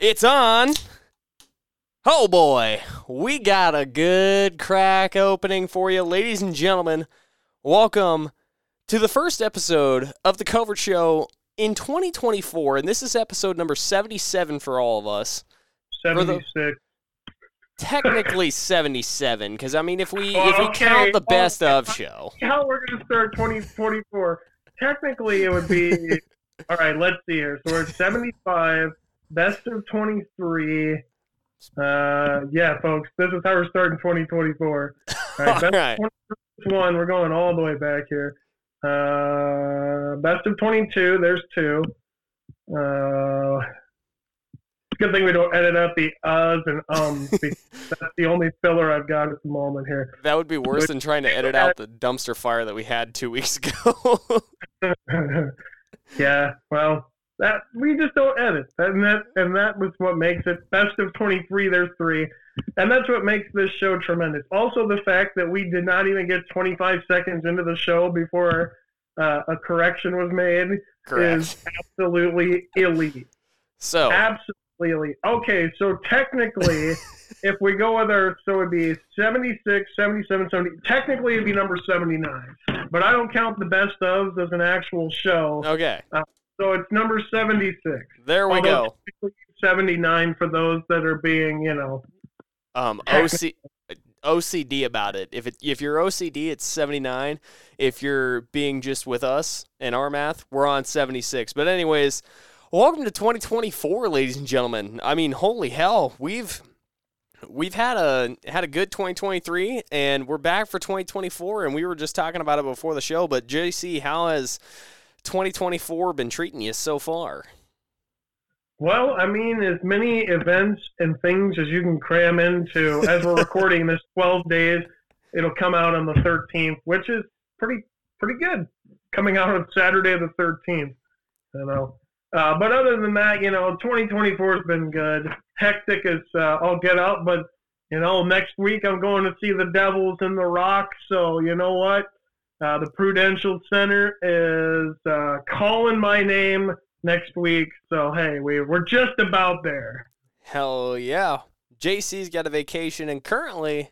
It's on. Oh boy, we got a good crack opening for you, ladies and gentlemen. Welcome to the first episode of the Covert Show in 2024, and this is episode number 77 for all of us. For the- 76. Technically 77, because I mean, if we Oh, if we okay, count the oh, best okay. of show, How we're going to start 2024? Technically, it would be. all right, let's see here. So we're at 75, best of 23. Uh, yeah, folks, this is how we're starting 2024. All right, all right, of 21, we're going all the way back here. Uh, best of 22, there's two. Uh, good thing we don't edit out the uhs and ums. That's the only filler I've got at the moment here. that would be worse than trying to edit out the dumpster fire that we had two weeks ago. yeah, well, that we just don't edit, and that and that was what makes it best of twenty three. There's three, and that's what makes this show tremendous. Also, the fact that we did not even get twenty five seconds into the show before uh, a correction was made Correct. is absolutely elite. So, Absolutely elite. Okay, so technically, if we go with our, so it'd be 76, 77, 70. Technically, it'd be number 79. But I don't count the best ofs as an actual show. okay, So it's number 76. there we Although go. 79 for those that are being, you know. um OC OCD about it. If it if you're OCD, it's 79. If you're being just with us and our math, we're on 76. But anyways, welcome to 2024, ladies and gentlemen. I mean, holy hell, we've we've had a had a good 2023 and we're back for 2024 and we were just talking about it before the show, but JC, how has 2024 been treating you so far? Well, I mean, as many events and things as you can cram into. As we're recording this, 12 days, it'll come out on the 13th, which is pretty pretty good. Coming out on Saturday the 13th, you know. Uh, but other than that, you know, 2024 has been good. Hectic as uh, I'll get out, but you know, next week I'm going to see the Devils in the Rock. So you know what? Uh, the Prudential Center is uh, calling my name next week. So hey, we we're just about there. Hell yeah. JC's got a vacation and currently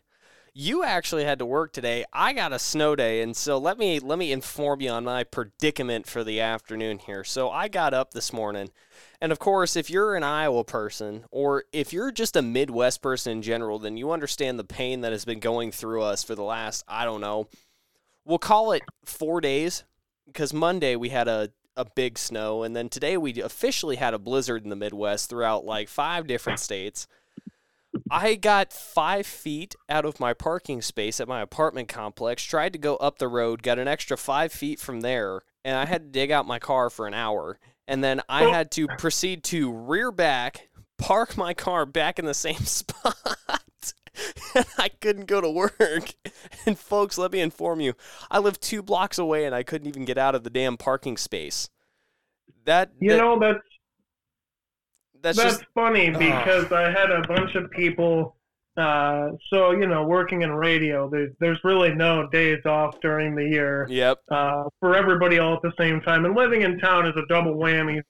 you actually had to work today. I got a snow day and so let me let me inform you on my predicament for the afternoon here. So I got up this morning and of course if you're an Iowa person or if you're just a Midwest person in general then you understand the pain that has been going through us for the last I don't know. We'll call it 4 days because Monday we had a a big snow and then today we officially had a blizzard in the Midwest throughout like five different states. I got five feet out of my parking space at my apartment complex, tried to go up the road, got an extra five feet from there, and I had to dig out my car for an hour. And then I had to proceed to rear back, park my car back in the same spot. and I couldn't go to work. And folks, let me inform you, I live two blocks away and I couldn't even get out of the damn parking space. That, You that- know that's that's, that's just funny Ugh. because I had a bunch of people. Uh, so you know, working in radio, there's there's really no days off during the year yep. uh, for everybody all at the same time. And living in town is a double whammy.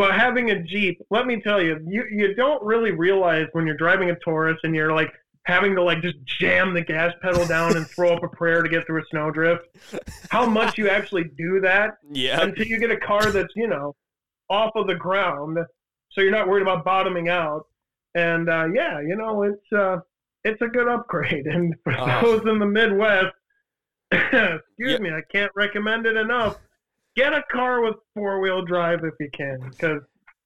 But having a Jeep, let me tell you, you you don't really realize when you're driving a Taurus and you're like having to like just jam the gas pedal down and throw up a prayer to get through a snowdrift. How much you actually do that Yeah. until you get a car that's you know off of the ground, so you're not worried about bottoming out. And uh, yeah, you know it's uh, it's a good upgrade. And for Oh. those in the Midwest, excuse Yeah. me, I can't recommend it enough. Get a car with four wheel drive if you can, because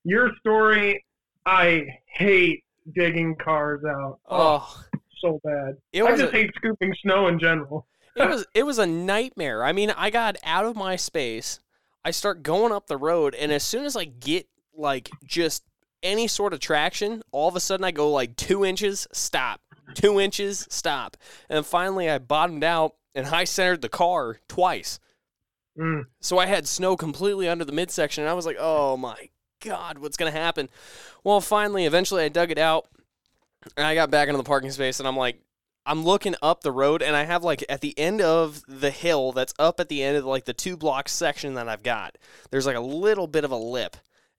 your story, I hate digging cars out. Oh, so bad. I just a, hate scooping snow in general. it was it was a nightmare. I mean, I got out of my space. I start going up the road, and as soon as I get like just any sort of traction, all of a sudden I go like two inches, stop, two inches, stop, and finally I bottomed out and high centered the car twice. Mm. So I had snow completely under the midsection, and I was like, "Oh my god, what's gonna happen?" Well, finally, eventually, I dug it out, and I got back into the parking space, and I'm like, I'm looking up the road and I have like at the end of the hill that's up at the end of like the two block section that I've got, there's like a little bit of a lip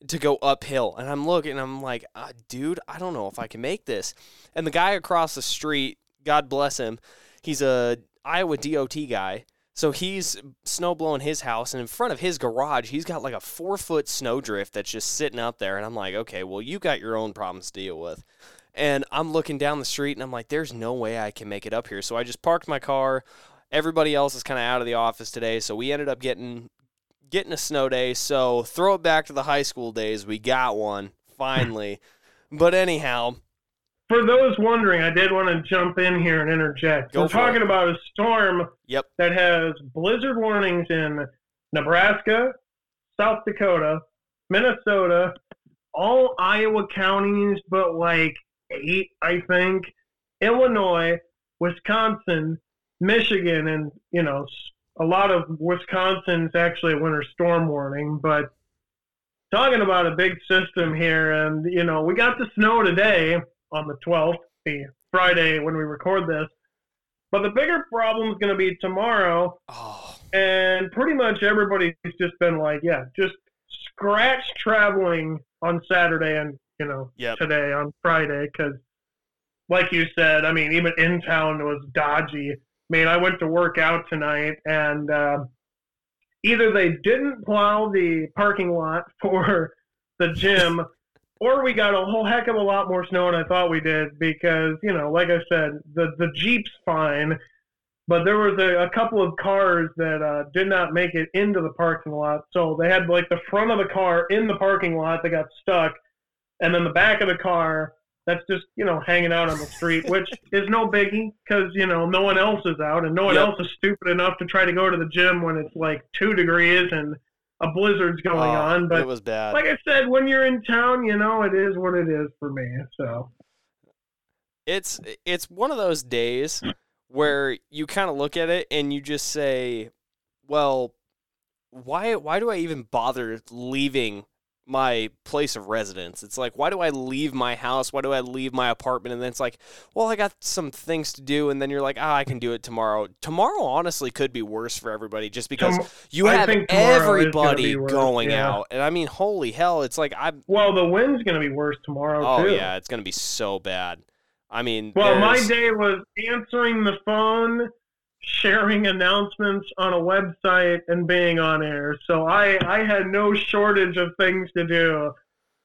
to go uphill. And I'm looking, I'm like, uh, dude, I don't know if I can make this. And the guy across the street, God bless him, he's a Iowa DOT guy. So he's snow blowing his house, and in front of his garage, he's got like a four foot snowdrift that's just sitting out there. And I'm like, okay, well, you got your own problems to deal with. And I'm looking down the street and I'm like, there's no way I can make it up here. So I just parked my car. Everybody else is kind of out of the office today. So we ended up getting getting a snow day. So throw it back to the high school days. We got one finally. but anyhow, for those wondering, I did want to jump in here and interject. Go We're talking it. about a storm Yep. that has blizzard warnings in Nebraska, South Dakota, Minnesota, all Iowa counties, but like eight, I think, Illinois, Wisconsin, Michigan, and you know a lot of Wisconsin's actually a winter storm warning. But talking about a big system here, and you know we got the snow today on the 12th, the Friday when we record this. But the bigger problem is going to be tomorrow, oh, and pretty much everybody's just been like, yeah, just scratch traveling on Saturday and you know Yep. today on Friday because, like you said, I mean, even in town was dodgy. I mean, I went to work out tonight, and uh, either they didn't plow the parking lot for the gym, or we got a whole heck of a lot more snow than I thought we did because, you know, like I said, the the Jeep's fine, but there was a, a couple of cars that uh, did not make it into the parking lot. So they had like the front of the car in the parking lot that got stuck, and then the back of the car that's just you know hanging out on the street, which is no biggie because you know no one else is out and no one Yep. else is stupid enough to try to go to the gym when it's like two degrees and a blizzard's going oh, on. But it was bad. like I said, when you're in town, you know it is what it is for me. So it's it's one of those days where you kind of look at it and you just say, "Well, why why do I even bother leaving my place of residence?" It's like, "Why do I leave my house? Why do I leave my apartment?" And then it's like, "Well, I got some things to do." And then you're like, "Ah, I can do it tomorrow." Tomorrow honestly could be worse for everybody just because you I have think tomorrow is gonna everybody worse, going yeah. out. And I mean, holy hell, it's like I'm well, the wind's going to be worse tomorrow Oh too. yeah, it's going to be so bad. I mean, Well, my day was answering the phone, sharing announcements on a website, and being on air. So I, I had no shortage of things to do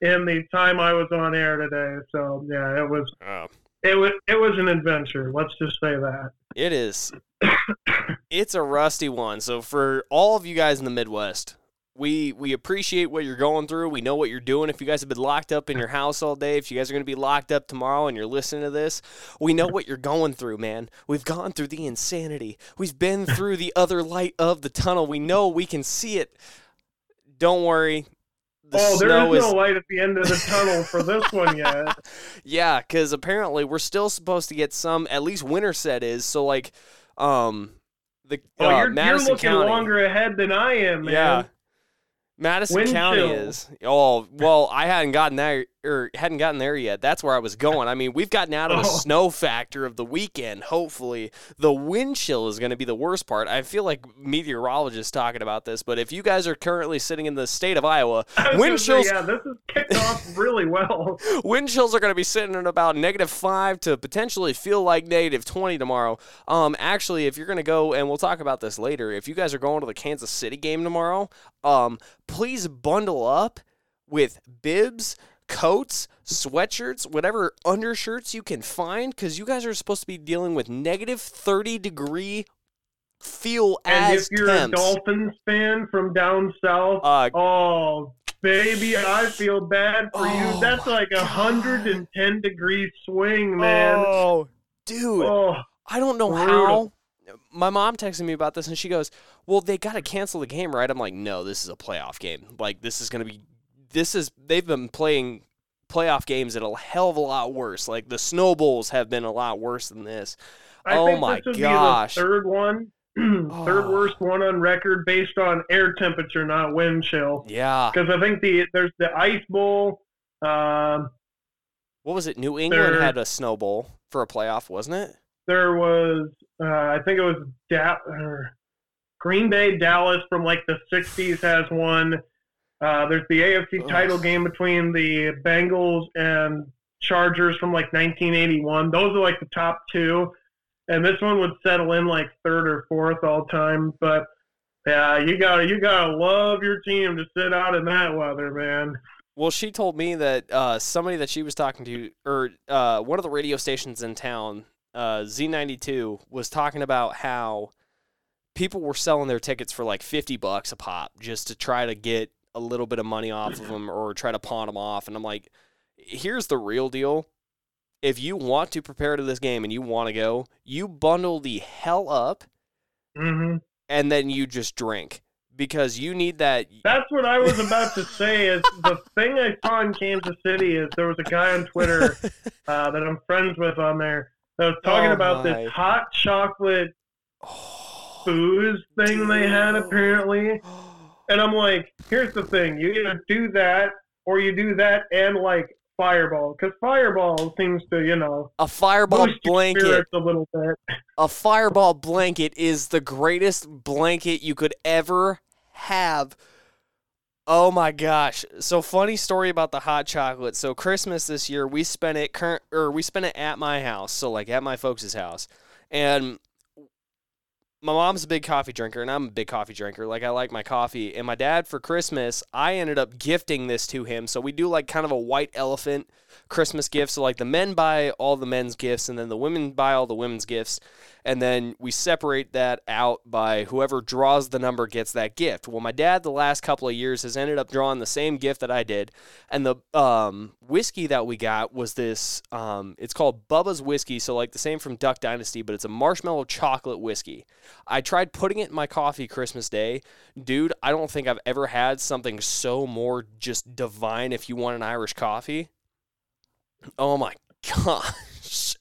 in the time I was on air today. So yeah, it was Oh. it was it was an adventure. Let's just say that. It is. it's a rusty one. So for all of you guys in the Midwest, we we appreciate what you're going through. We know what you're doing. If you guys have been locked up in your house all day, if you guys are going to be locked up tomorrow and you're listening to this, we know what you're going through, man. We've gone through the insanity. We've been through the other light of the tunnel. We know we can see it. Don't worry. The oh, there is, is no light at the end of the tunnel for this one yet. Yeah, because apparently we're still supposed to get some. At least Winterset is. So like, um, the Oh, uh, you're, you're looking County. longer ahead than I am, man. Yeah. Madison Wind County is. Oh well, I hadn't gotten there or hadn't gotten there yet. That's where I was going. I mean, we've gotten out of the Oh. snow factor of the weekend. Hopefully, the wind chill is going to be the worst part. I feel like meteorologists talking about this, but if you guys are currently sitting in the state of Iowa, wind gonna say, yeah, this is kicked off really well. wind chills are going to be sitting at about negative five to potentially feel like negative 20 tomorrow. Um, actually, if you're going to go, and we'll talk about this later, if you guys are going to the Kansas City game tomorrow, um, please bundle up with bibs, coats, sweatshirts, whatever undershirts you can find, because you guys are supposed to be dealing with negative 30 degree feel And as if you're temps. a Dolphins fan from down south, uh, oh baby, I feel bad for Oh, you. That's like a hundred and ten degree swing, man. oh, dude. Oh, I don't know Brutal. how. My mom texted me about this and she goes, "Well, they got to cancel the game, right?" I'm like, "No, this is a playoff game. Like this is going to be this is they've been playing playoff games at a hell of a lot worse. Like the snowballs have been a lot worse than this. I Oh my this gosh. third one, third Oh. worst one on record based on air temperature, not wind chill. Yeah. Because I think the there's the ice bowl. Um, What was it? New England They're- had a snowball for a playoff, wasn't it? There was, uh, I think it was da- Green Bay, Dallas from like the '60s has one. Uh, there's the AFC title Ugh. game between the Bengals and Chargers from like 1981. Those are like the top two, and this one would settle in like third or fourth all time. But yeah, you gotta you gotta love your team to sit out in that weather, man. Well, she told me that uh, somebody that she was talking to, or uh, one of the radio stations in town, uh, Z92, was talking about how people were selling their tickets for like 50 bucks a pop just to try to get a little bit of money off of them or try to pawn them off. And I'm like, here's the real deal. If you want to prepare to this game and you want to go, you bundle the hell up hmm and then you just drink because you need that. That's what I was about to say. Is the thing I saw in Kansas City is there was a guy on Twitter uh, that I'm friends with on there that was talking Oh, about my. this hot chocolate Oh, booze thing they had dude. apparently. And I'm like, here's the thing: you either do that or you do that and like Fireball, because Fireball seems to, you know, A fireball blanket. a little bit. A fireball blanket is the greatest blanket you could ever have. Oh my gosh. So funny story about the hot chocolate. So Christmas this year we spent it current or we spent it at my house, so like at my folks' house. And my mom's a big coffee drinker and I'm a big coffee drinker. Like I like my coffee. And my dad for Christmas, I ended up gifting this to him. So we do like kind of a white elephant Christmas gifts. So like the men buy all the men's gifts and then the women buy all the women's gifts. And then we separate that out by whoever draws the number gets that gift. Well, my dad the last couple of years has ended up drawing the same gift that I did. And the um, whiskey that we got was this um, it's called Bubba's whiskey, so like the same from Duck Dynasty, but it's a marshmallow chocolate whiskey. I tried putting it in my coffee Christmas Day. Dude, I don't think I've ever had something so more just divine if you want an Irish coffee. Oh my gosh.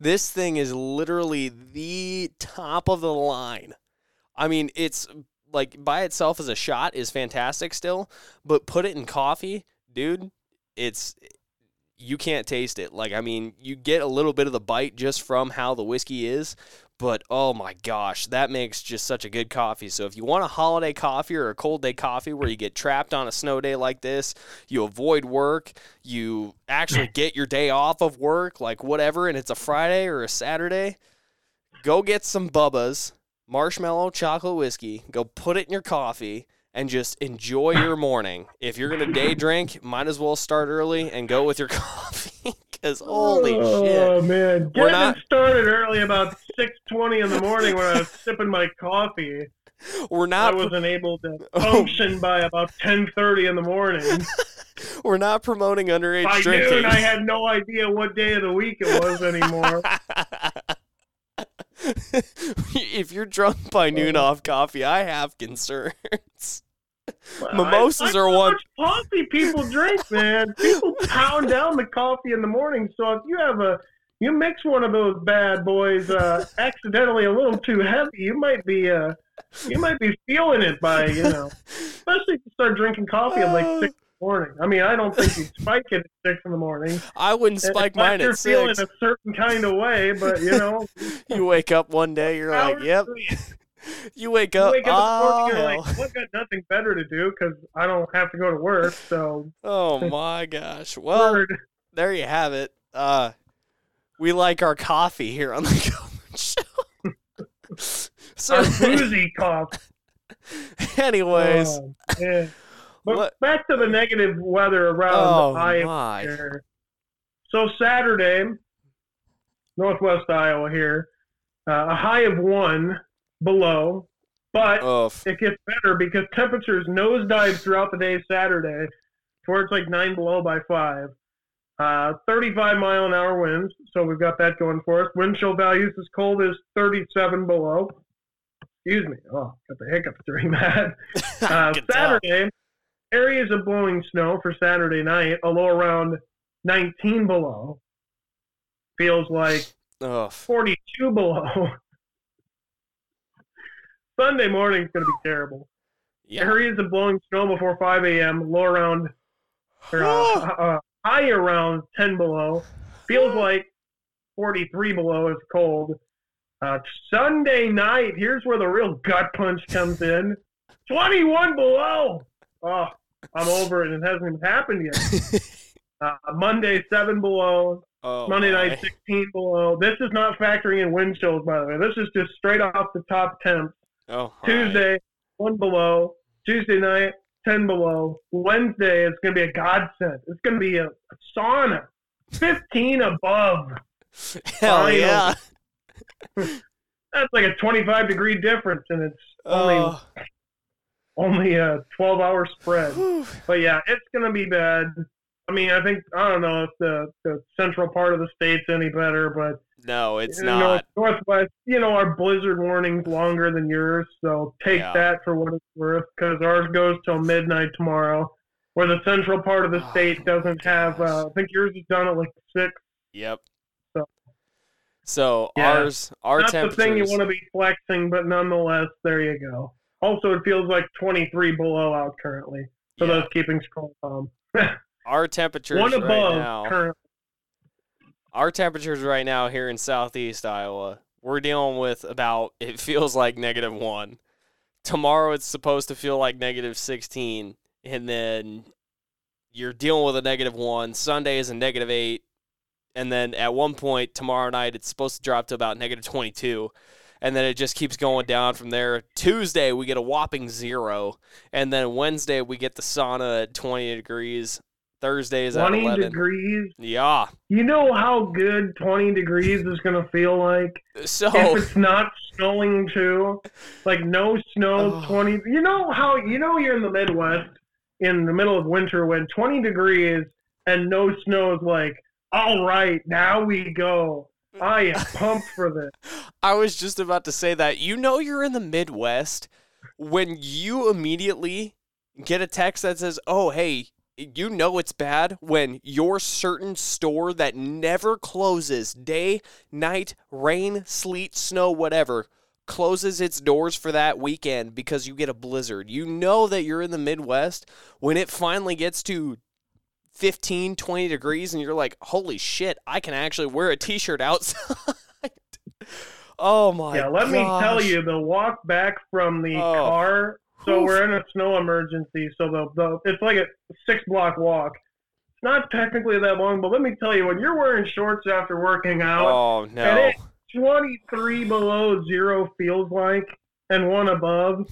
This thing is literally the top of the line. I mean, it's like by itself as a shot is fantastic still, but put it in coffee, dude, it's you can't taste it. Like I mean, you get a little bit of the bite just from how the whiskey is, but oh my gosh, that makes just such a good coffee. So if you want a holiday coffee or a cold day coffee where you get trapped on a snow day like this, you avoid work, you actually get your day off of work, like whatever, and it's a Friday or a Saturday, go get some Bubba's marshmallow chocolate whiskey, go put it in your coffee and just enjoy your morning. If you're going to day drink, might as well start early and go with your coffee cuz holy oh, shit. Oh man, getting not- started early about six twenty in the morning when I was sipping my coffee. We're not. I wasn't able to Oh. function by about ten thirty in the morning. we're not promoting underage By drinking. noon, I had no idea what day of the week it was anymore. if you're drunk by noon off coffee, I have concerns. Well, Mimosas I, I are one- coffee people drink, man. People pound down the coffee in the morning. So if you have a you mix one of those bad boys uh, accidentally a little too heavy, you might be uh, you might be feeling it by you know, especially if you start drinking coffee at like six in the morning. I mean, I don't think you spike it at six in the morning. I wouldn't spike mine you're at feeling a certain kind of way, but you know, You wake up one day, you're like, "Yep." You wake You up, wake up the morning, oh, you're like, well, I've got nothing better to do because I don't have to go to work. So, oh my gosh. Well, word. there you have it. Uh, we like our coffee here on the Covert Show. so, our boozy cough. anyways, Oh. But What- back to the negative weather around oh Iowa my, here. So Saturday, northwest Iowa here, uh, a high of one below, but oh, it gets better because temperatures nosedive throughout the day Saturday, towards like nine below by five. Uh, 35 mile an hour winds, so we've got that going for us. Wind chill values as cold as 37 below. Excuse me. Oh, got the hiccups during that. Uh. Saturday, areas of blowing snow for Saturday night, a low around 19 below. Feels like Ugh. 42 below. Sunday morning's going to be terrible. Yeah. Areas of blowing snow before 5 a.m., low around, or, uh, uh, high around 10 below. Feels like 43 below is cold. Uh, Sunday night, here's where the real gut punch comes in. 21 below. Oh, I'm over it. It hasn't even happened yet. Uh, Monday, 7 below. Oh, Monday my. night, 16 below. This is not factoring in wind chills, by the way. This is just straight off the top temps. Oh, my. Tuesday, 1 below. Tuesday night, 10 below. Wednesday, it's going to be a godsend. It's going to be a, a sauna. 15 above. Hell Finally. yeah. That's like a 25 degree difference, and it's only Oh. Only a 12 hour spread. But yeah, it's going to be bad. I mean, I think I don't know if the, the central part of the state's any better, but No, it's you know, not. Northwest, you know, our blizzard warning's longer than yours, so take Yeah. that for what it's worth, because ours goes till midnight tomorrow, where the central part of the Oh, state doesn't have. Uh, I think yours is done at like six. Yep. So- So Yeah. ours, our Not the thing you want to be flexing, but nonetheless, there you go. Also, it feels like 23 below out currently, for yeah, those keeping score calm. our temperatures One right above now. currently. Our temperatures right now here in southeast Iowa, we're dealing with about it feels like negative one. Tomorrow it's supposed to feel like negative sixteen, and then you're dealing with a negative one. Sunday is a negative eight, and then at one point tomorrow night it's supposed to drop to about negative twenty two. And then it just keeps going down from there. Tuesday we get a whopping zero, and then Wednesday we get the sauna at twenty degrees. Thursday is at 20 eleven. degrees. Yeah. You know how good 20 degrees is going to feel like? So if it's not snowing too, like no snow, Oh. twenty. You know how you know you're in the Midwest in the middle of winter when twenty degrees and no snow is like, all right, now we go. I am pumped for this. I was just about to say that. You know you're in the Midwest when you immediately get a text that says, "Oh, hey, you know it's bad when your certain store that never closes day, night, rain, sleet, snow, whatever." closes its doors for that weekend because you get a blizzard. You know that you're in the Midwest when it finally gets to 15, 20 degrees and you're like, "Holy shit, I can actually wear a t-shirt outside." oh my yeah, let me tell you, the walk back from the Oh. car. So Oof. we're in a snow emergency. So the, the it's like a six block walk. It's not technically that long, but let me tell you, when you're wearing shorts after working out, Oh no. it- 23 below zero feels like, and one above,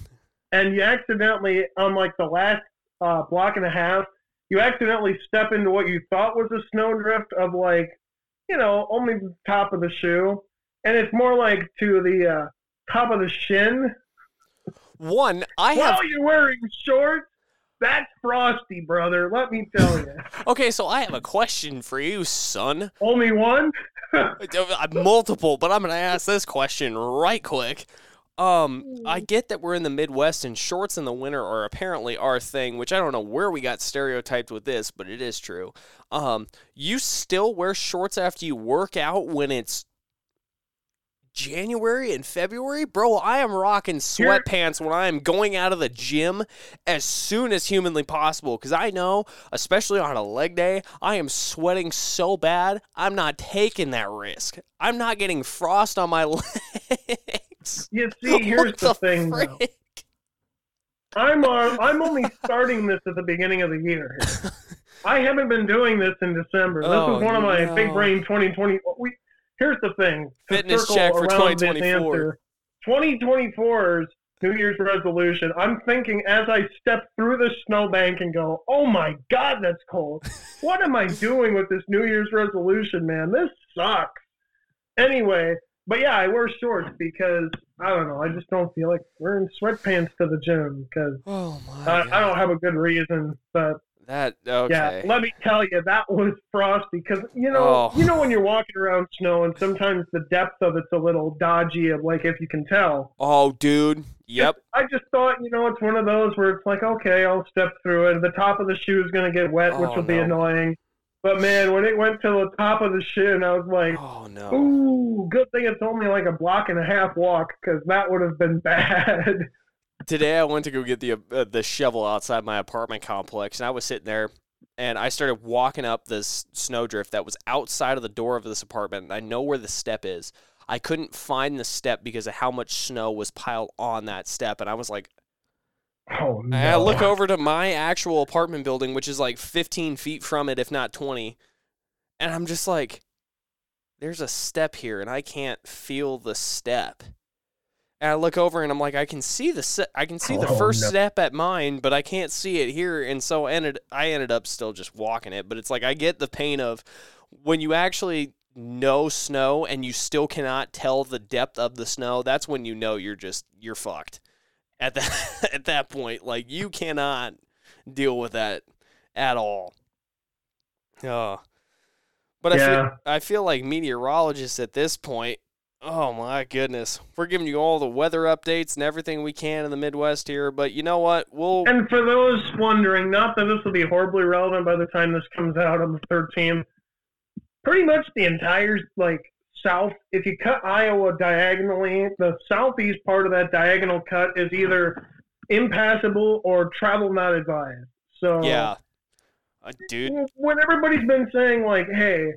and you accidentally on like the last uh, block and a half, you accidentally step into what you thought was a snowdrift of like, you know, only the top of the shoe, and it's more like to the uh, top of the shin. One, I have While you're wearing shorts, that's frosty, brother. Let me tell you. Okay, so I have a question for you, son. Only one. Uh, Multiple, but I'm going to ask this question right quick. Um, I get that we're in the Midwest and shorts in the winter are apparently our thing, which I don't know where we got stereotyped with this, but it is true. Um, you still wear shorts after you work out when it's January and February? Bro, I am rocking sweatpants when I am going out of the gym as soon as humanly possible because I know, especially on a leg day, I am sweating so bad, I'm not taking that risk. I'm not getting frost on my legs. You see, here's What the, thing, though. I'm uh, I'm only starting this at the beginning of the year. I haven't been doing this in December. This Oh, is one of my no. big brain 2020. We here's the thing. Fitness check for 2024. 2024's New Year's resolution. I'm thinking as I step through the snowbank and go, "Oh my God, that's cold. What am I doing with this New Year's resolution, man? This sucks." Anyway, but yeah, I wear shorts because I don't know. I just don't feel like wearing sweatpants to the gym because Oh my I, I don't have a good reason. But That okay. yeah, let me tell you, that was frosty because you know, Oh. you know when you're walking around snow and sometimes the depth of it's a little dodgy. Of like if you can tell. oh, dude. Yep. I just thought, you know, it's one of those where it's like, okay, I'll step through it. The top of the shoe is going to get wet, which Oh, will be oh, annoying. But man, when it went to the top of the shin, I was like, Oh no. ooh, good thing it's only like a block and a half walk because that would have been bad. Today I went to go get the uh, the shovel outside my apartment complex, and I was sitting there and I started walking up this snowdrift that was outside of the door of this apartment. And I know where the step is. I couldn't find the step because of how much snow was piled on that step, and I was like, Oh no! I look over to my actual apartment building, which is like 15 feet from it, if not 20, and I'm just like, there's a step here, and I can't feel the step. And I look over and I'm like, I can see the se- I can see the Oh, first no. step at mine, but I can't see it here. And so I ended I ended up still just walking it. But it's like I get the pain of when you actually know snow and you still cannot tell the depth of the snow. That's when you know you're just you're fucked at that at that point. Like you cannot deal with that at all. Oh. But I feel I feel like meteorologists at this point, oh my goodness. We're giving you all the weather updates and everything we can in the Midwest here, but you know what? We'll And for those wondering, not that this will be horribly relevant by the time this comes out on the 13th, pretty much the entire like south. If you cut Iowa diagonally, the southeast part of that diagonal cut is either impassable or travel not advised. So yeah. Uh, dude, when everybody's been saying like, "Hey,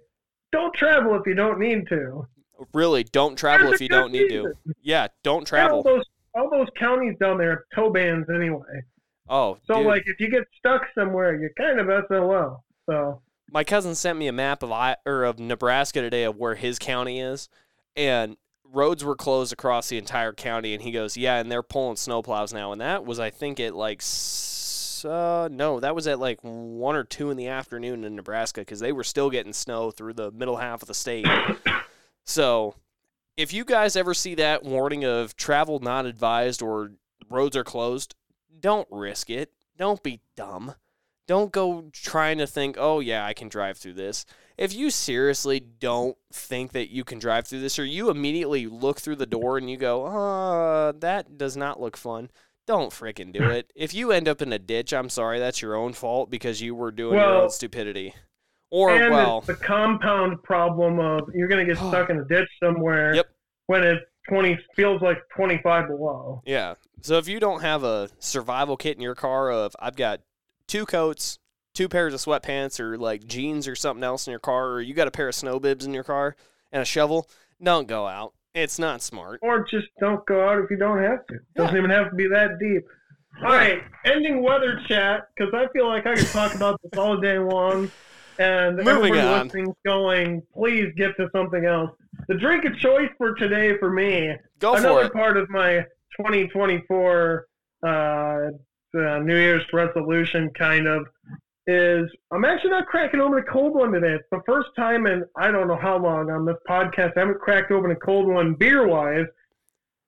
don't travel if you don't need to," really don't travel there's if you don't need to. Yeah, don't travel. All those all those counties down there have tow bans anyway. Oh, So dude. like, if you get stuck somewhere, you're kind of SOL. So. My cousin sent me a map of I or of Nebraska today of where his county is, and roads were closed across the entire county. And he goes, "Yeah, and they're pulling snowplows now." And that was, I think, at like, uh, no, that was at like one or two in the afternoon in Nebraska because they were still getting snow through the middle half of the state. so, if you guys ever see that warning of travel not advised or roads are closed, don't risk it. Don't be dumb. Don't go trying to think, oh, yeah, I can drive through this. If you seriously don't think that you can drive through this, or you immediately look through the door and you go, uh, that does not look fun, don't freaking do it. If you end up in a ditch, I'm sorry, that's your own fault because you were doing your Well, own stupidity. Or, and well, it's the compound problem of you're going to get stuck in a ditch somewhere Yep. when it 20 feels like 25 below. Yeah. So if you don't have a survival kit in your car of I've got two coats, two pairs of sweatpants or like jeans or something else in your car or you got a pair of snow bibs in your car and a shovel, don't go out. It's not smart. Or just don't go out if you don't have to. It Doesn't Yeah. even have to be that deep. All right, ending weather chat because I feel like I could talk about this all day long. And Moving everybody on. listening's going, please get to something else. The drink of choice for today for me Go for another it. part of my 2024 uh, uh, New Year's resolution, kind of, is I'm actually not cracking open a cold one today. It's the first time in I don't know how long on this podcast I haven't cracked open a cold one beer wise.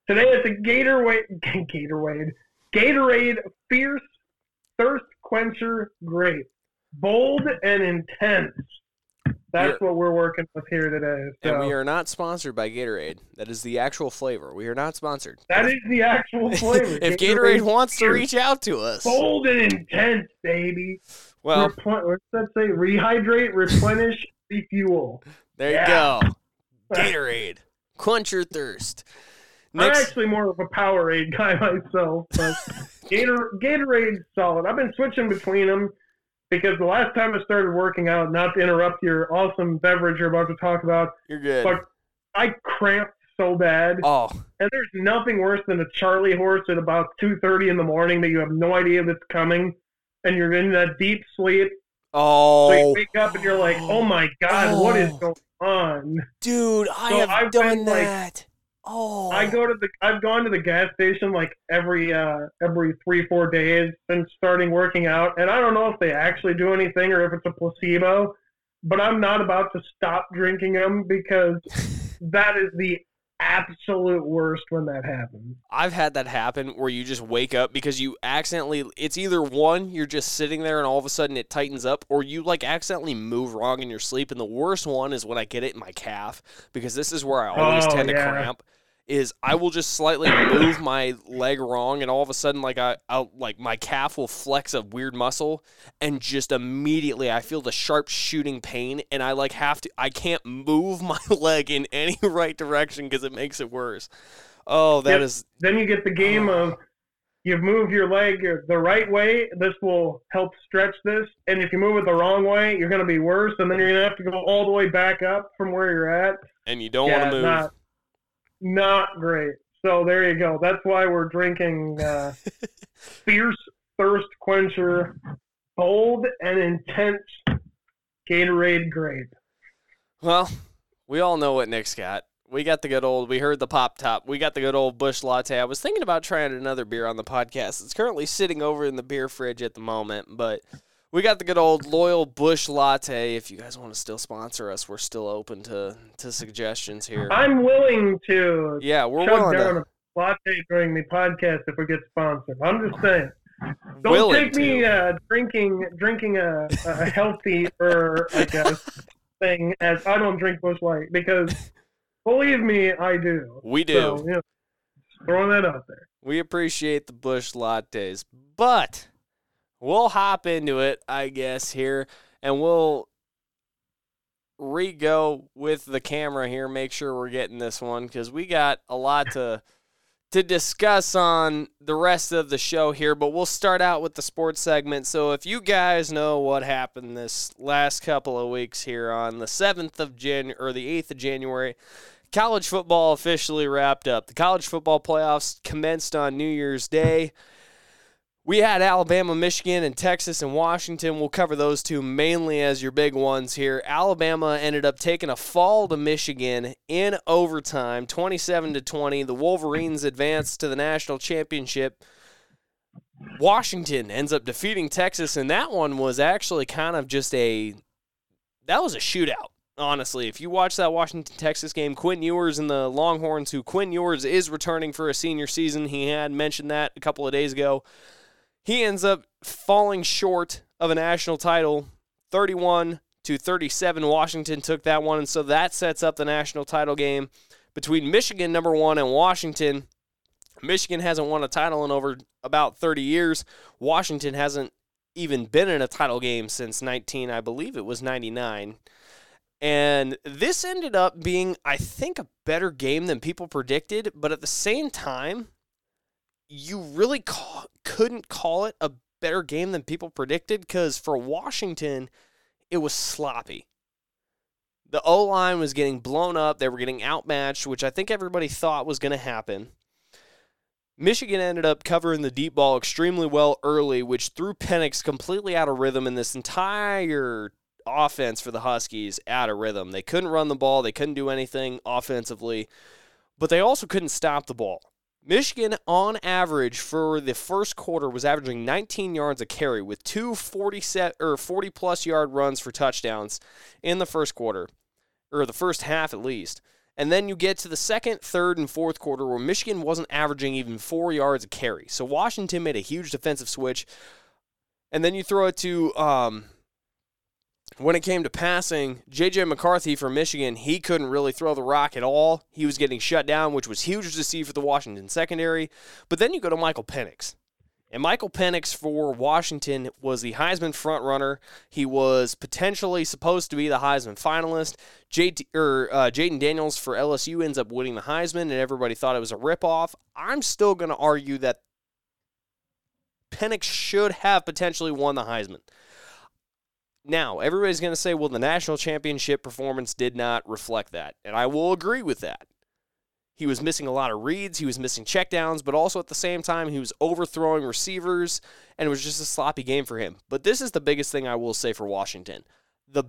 Today it's a Gatorade, Gatorade, Gatorade Fierce Thirst Quencher Grape, bold and intense. That's what we're working with here today. So. And we are not sponsored by Gatorade. That is the actual flavor. We are not sponsored. That is the actual flavor. if Gatorade wants to reach out to us, bold and intense, baby. well, what's that say? Rehydrate, replenish, refuel. there yeah. you go. Gatorade. Quench your thirst. I'm actually more of a Powerade guy myself, but Gator Gatorade's solid. I've been switching between them because the last time I started working out, not to interrupt your awesome beverage you're about to talk about, you're good. but I cramped so bad. Oh, And there's nothing worse than a Charlie horse at about 2:30 in the morning that you have no idea that's coming, and you're in that deep sleep. Oh, So you oh, wake up and you're like, "Oh my God, what is Oh. going on?" dude, I So have I've done been, like- that. Oh, I go to the I've gone to the gas station like every uh every three four days since starting working out, and I don't know if they actually do anything or if it's a placebo, but I'm not about to stop drinking them because that is the absolute worst when that happens. I've had that happen where you just wake up because you accidentally it's either one you're just sitting there and all of a sudden it tightens up or you like accidentally move wrong in your sleep and the worst one is when I get it in my calf because this is where I always Oh, tend to yeah. cramp is I will just slightly move my leg wrong and all of a sudden like I I'll, like my calf will flex a weird muscle and just immediately I feel the sharp shooting pain and I like have to I can't move my leg in any right direction because it makes it worse. Oh, that Yep. is Then you get the game oh. of you move your leg the right way, this will help stretch this. And if you move it the wrong way, you're going to be worse. And then you're going to have to go all the way back up from where you're at. And you don't Yeah, want to move. Not, not great. So there you go. That's why we're drinking uh, fierce thirst quencher, bold and intense Gatorade grape. Well, we all know what Nick's got. We got the good old, we heard the pop top. We got the good old Busch Latte. I was thinking about trying another beer on the podcast. It's currently sitting over in the beer fridge at the moment, but we got the good old loyal Busch Latte. If you guys want to still sponsor us, we're still open to, to suggestions here. I'm willing to Yeah, we're willing down to. a latte during the podcast if we get sponsored. I'm just saying. Don't willing take me uh, drinking drinking a, a healthy or like a thing as I don't drink Busch Light because believe me, I do. We do. So, you know, throwing that out there. We appreciate the Busch lattes, but we'll hop into it, I guess, here, and we'll re-go with the camera here. Make sure we're getting this one because we got a lot to to discuss on the rest of the show here. But we'll start out with the sports segment. So if you guys know what happened this last couple of weeks here on the seventh of Jan or the eighth of January. College football officially wrapped up. The college football playoffs commenced on New Year's Day. We had Alabama, Michigan, and Texas and Washington. We'll cover those two mainly as your big ones here. Alabama ended up taking a fall to Michigan in overtime, 27 to 20. The Wolverines advanced to the national championship. Washington ends up defeating Texas, and that one was actually kind of just a that was a shootout. Honestly, if you watch that Washington Texas game, Quinn Ewers and the Longhorns, who Quinn Ewers is returning for a senior season, he had mentioned that a couple of days ago. He ends up falling short of a national title, 31 to 37. Washington took that one, and so that sets up the national title game between Michigan, number one, and Washington. Michigan hasn't won a title in over about 30 years. Washington hasn't even been in a title game since 19, I believe it was 99. And this ended up being, I think, a better game than people predicted, but at the same time, you really ca- couldn't call it a better game than people predicted because for Washington, it was sloppy. The O line was getting blown up. They were getting outmatched, which I think everybody thought was going to happen. Michigan ended up covering the deep ball extremely well early, which threw Penix completely out of rhythm in this entire offense for the Huskies out of rhythm. They couldn't run the ball, they couldn't do anything offensively, but they also couldn't stop the ball. Michigan, on average, for the first quarter, was averaging 19 yards a carry with two 40 set or 40 plus yard runs for touchdowns in the first quarter, or the first half at least. And then you get to the second, third, and fourth quarter where Michigan wasn't averaging even four yards a carry. So Washington made a huge defensive switch. And then you throw it to um, when it came to passing, J.J. McCarthy from Michigan, he couldn't really throw the rock at all. He was getting shut down, which was huge to see for the Washington secondary. But then you go to Michael Penix. And Michael Penix for Washington was the Heisman frontrunner. He was potentially supposed to be the Heisman finalist. JT, or, uh, Jayden Daniels for LSU ends up winning the Heisman, and everybody thought it was a ripoff. I'm still going to argue that Penix should have potentially won the Heisman. Now, everybody's going to say, well, the national championship performance did not reflect that. And I will agree with that. He was missing a lot of reads, he was missing checkdowns, but also at the same time, he was overthrowing receivers, and it was just a sloppy game for him. But this is the biggest thing I will say for Washington. The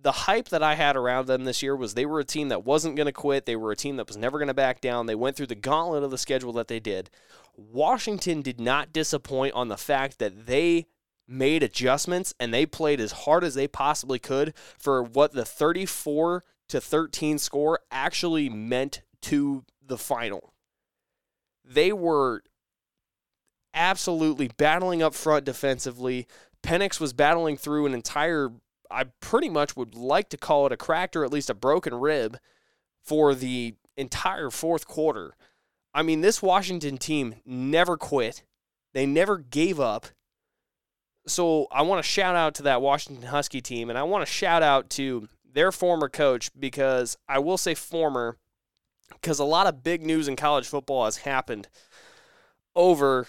the hype that I had around them this year was they were a team that wasn't going to quit. They were a team that was never going to back down. They went through the gauntlet of the schedule that they did. Washington did not disappoint on the fact that they made adjustments and they played as hard as they possibly could for what the 34 to 13 score actually meant to the final. They were absolutely battling up front defensively. Penix was battling through an entire I pretty much would like to call it a cracked or at least a broken rib for the entire fourth quarter. I mean, this Washington team never quit. They never gave up. So I want to shout out to that Washington Husky team, and I want to shout out to their former coach because I will say former because a lot of big news in college football has happened over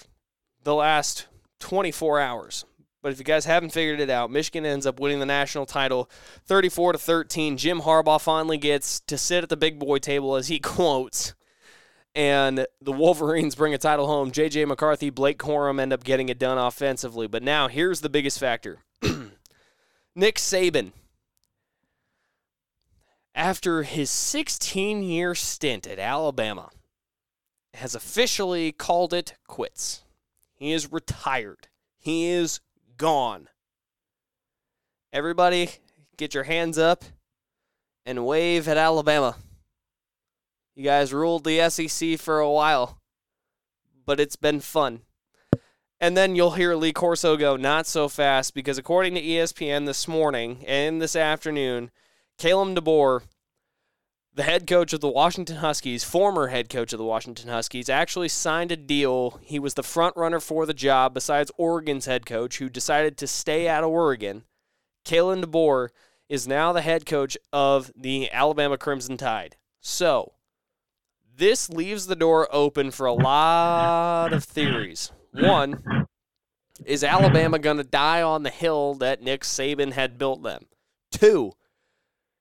the last 24 hours. But if you guys haven't figured it out, Michigan ends up winning the national title 34 to 13. Jim Harbaugh finally gets to sit at the big boy table as he quotes. And the Wolverines bring a title home. JJ McCarthy, Blake Corum end up getting it done offensively. But now here's the biggest factor. Nick Saban after his 16 year stint at Alabama, has officially called it quits. He is retired. He is gone. Everybody, get your hands up and wave at Alabama. You guys ruled the SEC for a while, but it's been fun. And then you'll hear Lee Corso go, not so fast, because according to ESPN this morning and this afternoon, Kalen DeBoer, the head coach of the Washington Huskies, former head coach of the Washington Huskies, actually signed a deal. He was the front runner for the job besides Oregon's head coach, who decided to stay out of Oregon. Kalen DeBoer is now the head coach of the Alabama Crimson Tide. So, this leaves the door open for a lot of theories. One, is Alabama going to die on the hill that Nick Saban had built them? Two,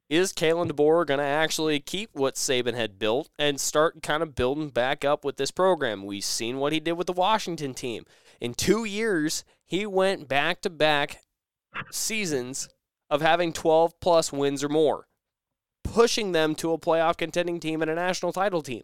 is Kalen DeBoer going to actually keep what Saban had built and start kind of building back up with this program? We've seen what he did with the Washington team. In two years, he went back to back seasons of having 12 plus wins or more, pushing them to a playoff contending team and a national title team.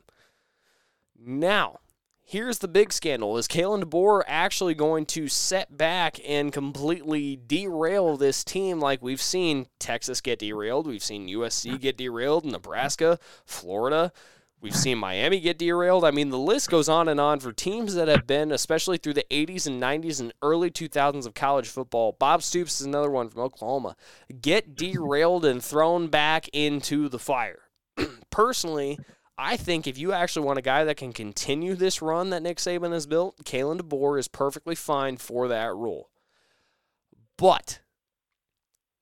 Now, here's the big scandal. Is Kalen DeBoer actually going to set back and completely derail this team like we've seen Texas get derailed? We've seen USC get derailed, Nebraska, Florida. We've seen Miami get derailed. I mean, the list goes on and on for teams that have been, especially through the 80s and 90s and early 2000s of college football. Bob Stoops is another one from Oklahoma. Get derailed and thrown back into the fire. Personally, I think if you actually want a guy that can continue this run that Nick Saban has built, Kalen DeBoer is perfectly fine for that role. But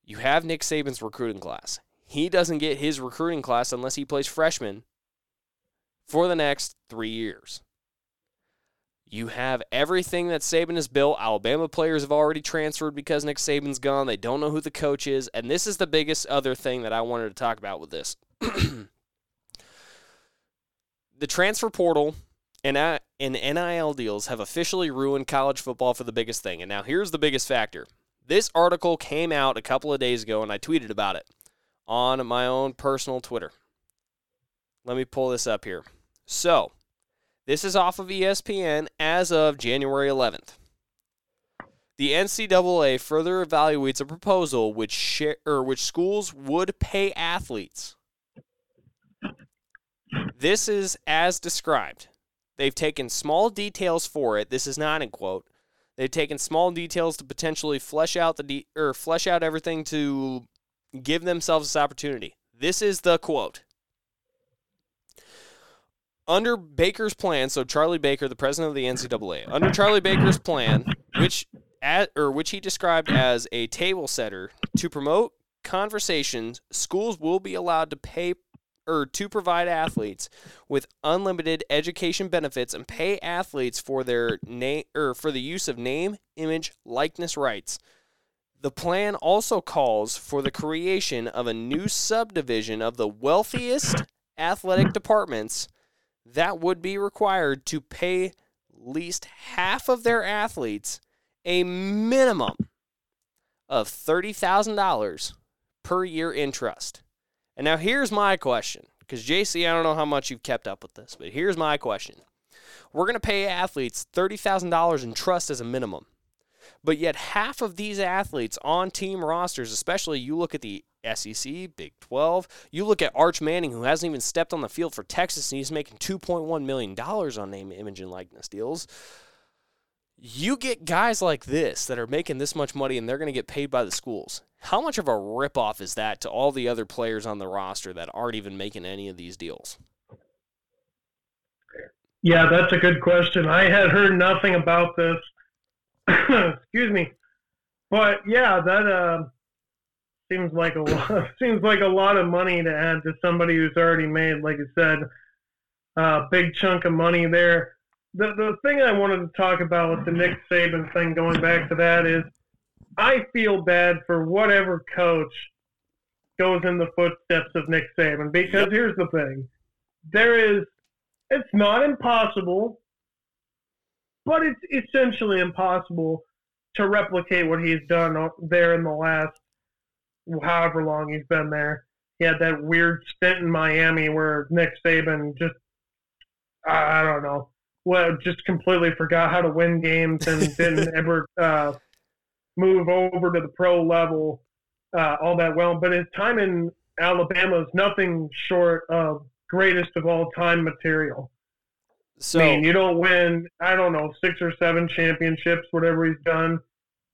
you have Nick Saban's recruiting class. He doesn't get his recruiting class unless he plays freshman for the next three years. You have everything that Saban has built. Alabama players have already transferred because Nick Saban's gone. They don't know who the coach is. And this is the biggest other thing that I wanted to talk about with this. the transfer portal and and NIL deals have officially ruined college football for the biggest thing. And now here's the biggest factor. This article came out a couple of days ago and I tweeted about it on my own personal Twitter. Let me pull this up here. So, this is off of ESPN as of January 11th. The NCAA further evaluates a proposal which share, or which schools would pay athletes this is as described. They've taken small details for it. This is not in quote. They've taken small details to potentially flesh out the de- or flesh out everything to give themselves this opportunity. This is the quote. Under Baker's plan, so Charlie Baker, the president of the NCAA, under Charlie Baker's plan, which at, or which he described as a table setter to promote conversations, schools will be allowed to pay or to provide athletes with unlimited education benefits and pay athletes for their name or for the use of name, image, likeness rights. The plan also calls for the creation of a new subdivision of the wealthiest athletic departments that would be required to pay least half of their athletes a minimum of $30,000 per year in trust. And now here's my question because JC, I don't know how much you've kept up with this, but here's my question. We're going to pay athletes $30,000 in trust as a minimum. But yet, half of these athletes on team rosters, especially you look at the SEC, Big 12, you look at Arch Manning, who hasn't even stepped on the field for Texas, and he's making $2.1 million on name, image, and likeness deals you get guys like this that are making this much money and they're going to get paid by the schools. How much of a ripoff is that to all the other players on the roster that aren't even making any of these deals? Yeah, that's a good question. I had heard nothing about this. Excuse me, but yeah, that uh, seems like a lot. seems like a lot of money to add to somebody who's already made, like I said, a big chunk of money there. the the thing I wanted to talk about with the Nick Saban thing, going back to that, is I feel bad for whatever coach goes in the footsteps of Nick Saban because Yep. here's the thing: there is, it's not impossible, but it's essentially impossible to replicate what he's done there in the last however long he's been there. He had that weird stint in Miami where Nick Saban just, I I don't know, well, just completely forgot how to win games and didn't ever uh, move over to the pro level uh, all that well. But his time in Alabama is nothing short of greatest of all time material. So I mean, you don't win, I don't know, six or seven championships, whatever he's done.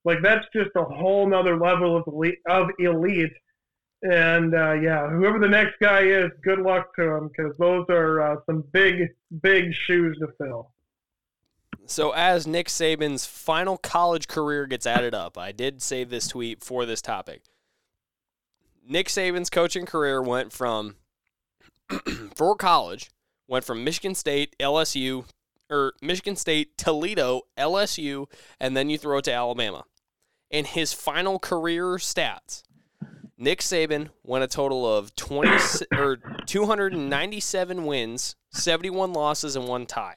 Like that's just a whole nother level of elite. Of elite. And uh, yeah, whoever the next guy is, good luck to him because those are uh, some big, big shoes to fill. So as Nick Saban's final college career gets added up, I did save this tweet for this topic. Nick Saban's coaching career went from for college went from Michigan State, LSU, or Michigan State, Toledo, LSU, and then you throw it to Alabama. In his final career stats, Nick Saban won a total of 20 or 297 wins, 71 losses, and one tie.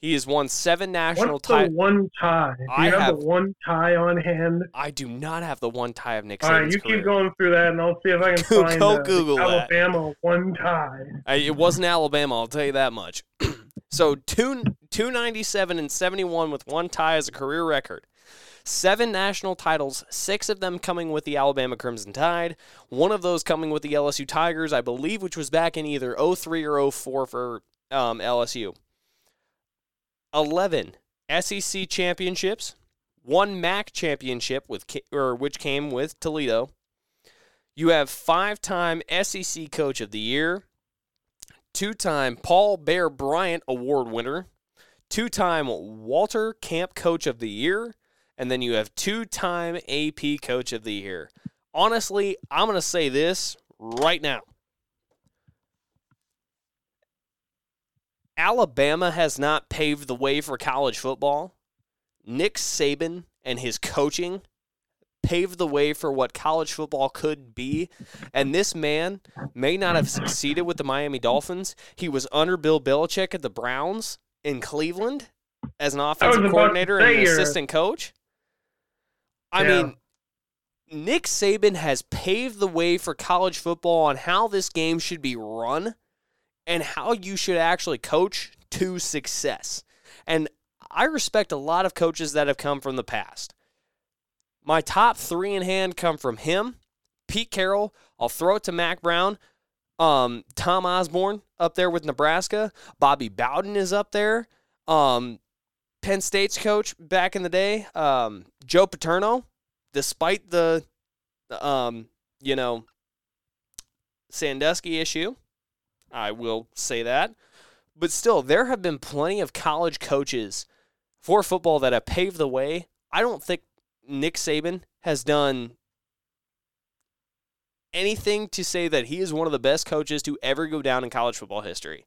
He has won seven national titles. one tie? Do I have, have- the one tie on hand? I do not have the one tie of Nick All right, you career. keep going through that, and I'll see if I can find go uh, the Google that. Alabama one tie. I, it wasn't Alabama, I'll tell you that much. so two two ninety seven and seventy one with one tie as a career record. Seven national titles, six of them coming with the Alabama Crimson Tide, one of those coming with the LSU Tigers, I believe, which was back in either 03 or 04 for um, LSU. 11 SEC championships, one MAC championship with or which came with Toledo. You have five-time SEC Coach of the Year, two-time Paul Bear Bryant Award winner, two-time Walter Camp Coach of the Year, and then you have two-time AP Coach of the Year. Honestly, I'm going to say this right now. Alabama has not paved the way for college football. Nick Saban and his coaching paved the way for what college football could be. And this man may not have succeeded with the Miami Dolphins. He was under Bill Belichick at the Browns in Cleveland as an offensive coordinator and an assistant coach. I Yeah. mean, Nick Saban has paved the way for college football on how this game should be run and how you should actually coach to success. And I respect a lot of coaches that have come from the past. My top three in hand come from him, Pete Carroll. I'll throw it to Mack Brown. Um, Tom Osborne up there with Nebraska. Bobby Bowden is up there. Um, Penn State's coach back in the day, um, Joe Paterno. Despite the, um, you know, Sandusky issue, I will say that. But still, there have been plenty of college coaches for football that have paved the way. I don't think Nick Saban has done anything to say that he is one of the best coaches to ever go down in college football history.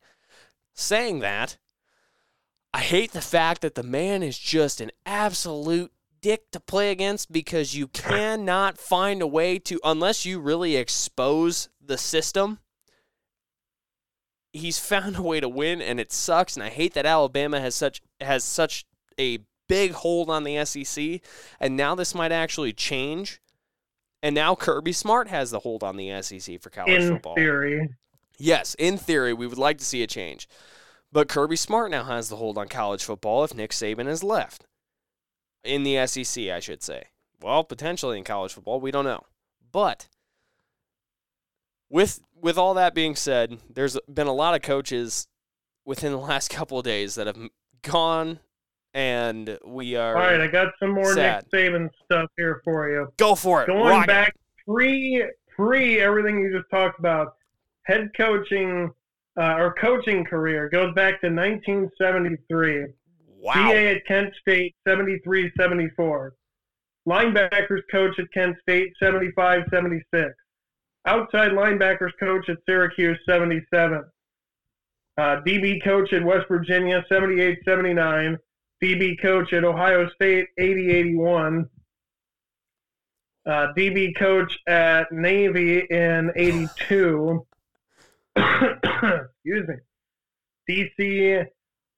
Saying that, I hate the fact that the man is just an absolute dick to play against because you cannot find a way to, unless you really expose the system, he's found a way to win and it sucks and I hate that Alabama has such has such a big hold on the SEC and now this might actually change. And now Kirby Smart has the hold on the SEC for college In football. theory, Yes, in theory, we would like to see a change. But Kirby Smart now has the hold on college football if Nick Saban has left. In the SEC, I should say. Well, potentially in college football, we don't know. But with with all that being said, there's been a lot of coaches within the last couple of days that have gone and we are all right, I got some more Sad. Nick Saban stuff here for you. go for it. Going rock it. back pre pre everything you just talked about, head coaching uh, or coaching career goes back to 1973. Wow. BA at Kent State, 73 74. Linebackers coach at Kent State, 75 76. Outside linebackers coach at Syracuse, 77. Uh, DB coach at West Virginia, 78 79. DB coach at Ohio State, 80 81. Uh, DB coach at Navy in 82. Excuse me. DC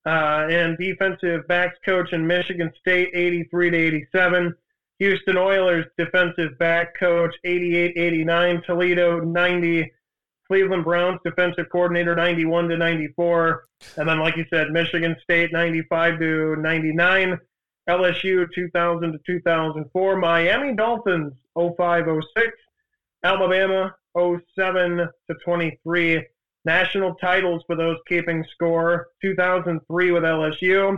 uh, and defensive backs coach in Michigan State, 83 to 87. Houston Oilers defensive back coach, 88 89. Toledo, 90. Cleveland Browns defensive coordinator, 91 to 94. And then, like you said, Michigan State, 95 to 99. LSU, 2000 to 2004. Miami Dolphins, 05 06. Alabama, 07 to 23 national titles for those keeping score 2003 with LSU,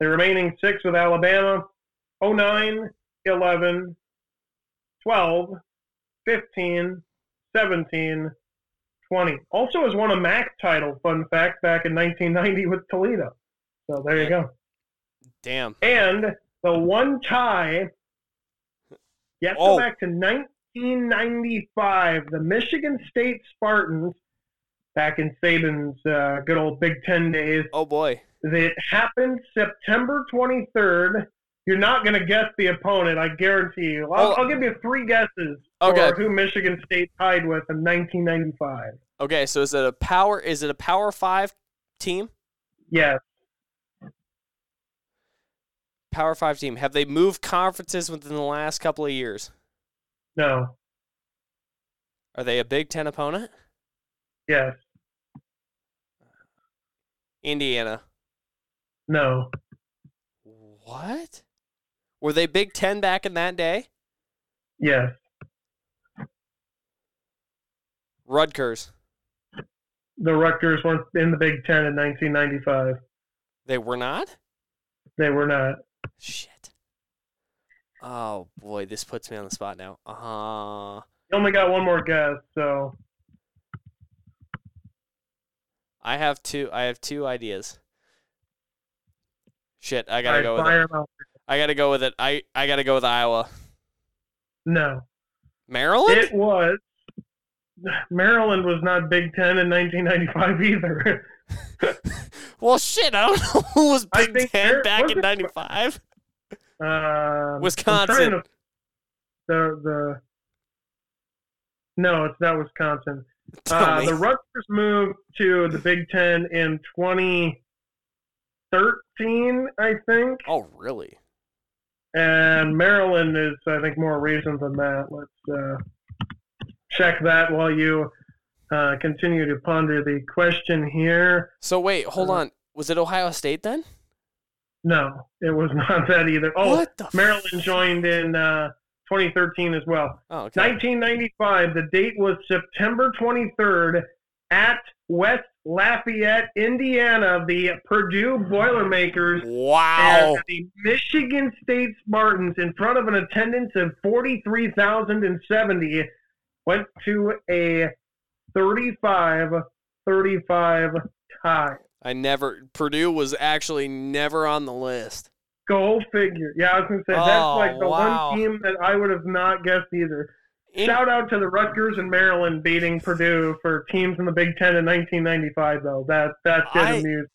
the remaining six with Alabama 09, 11, 12, 15, 17, 20. Also has won a MAC title, fun fact, back in 1990 with Toledo. So there you go. Damn. And the one tie, you have to Oh. go back to 1995. The Michigan State Spartans, back in Saban's uh, good old Big Ten days, Oh boy. it happened September 23rd. You're not going to guess the opponent, I guarantee you. I'll, Oh. I'll give you three guesses Okay. for who Michigan State tied with in 1995. Okay, so is it a power? Is it a Power Five team? Yes. Power Five team. Have they moved conferences within the last couple of years? No. Are they a Big Ten opponent? Yes. Indiana. No. What? Were they Big Ten back in that day? Yes. Rutgers. The Rutgers weren't in the Big Ten in 1995. They were not? They were not. Shit. Oh boy, this puts me on the spot now. Uh You only got one more guess, so I have two I have two ideas. Shit, I gotta right, go with it. out. I gotta go with it. I, I gotta go with Iowa. No. Maryland? It was. Maryland was not Big Ten in 1995 either. well shit, I don't know who was Big Ten there- back in ninety five. Um, Wisconsin. to- The the. No, it's not Wisconsin. Uh, the Rutgers moved to the Big Ten in 2013, I think, oh really? and Maryland is, I think, more recent than that. Let's uh, check that while you uh, continue to ponder the question here. So wait, hold Uh, on. Was it Ohio State then? No, it was not that either. Oh, the f- Maryland joined in uh, 2013 as well. Oh, okay. 1995. The date was September 23rd at West Lafayette, Indiana. The Purdue Boilermakers Wow. and the Michigan State Spartans, in front of an attendance of 43,070, went to a 35-35 tie. I never Purdue was actually never on the list. Go figure. Yeah, I was gonna say Oh, that's like the wow. one team that I would have not guessed either. In- Shout out to the Rutgers and Maryland beating Purdue for teams in the Big Ten in 1995, though. That that did I- amuse.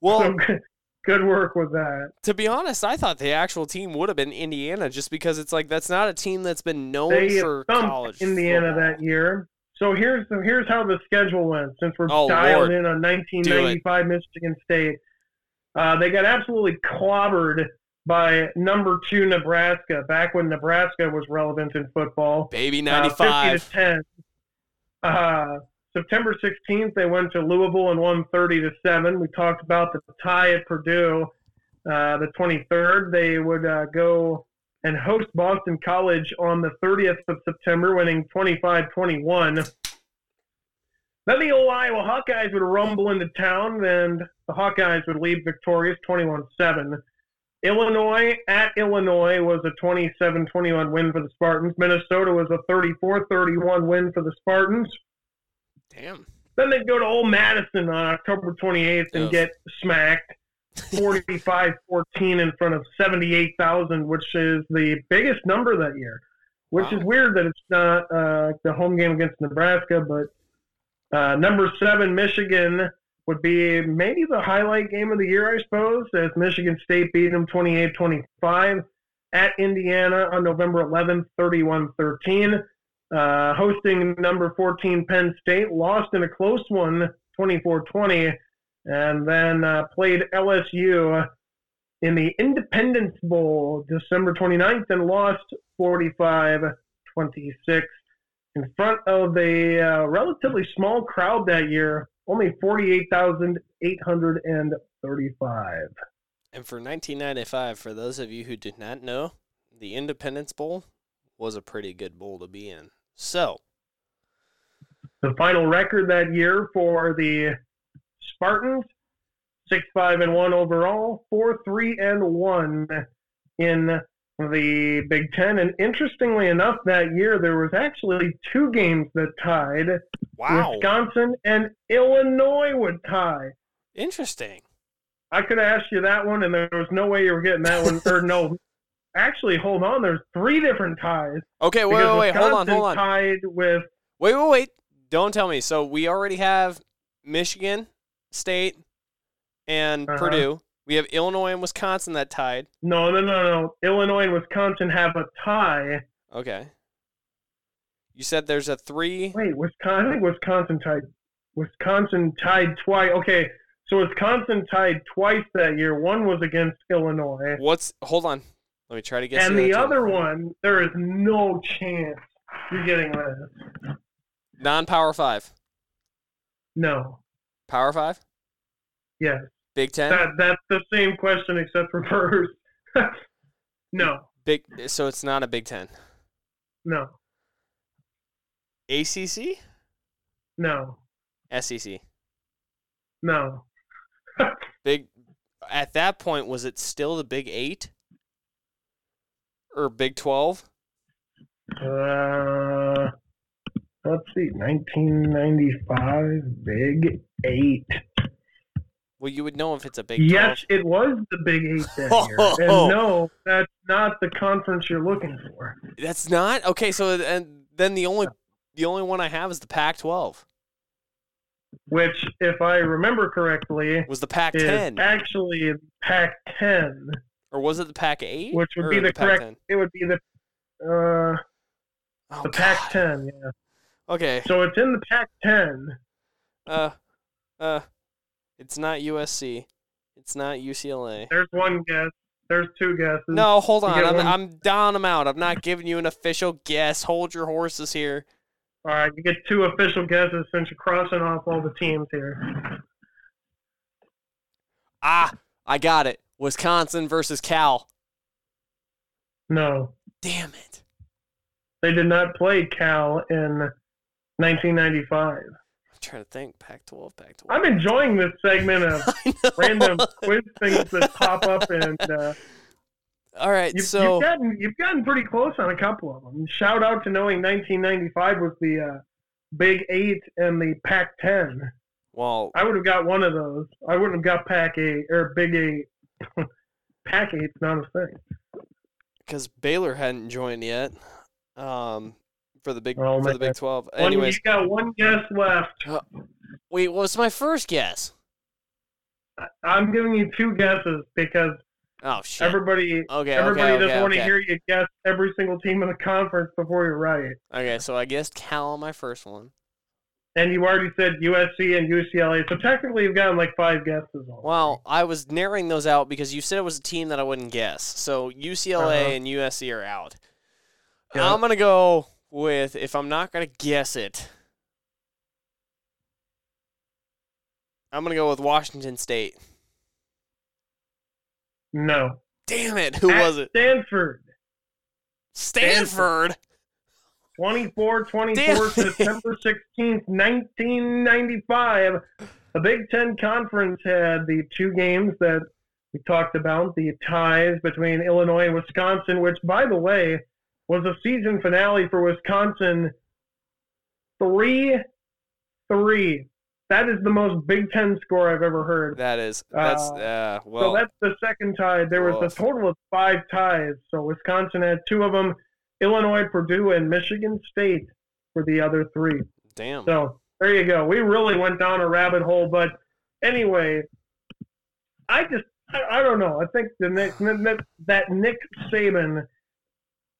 well, So good, good work with that. to be honest, I thought the actual team would have been Indiana just because it's like that's not a team that's been known They for college. Indiana football. that year. So here's the, here's how the schedule went. Since we're Oh, dialed Lord. in on 1995 Michigan State, uh, they got absolutely clobbered by number two Nebraska. Back when Nebraska was relevant in football. Baby Uh, 95. 50 to 10. Uh, September 16th, they went to Louisville and won 30 to 7. We talked about the tie at Purdue. Uh, the 23rd, they would uh, go and host Boston College on the 30th of September, winning 25 21. Then the old Iowa Hawkeyes would rumble into town, and the Hawkeyes would leave victorious 21 7. Illinois at Illinois was a 27 21 win for the Spartans. Minnesota was a 34 31 win for the Spartans. Damn. Then they'd go to Old Madison on October 28th and Ugh. get smacked 45 14 in front of 78,000, which is the biggest number that year. Which Wow. is weird that it's not uh, the home game against Nebraska, but uh, number seven, Michigan would be maybe the highlight game of the year, I suppose, as Michigan State beat them 28-25 at Indiana on November 11th, 31-13. Uh, hosting number 14 Penn State, lost in a close one, 24-20, and then uh, played LSU in the Independence Bowl December 29th and lost 45-26 in front of a uh, relatively small crowd that year, only 48,835. And for 1995, for those of you who did not know, the Independence Bowl was a pretty good bowl to be in. So, the final record that year for the Spartans, 6 5 and 1 overall, 4 3 and 1 in the Big Ten. And interestingly enough, that year there was actually two games that tied. wow. Wisconsin and Illinois would tie. Interesting. I could have asked you that one, and there was no way you were getting that one. or no, actually, hold on. There's three different ties. Okay, wait, wait, wait. Hold on, hold on. Tied with Wait, wait, wait. Don't tell me. So we already have Michigan State and Uh-huh. Purdue. We have Illinois and Wisconsin that tied. no, no, no, no. Illinois and Wisconsin have a tie. Okay. You said there's a three. Wait, Wisconsin. I think Wisconsin tied. Wisconsin tied twice. Okay, so Wisconsin tied twice that year. One was against Illinois, What's? Hold on. Let me try to guess. and the other one, there is no chance you're getting this. non-power five. No. Power five. Yeah. Big Ten. That that's the same question except reversed. no. Big. So it's not a Big Ten. No. ACC. No. SEC. No. Big. At that point, was it still the Big Eight? Or Big Twelve? Uh, let's see. 1995 Big Eight. Well, you would know if it's a Big Yes, it was the Big Eight that year. And no, that's not the conference you're looking for. That's not okay. So and then the only the only one I have is the Pac-12. Which, if I remember correctly, Was the is Pac-10 actually Pac-10, or was it the Pac-8? which would be the correct. Pac-10? It would be the uh, Oh, the God. Pac-10. Yeah. Okay. So it's in the Pac-10. Uh, uh, it's not USC. It's not UCLA. There's one guess. There's two guesses. No, hold on. I'm one- I'm down. I'm out. I'm not giving you an official guess. Hold your horses here. All right, you get two official guesses since you're crossing off all the teams here. Ah, I got it. Wisconsin versus Cal. No, Damn it. they did not play Cal in 1995. I'm trying to think. Pac-12, Pac-12. I'm enjoying this segment of random quiz things that pop up, and uh, All right. you've, so you've gotten you've gotten pretty close on a couple of them. Shout out to knowing 1995 was the uh, Big Eight and the Pac-10. well, I would have got one of those. I wouldn't have got Pac Eight or Big Eight. Pac Eight's not a thing. because Baylor hadn't joined yet. Um, for the big Oh, for the man. Big Twelve. One, Anyways, you got one guess left. wait. What was my first guess? I'm giving you two guesses because Oh shit. everybody okay. everybody okay. doesn't Okay. want to okay. hear you guess every single team in the conference before you're right. Okay. So I guessed Cal on my first one. And you already said USC and UCLA, so technically you've gotten like five guesses. Already. Well, I was narrowing those out because you said it was a team that I wouldn't guess. So UCLA Uh-huh. and USC are out. Yeah. I'm gonna go with if I'm not gonna guess it. I'm gonna go with Washington State. no. Damn it! Who At was it? Stanford. Stanford. 24 24 September 16th, 1995. The Big Ten Conference had the two games that we talked about the ties between Illinois and Wisconsin, which, by the way, was a season finale for Wisconsin 3 3. That is the most Big Ten score I've ever heard. That is that's Uh, uh, well. so that's the second tie. There was a total of five ties. So Wisconsin had two of them. Illinois, Purdue, and Michigan State were the other three. damn. So there you go. We really went down a rabbit hole, but anyway, I just I, I don't know. I think the Nick, that Nick Saban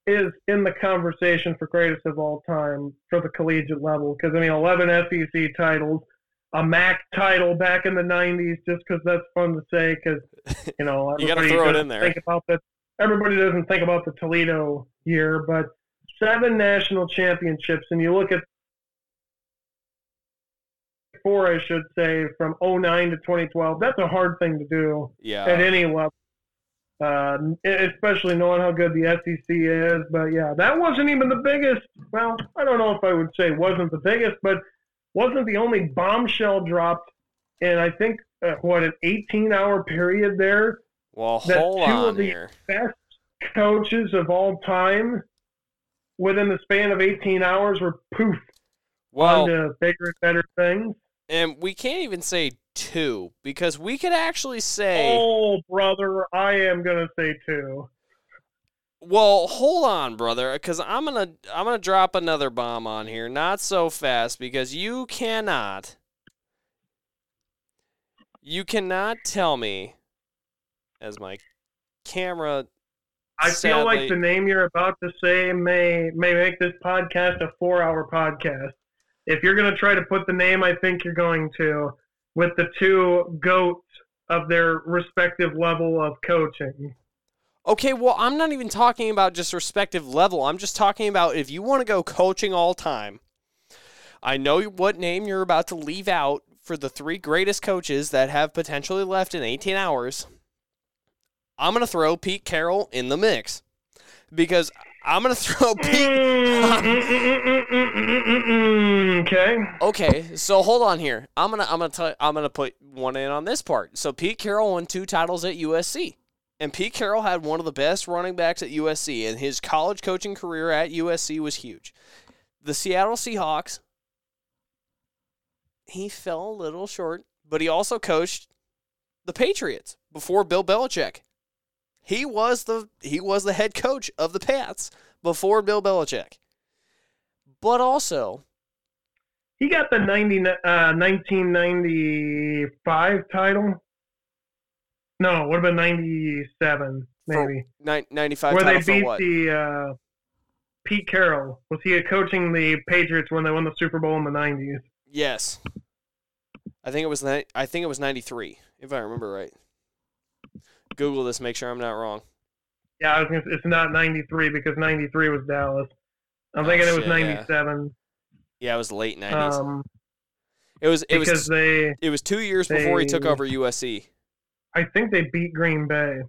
is in the conversation for greatest of all time for the collegiate level because I mean, 11 SEC titles, a MAC title back in the 90s, just because that's fun to say. Because you know, you got to throw it in there. Think about that. Everybody doesn't think about the Toledo year, but seven national championships, and you look at four, I should say, from 09 to 2012. That's a hard thing to do yeah. at any level, uh, especially knowing how good the SEC is. But yeah, that wasn't even the biggest. Well, I don't know if I would say wasn't the biggest, but wasn't the only bombshell dropped in, I think, uh, what, an 18 hour period there? Well, hold that two on of the here. Best coaches of all time within the span of 18 hours were poof well, on to bigger and better things. And we can't even say two because we could actually say. Oh, brother, I am gonna say two. Well, hold on, brother, because I'm gonna I'm gonna drop another bomb on here. Not so fast, because you cannot. You cannot tell me, as my camera. I sadly, feel like the name you're about to say may may make this podcast a four hour podcast if you're going to try to put the name I think you're going to with the two goats of their respective level of coaching. Okay, well, I'm not even talking about just respective level. I'm just talking about if you want to go coaching all time. I know what name you're about to leave out for the three greatest coaches that have potentially left in 18 hours. I'm going to throw Pete Carroll in the mix because I'm gonna throw Pete. okay. Okay, so hold on here. I'm gonna I'm gonna tell, I'm gonna put one in on this part. So Pete Carroll won two titles at USC, and Pete Carroll had one of the best running backs at USC, and his college coaching career at USC was huge. The Seattle Seahawks, he fell a little short, but he also coached the Patriots before Bill Belichick. He was the he was the head coach of the Pats before Bill Belichick. But also, he got the 90, uh, 1995 title. No, what about 97 maybe? Ni- 95 Where they beat the uh, Pete Carroll. Was he coaching the Patriots when they won the Super Bowl in the 90s? Yes. I think it was I think it was 93 if I remember right. Google this, make sure I'm not wrong. Yeah, I was gonna, it's not 93 because 93 was Dallas. I'm oh, thinking shit, it was 97. Yeah. yeah. it was late 90s. Um, it was it was they it was 2 years they, before he took over USC. I think they beat Green Bay.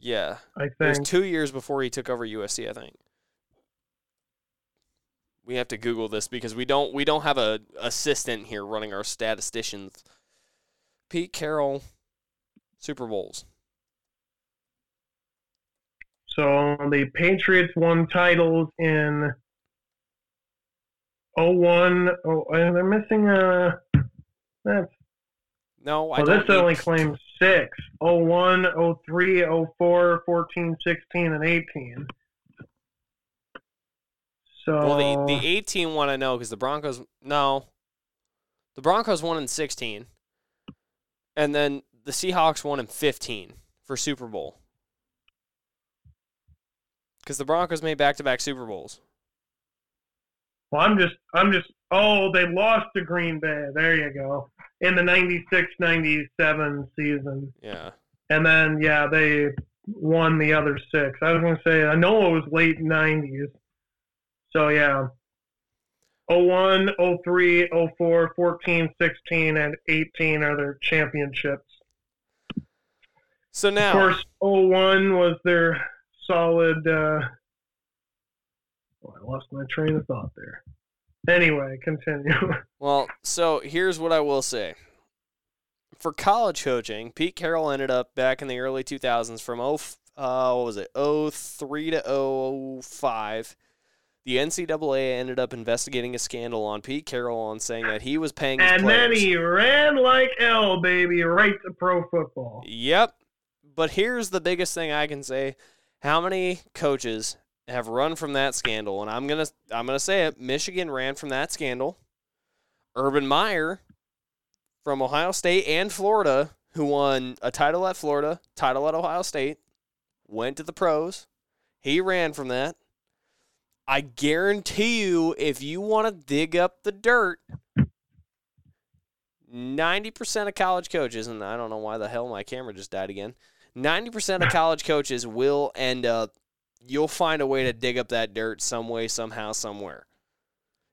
Yeah. I think. It was 2 years before he took over USC, I think. We have to Google this because we don't we don't have a assistant here running our statisticians. Pete Carroll Super Bowls. So the Patriots won titles in 01. Oh, they're missing a. That's. No, I well, this only claims six. 01, 03, 04, 14, 16, and 18. So. Well, the, the 18 one I know because the Broncos. No. The Broncos won in 16. And then the Seahawks won in 15 for Super Bowl because the Broncos made back-to-back Super Bowls. Well, I'm just, I'm just. Oh, they lost to Green Bay. There you go. In the 96-97 season. Yeah. And then, yeah, they won the other six. I was going to say, I know it was late 90s. So, yeah. 01, 03, 04, 14, 16, and 18 are their championships. So now. Of course, 01 was their solid. Uh, oh, I lost my train of thought there. Anyway, continue. well, so here's what I will say. For college coaching, Pete Carroll ended up back in the early 2000s from 0, uh, what was it, 03 to 05. The NCAA ended up investigating a scandal on Pete Carroll on saying that he was paying And players. then he ran like hell, baby, right to pro football. Yep. But here's the biggest thing I can say how many coaches have run from that scandal? And I'm gonna I'm gonna say it. Michigan ran from that scandal. Urban Meyer from Ohio State and Florida who won a title at Florida, title at Ohio State, went to the pros. He ran from that. I guarantee you, if you want to dig up the dirt, 90% of college coaches, and I don't know why the hell my camera just died again, 90% of college coaches will end up, you'll find a way to dig up that dirt some way, somehow, somewhere.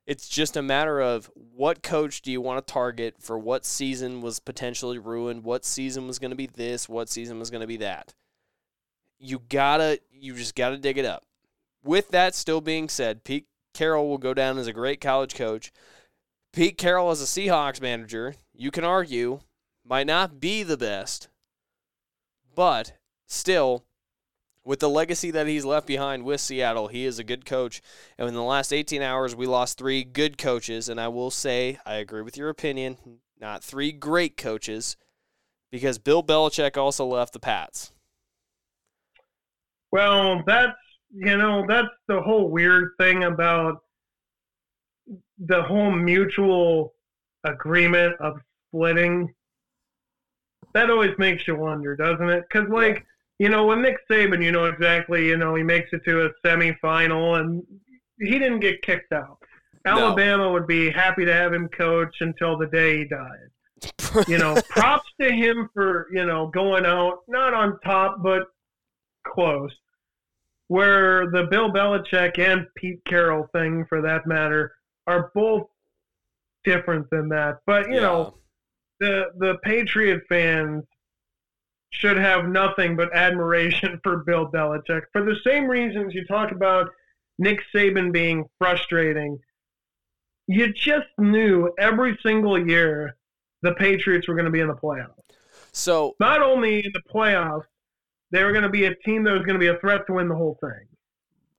It's just a matter of what coach do you want to target for what season was potentially ruined, what season was going to be this, what season was going to be that. You gotta, you just gotta dig it up. With that still being said, Pete Carroll will go down as a great college coach. Pete Carroll as a Seahawks manager, you can argue, might not be the best, but still, with the legacy that he's left behind with Seattle, he is a good coach. And in the last 18 hours, we lost three good coaches. And I will say, I agree with your opinion, not three great coaches, because Bill Belichick also left the Pats. Well, that's, you know, that's the whole weird thing about the whole mutual agreement of splitting. That always makes you wonder, doesn't it? Because, like, you know, when Nick Saban, you know exactly, you know, he makes it to a semifinal and he didn't get kicked out. No. Alabama would be happy to have him coach until the day he died. You know, props to him for, you know, going out, not on top, but close. Where the Bill Belichick and Pete Carroll thing, for that matter, are both different than that. But, you Yeah. know, the the Patriot fans should have nothing but admiration for Bill Belichick for the same reasons you talk about Nick Saban being frustrating. You just knew every single year the Patriots were going to be in the playoffs. So, Not only in the playoffs, they were going to be a team that was going to be a threat to win the whole thing.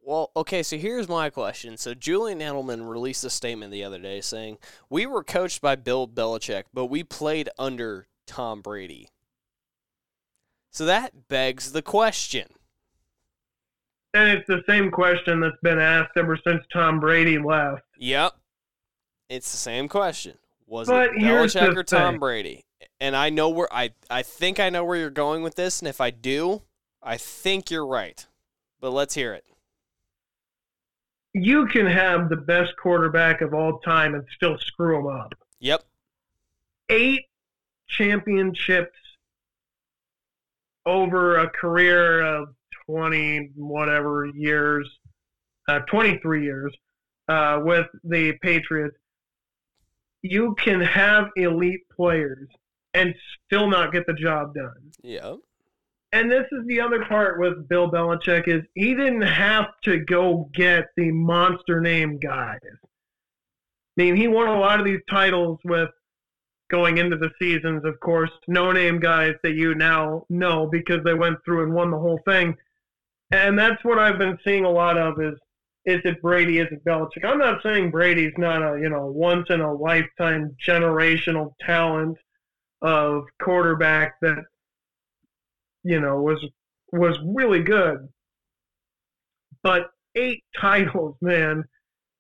Well, okay, so here's my question. So, Julian Edelman released a statement the other day saying, We were coached by Bill Belichick, but we played under Tom Brady. So that begs the question. And it's the same question that's been asked ever since Tom Brady left. Yep. It's the same question. Was But it Belichick or Tom thing. Brady? And I know where I I think I know where you're going with this, and if I do, I think you're right. But let's hear it. You can have the best quarterback of all time and still screw him up. Yep. eight championships over a career of 20 whatever years, uh, 23 years uh, with the Patriots. You can have elite players and still not get the job done. Yep. And this is the other part with Bill Belichick is he didn't have to go get the monster name guys. I mean, he won a lot of these titles with going into the seasons, of course, no name guys that you now know because they went through and won the whole thing. And that's what I've been seeing a lot of is is it Brady, is it Belichick? I'm not saying Brady's not a, you know, once in a lifetime generational talent of quarterback that you know was was really good. But eight titles, man,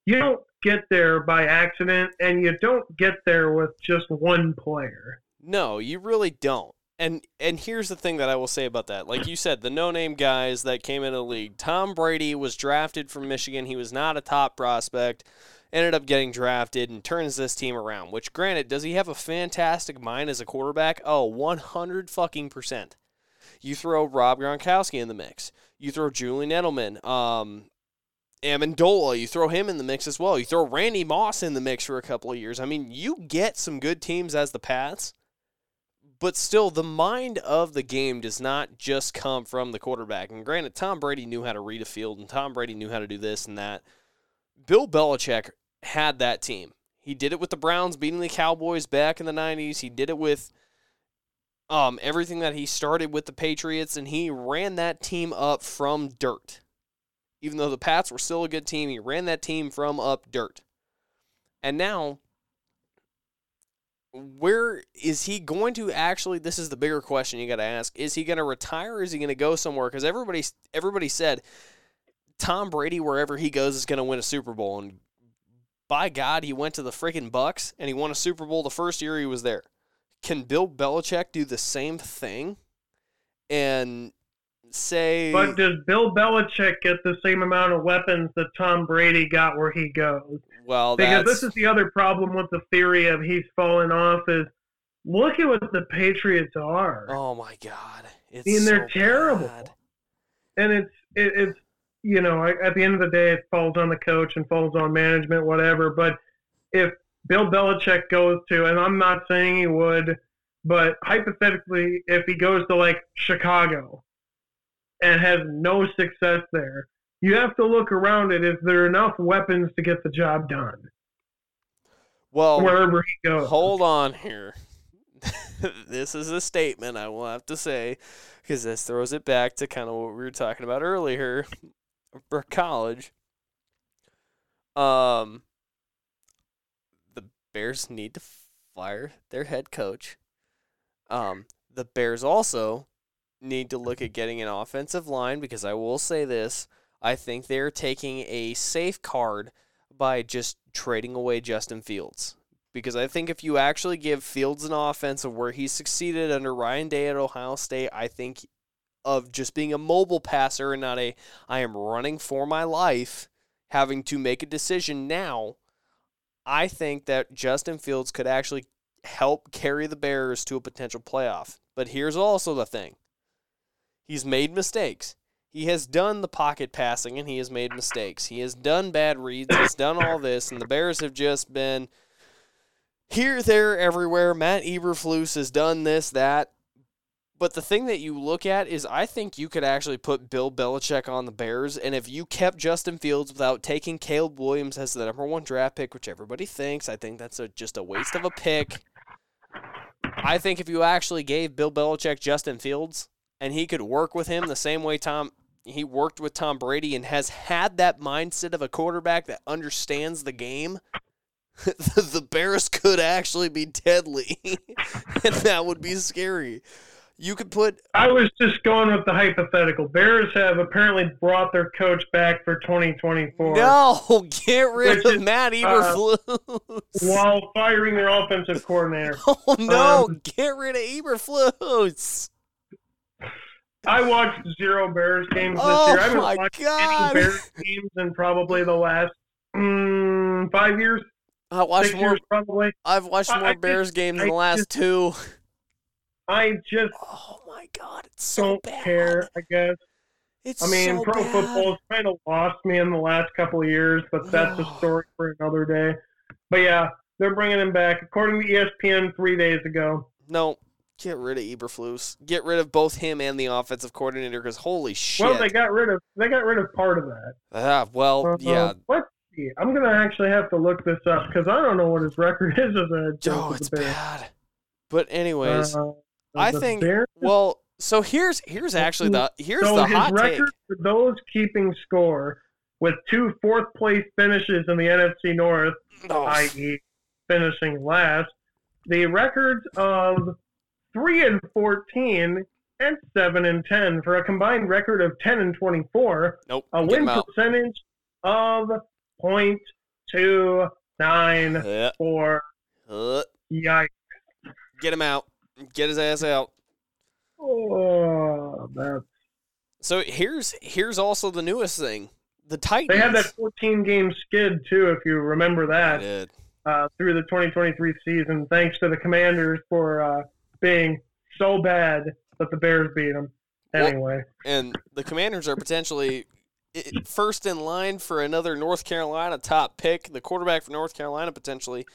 you don't get there by accident and you don't get there with just one player. No, you really don't. And and here's the thing that I will say about that. Like you said, the no-name guys that came into the league. Tom Brady was drafted from Michigan. He was not a top prospect. Ended up getting drafted and turns this team around. Which, granted, does he have a fantastic mind as a quarterback? Oh, 100 fucking percent. You throw Rob Gronkowski in the mix. You throw Julian Edelman, um, Amendola. You throw him in the mix as well. You throw Randy Moss in the mix for a couple of years. I mean, you get some good teams as the Pats but still, the mind of the game does not just come from the quarterback. And granted, Tom Brady knew how to read a field, and Tom Brady knew how to do this and that. Bill Belichick had that team. He did it with the Browns beating the Cowboys back in the '90s. He did it with um, everything that he started with the Patriots, and he ran that team up from dirt. Even though the Pats were still a good team, he ran that team from up dirt. And now where is he going to actually this is the bigger question you got to ask is he going to retire or is he going to go somewhere because everybody everybody said tom brady wherever he goes is going to win a super bowl and by god he went to the freaking bucks and he won a super bowl the first year he was there can Bill Belichick do the same thing and say But does Bill Belichick get the same amount of weapons that Tom Brady got where he goes? well Because that's this is the other problem with the theory of he's fallen off is look at what the Patriots are. oh my god it's I mean, they're so terrible. bad. and it's it, it's you know at the end of the day it falls on the coach and falls on management whatever but if bill belichick goes to and i'm not saying he would but hypothetically if he goes to like chicago and has no success there you have to look around it is there enough weapons to get the job done well wherever he goes Hold on here. this is a statement I will have to say because this throws it back to kind of what we were talking about earlier for college. Um, Bears need to fire their head coach. Um, the Bears also need to look at getting an offensive line because I will say this: I think they're taking a safe card by just trading away Justin Fields because I think if you actually give Fields an offense of where he succeeded under Ryan Day at Ohio State, I think of just being a mobile passer and not a I am running for my life, having to make a decision now. I think that Justin Fields could actually help carry the Bears to a potential playoff. But here's also the thing. He's made mistakes. He has done the pocket passing and he has made mistakes. He has done bad reads. He's done all this, and the Bears have just been here, there, everywhere. Matt Eberflus has done this, that. But the thing that you look at is I think you could actually put Bill Belichick on the Bears, and if you kept Justin Fields without taking Caleb Williams as the number one draft pick, which everybody thinks, I think that's a, just a waste of a pick. I think if you actually gave Bill Belichick Justin Fields, and he could work with him the same way Tom he worked with Tom Brady and has had that mindset of a quarterback that understands the game, the Bears could actually be deadly, and that would be scary. You could put I was just going with the hypothetical. Bears have apparently brought their coach back for 2024 no, get rid of is, Matt Eberflus. while firing their offensive coordinator. oh no, um, get rid of Eberflus. I watched zero Bears games this Oh year. I haven't my watched God. any Bears games in probably the last mm, five years, I watched more. years probably. I've watched more I Bears games in the last just- two. I just Oh my god, it's so don't bad. care. I guess. It's I mean, so pro bad. football's kind of lost me in the last couple of years, but that's a Oh. story for another day. But yeah, they're bringing him back. According to ESPN three days ago, No, get rid of Eberflus. Get rid of both him and the offensive coordinator because holy shit. well, they got rid of they got rid of part of that. ah, well, Uh, yeah. Let's see. I'm gonna actually have to look this up because I don't know what his record is as a head Oh, of it's bad. But anyways, Uh, I think. Bears- Well, so here's here's actually the here's so the his hot take. record for those keeping score with two fourth place finishes in the NFC North, Oh, i.e., finishing last, the records of three and fourteen and seven and ten for a combined record of ten and twenty-four, nope. a win percentage of point two nine Uh, four. uh, Yikes! get him out. Get his ass out. Oh, that's So here's here's also the newest thing. The Titans. They had that 14 game skid too, if you remember that, did. uh, through the 2023 season. Thanks to the Commanders for uh, being so bad that the Bears beat them. Well- Anyway, and the Commanders are potentially first in line for another North Carolina top pick. The quarterback for North Carolina potentially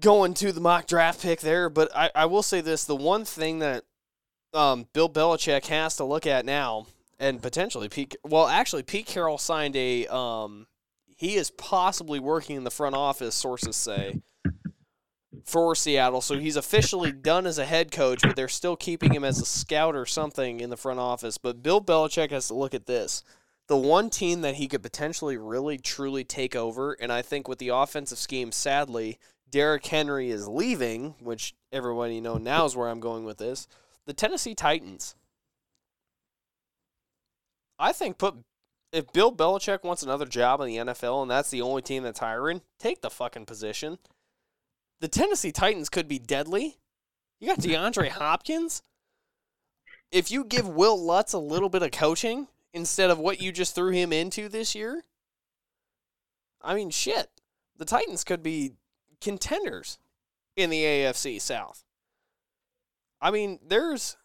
going to the mock draft pick there. But I, I will say this: the one thing that um, Bill Belichick has to look at now, and potentially Pete. Well, actually, Pete Carroll signed a. Um, he is possibly working in the front office. Sources say for Seattle. So he's officially done as a head coach, but they're still keeping him as a scout or something in the front office. But Bill Belichick has to look at this. The one team that he could potentially really truly take over, and I think with the offensive scheme, sadly, Derrick Henry is leaving, which everybody know now is where I'm going with this. The Tennessee Titans. I think put if Bill Belichick wants another job in the NFL and that's the only team that's hiring, take the fucking position the Tennessee Titans could be deadly, You got DeAndre Hopkins. If you give Will Lutz a little bit of coaching instead of what you just threw him into this year, I mean, shit. The Titans could be contenders in the AFC South. I mean, there's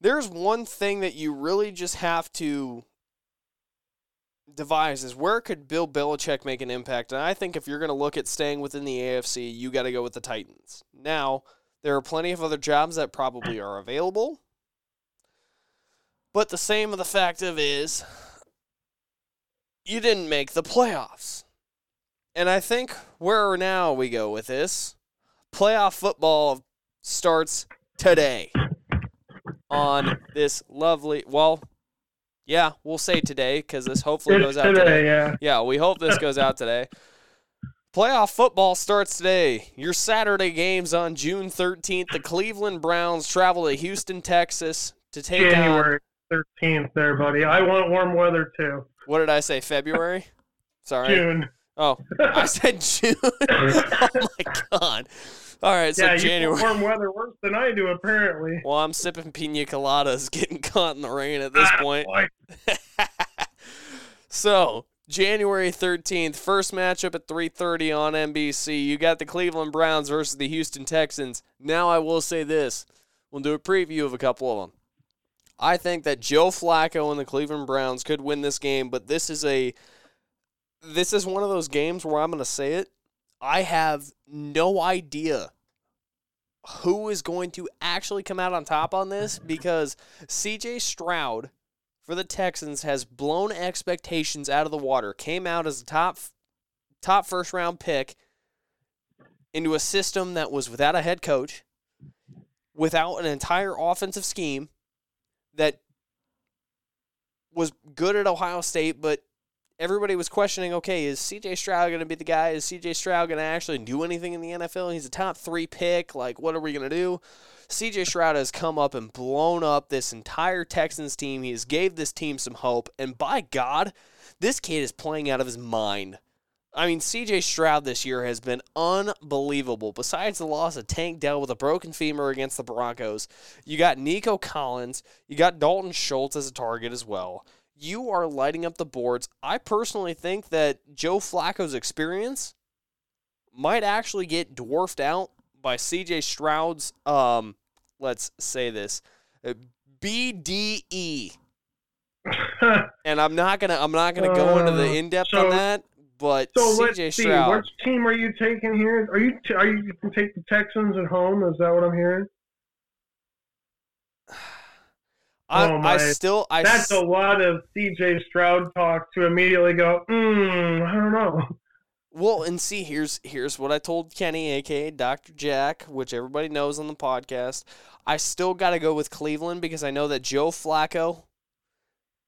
there's one thing that you really just have to devise is where could Bill Belichick make an impact? And I think if you're going to look at staying within the AFC, you got to go with the Titans. Now, there are plenty of other jobs that probably are available. But the same of the fact of is you didn't make the playoffs. And I think where now we go with this, playoff football starts today on this lovely, well, yeah, we'll say today because this hopefully It's goes out today, today. yeah. Yeah, we hope this goes out today. Playoff football starts today. Your Saturday games on June 13th. The Cleveland Browns travel to Houston, Texas to take on. 13th there, buddy. I want warm weather too. What did I say? February? Sorry. June. Oh, I said June. oh my god. All right, so yeah, January. warm weather worse than I do, apparently. Well, I'm sipping pina coladas, getting caught in the rain at this Ah, point. so January 13th, first matchup at 3:30 on NBC. You got the Cleveland Browns versus the Houston Texans. Now I will say this: we'll do a preview of a couple of them. I think that Joe Flacco and the Cleveland Browns could win this game, but this is a this is one of those games where I'm going to say it. I have no idea who is going to actually come out on top on this because CJ Stroud for the Texans has blown expectations out of the water. Came out as a top top first round pick into a system that was without a head coach, without an entire offensive scheme that was good at Ohio State, but everybody was questioning, okay, is CJ Stroud going to be the guy? Is CJ Stroud going to actually do anything in the NFL? He's a top 3 pick. Like what are we going to do? CJ Stroud has come up and blown up this entire Texans team. He has gave this team some hope, and by God, this kid is playing out of his mind. I mean, CJ Stroud this year has been unbelievable. Besides the loss of Tank Dell with a broken femur against the Broncos, you got Nico Collins, you got Dalton Schultz as a target as well. You are lighting up the boards. I personally think that Joe Flacco's experience might actually get dwarfed out by CJ Stroud's um let's say this BDE. And I'm not going to I'm not to go into the Uh, in-depth so- on that, but So let's CJ see. Stroud Which team are you taking here? Are you are you you can take the Texans at home? Is that what I'm hearing? I, Oh, I still I That's a lot of CJ Stroud talk to immediately go. Hmm. I don't know. Well, and see, here's here's what I told Kenny, aka Dr. Jack, which everybody knows on the podcast. I still got to go with Cleveland because I know that Joe Flacco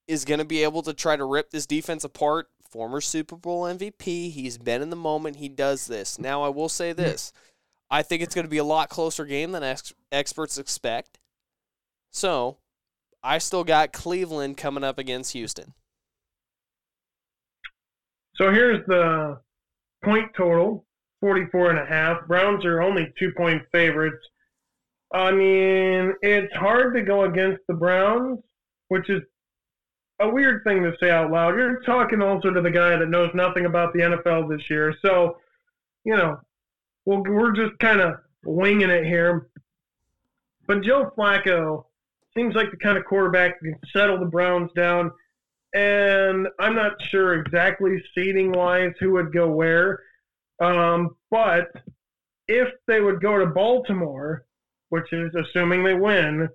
is going to be able to try to rip this defense apart. Former Super Bowl MVP, he's been in the moment. He does this. Now, I will say this: I think it's going to be a lot closer game than ex- experts expect. So, I still got Cleveland coming up against Houston. So here's the point total 44 and a half. Browns are only two point favorites. I mean, it's hard to go against the Browns, which is a weird thing to say out loud. You're talking also to the guy that knows nothing about the NFL this year. So, you know, well, we're just kind of winging it here. But Joe Flacco seems like the kind of quarterback that can settle the Browns down and I'm not sure exactly seating wise who would go where. Um, but if they would go to Baltimore, which is assuming they win,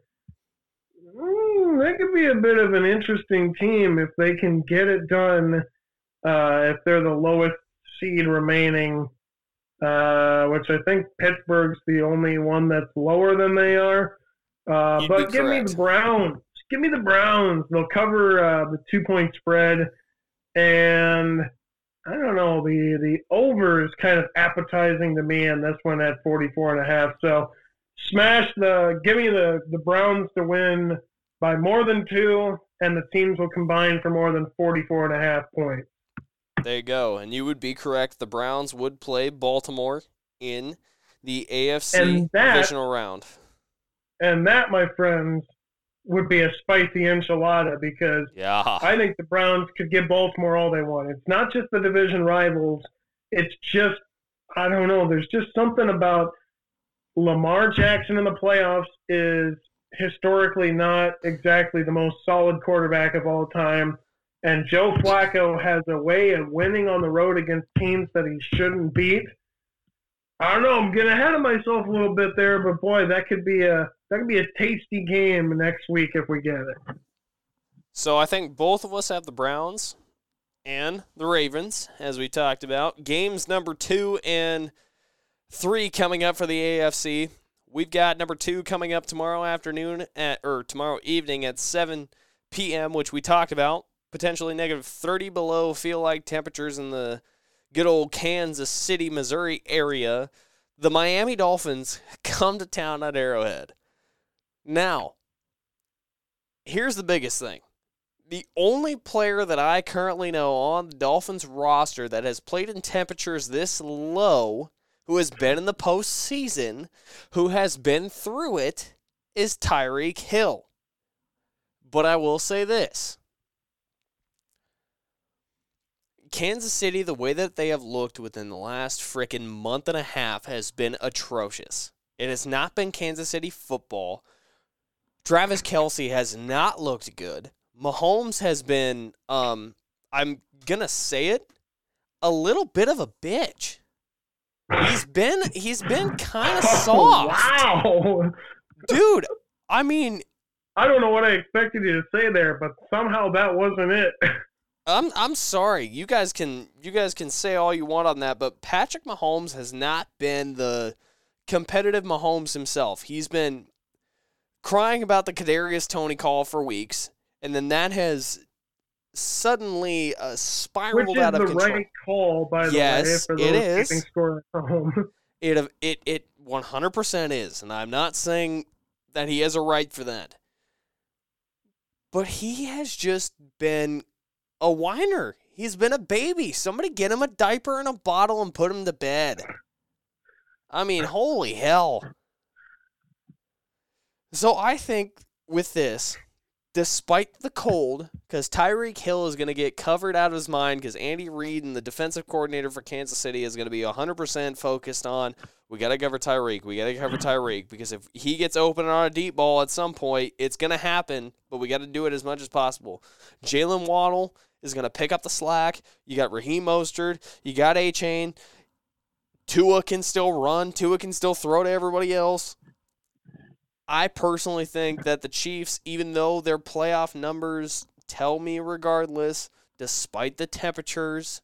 mm, that could be a bit of an interesting team if they can get it done. Uh, if they're the lowest seed remaining, uh, which I think Pittsburgh's the only one that's lower than they are. Uh, but give me the Browns. Give me the Browns. They'll cover uh, the two point spread, and I don't know the the over is kind of appetizing to me, and this one at 44 and a half. So smash the give me the the Browns to win by more than two, and the teams will combine for more than 44 and a half points. There you go. And you would be correct. The Browns would play Baltimore in the AFC that- divisional round. And that, my friends, would be a spicy enchilada because Yeah. I think the Browns could give Baltimore all they want. It's not just the division rivals. It's just I don't know. There's just something about Lamar Jackson in the playoffs is historically not exactly the most solid quarterback of all time. And Joe Flacco has a way of winning on the road against teams that he shouldn't beat. I don't know. I'm getting ahead of myself a little bit there, but boy, that could be a that could be a tasty game next week if we get it. So I think both of us have the Browns and the Ravens, as we talked about. Games number two and three coming up for the AFC. We've got number two coming up tomorrow afternoon at or tomorrow evening at 7 p.m., which we talked about. Potentially negative 30 below feel like temperatures in the good old Kansas City, Missouri area. The Miami Dolphins come to town at Arrowhead. Now, here's the biggest thing the only player that I currently know on the Dolphins roster that has played in temperatures this low, who has been in the postseason, who has been through it, is Tyreek Hill. But I will say this Kansas City, the way that they have looked within the last frickin' month and a half has been atrocious. It has not been Kansas City football. Travis Kelce has not looked good. Mahomes has been, um, I'm gonna say it, a little bit of a bitch. He's been he's been kind of soft, wow. dude. I mean, I don't know what I expected you to say there, but somehow that wasn't it. I'm I'm sorry. You guys can you guys can say all you want on that, but Patrick Mahomes has not been the competitive Mahomes himself. He's been crying about the Kadarius Toney call for weeks, and then that has suddenly uh, Which spiraled is out of the control. right call, by the Yes, way, for it those score at home. It it it 100% is, and I'm not saying that he has a right for that. But he has just been a whiner. He's been a baby. Somebody get him a diaper and a bottle and put him to bed. I mean, holy hell. So I think with this, despite the cold, because Tyreek Hill is going to get covered out of his mind because Andy Reid and the defensive coordinator for Kansas City is going to be 100% focused on we got to cover Tyreek. We got to cover Tyreek because if he gets open on a deep ball at some point, it's going to happen, but we got to do it as much as possible. Jaylen Waddle is going to pick up the slack. You got Raheem Mostert. You got Achane. Tua can still run. Tua can still throw to everybody else. I personally think that the Chiefs, even though their playoff numbers tell me regardless, despite the temperatures,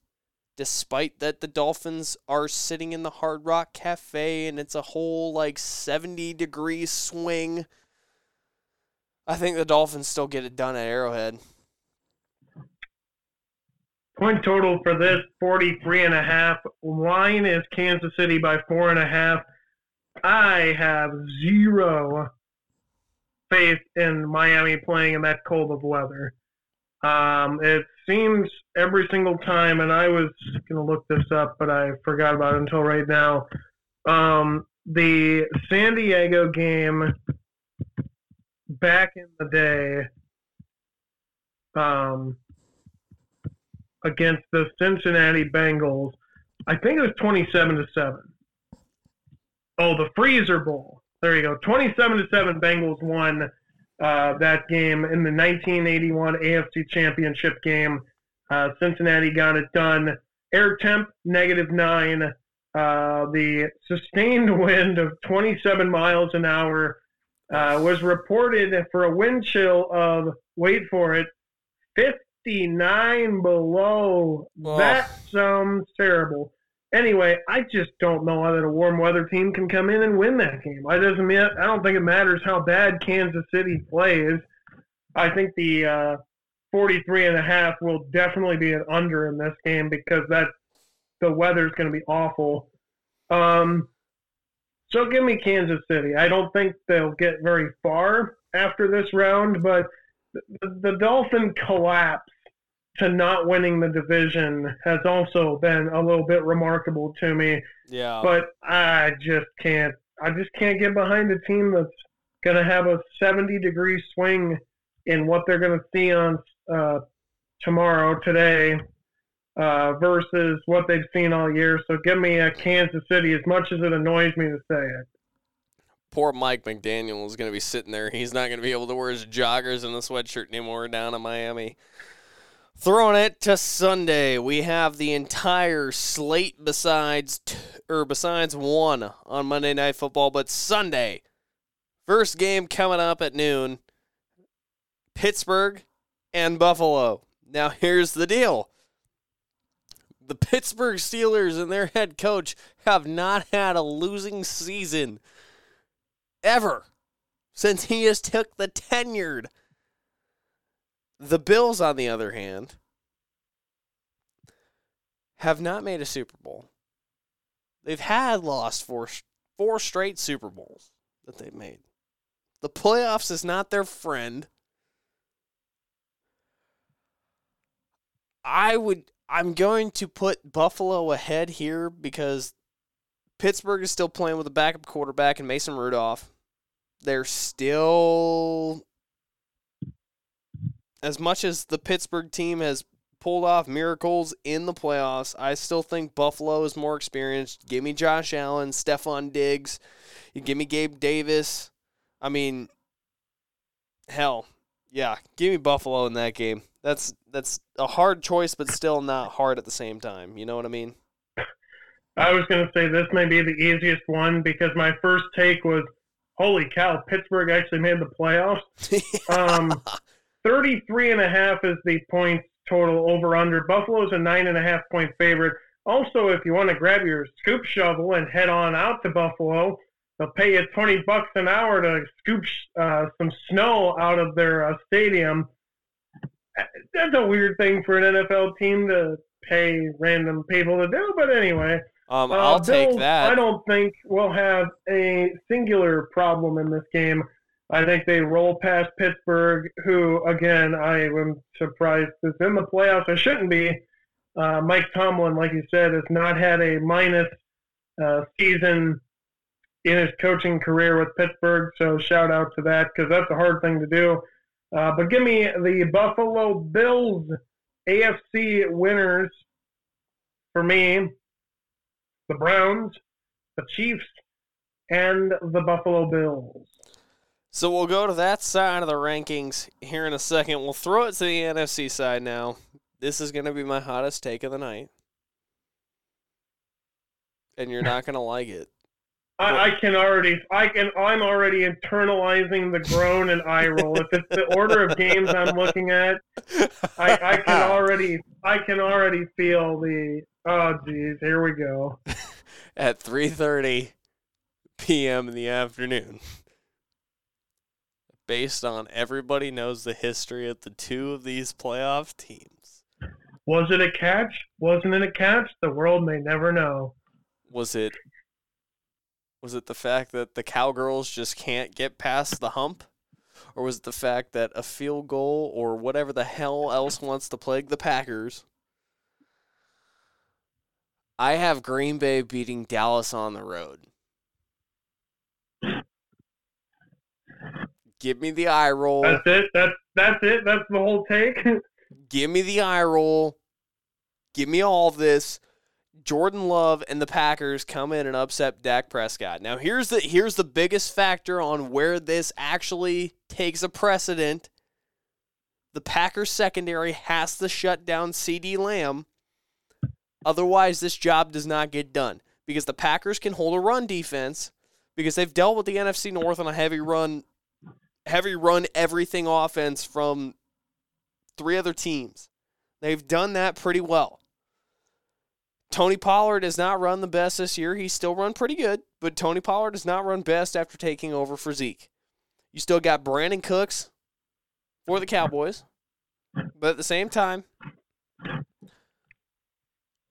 despite that the Dolphins are sitting in the Hard Rock Cafe and it's a whole like 70 degree swing, I think the Dolphins still get it done at Arrowhead. Point total for this 43 and a half. Line is Kansas City by four and a half. I have zero faith in Miami playing in that cold of weather. Um, it seems every single time, and I was going to look this up, but I forgot about it until right now. Um, the San Diego game back in the day um, against the Cincinnati Bengals, I think it was 27 to 7. Oh, the Freezer Bowl. There you go. 27 to 7 Bengals won uh, that game in the 1981 AFC Championship game. Uh, Cincinnati got it done. Air temp negative 9. Uh, the sustained wind of 27 miles an hour uh, was reported for a wind chill of, wait for it, 59 below. Oh. That sounds terrible. Anyway, I just don't know that a warm weather team can come in and win that game. I doesn't mean I don't think it matters how bad Kansas City plays. I think the uh, 43 and a half will definitely be an under in this game because that the weather's going to be awful. Um, so give me Kansas City. I don't think they'll get very far after this round, but the, the Dolphin collapse to not winning the division has also been a little bit remarkable to me. Yeah. But I just can't. I just can't get behind a team that's going to have a 70 degree swing in what they're going to see on uh, tomorrow, today, uh, versus what they've seen all year. So give me a Kansas City, as much as it annoys me to say it. Poor Mike McDaniel is going to be sitting there. He's not going to be able to wear his joggers and a sweatshirt anymore down in Miami. Throwing it to Sunday, we have the entire slate besides t- or besides one on Monday Night Football, but Sunday, first game coming up at noon, Pittsburgh and Buffalo. Now here's the deal: the Pittsburgh Steelers and their head coach have not had a losing season ever since he has took the tenured. The Bills, on the other hand, have not made a Super Bowl. They've had lost four four straight Super Bowls that they've made. The playoffs is not their friend. I would I'm going to put Buffalo ahead here because Pittsburgh is still playing with a backup quarterback and Mason Rudolph. They're still as much as the Pittsburgh team has pulled off miracles in the playoffs, I still think Buffalo is more experienced. Give me Josh Allen, Stefon Diggs, you give me Gabe Davis. I mean, hell, yeah, give me Buffalo in that game. That's that's a hard choice, but still not hard at the same time. You know what I mean? I was going to say this may be the easiest one because my first take was, "Holy cow, Pittsburgh actually made the playoffs." um, 33 and a half is the points total over under. Buffalo's a nine and a half point favorite. Also, if you want to grab your scoop shovel and head on out to Buffalo, they'll pay you 20 bucks an hour to scoop uh, some snow out of their uh, stadium that's a weird thing for an NFL team to pay random people to do. But anyway, um, I'll uh, take that. I don't think we'll have a singular problem in this game. I think they roll past Pittsburgh, who again I am surprised is in the playoffs. I shouldn't be. Uh, Mike Tomlin, like you said, has not had a minus uh, season in his coaching career with Pittsburgh. So shout out to that because that's a hard thing to do. Uh, but give me the Buffalo Bills AFC winners for me, the Browns, the Chiefs, and the Buffalo Bills. So we'll go to that side of the rankings here in a second. We'll throw it to the NFC side now. This is going to be my hottest take of the night. And you're not going to like it. I, I, can already, I can, I'm already internalizing the groan and eye roll. If it's the order of games I'm looking at, I, I can already, I can already feel the. Oh, geez, here we go. At 3:30 p.m. in the afternoon, based on everybody knows the history of the two of these playoff teams. Was it a catch? Wasn't it a catch? The world may never know. Was it was it the fact that the Cowgirls just can't get past the hump? Or was it the fact that a field goal or whatever the hell else wants to plague the Packers? I have Green Bay beating Dallas on the road. Give me the eye roll. That's it. That's that's it. That's the whole take. Give me the eye roll. Give me all this. Jordan Love and the Packers come in and upset Dak Prescott. Now here's the here's the biggest factor on where this actually takes a precedent. The Packers secondary has to shut down CeeDee Lamb. Otherwise, this job does not get done because the Packers can hold a run defense because they've dealt with the NFC North on a heavy run, heavy run everything offense from three other teams. They've done that pretty well. Tony Pollard has not run the best this year. He's still run pretty good, but Tony Pollard has not run best after taking over for Zeke. You still got Brandin Cooks for the Cowboys, but at the same time,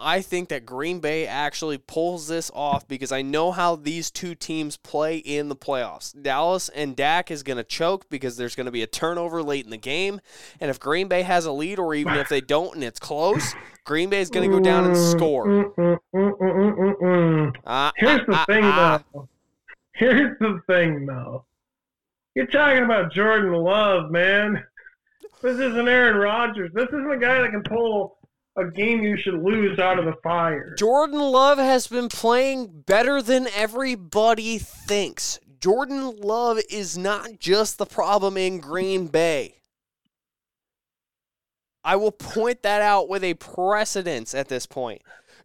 I think that Green Bay actually pulls this off because I know how these two teams play in the playoffs. Dallas and Dak is going to choke because there's going to be a turnover late in the game. And if Green Bay has a lead, or even if they don't and it's close, Green Bay is going to go down and score. Uh, Here's the uh, thing, though. Here's the thing, though. You're talking about Jordan Love, man. This isn't Aaron Rodgers. This isn't a guy that can pull a game you should lose out of the fire. Jordan Love has been playing better than everybody thinks. Jordan Love is not just the problem in Green Bay. I will point that out with a precedence at this point.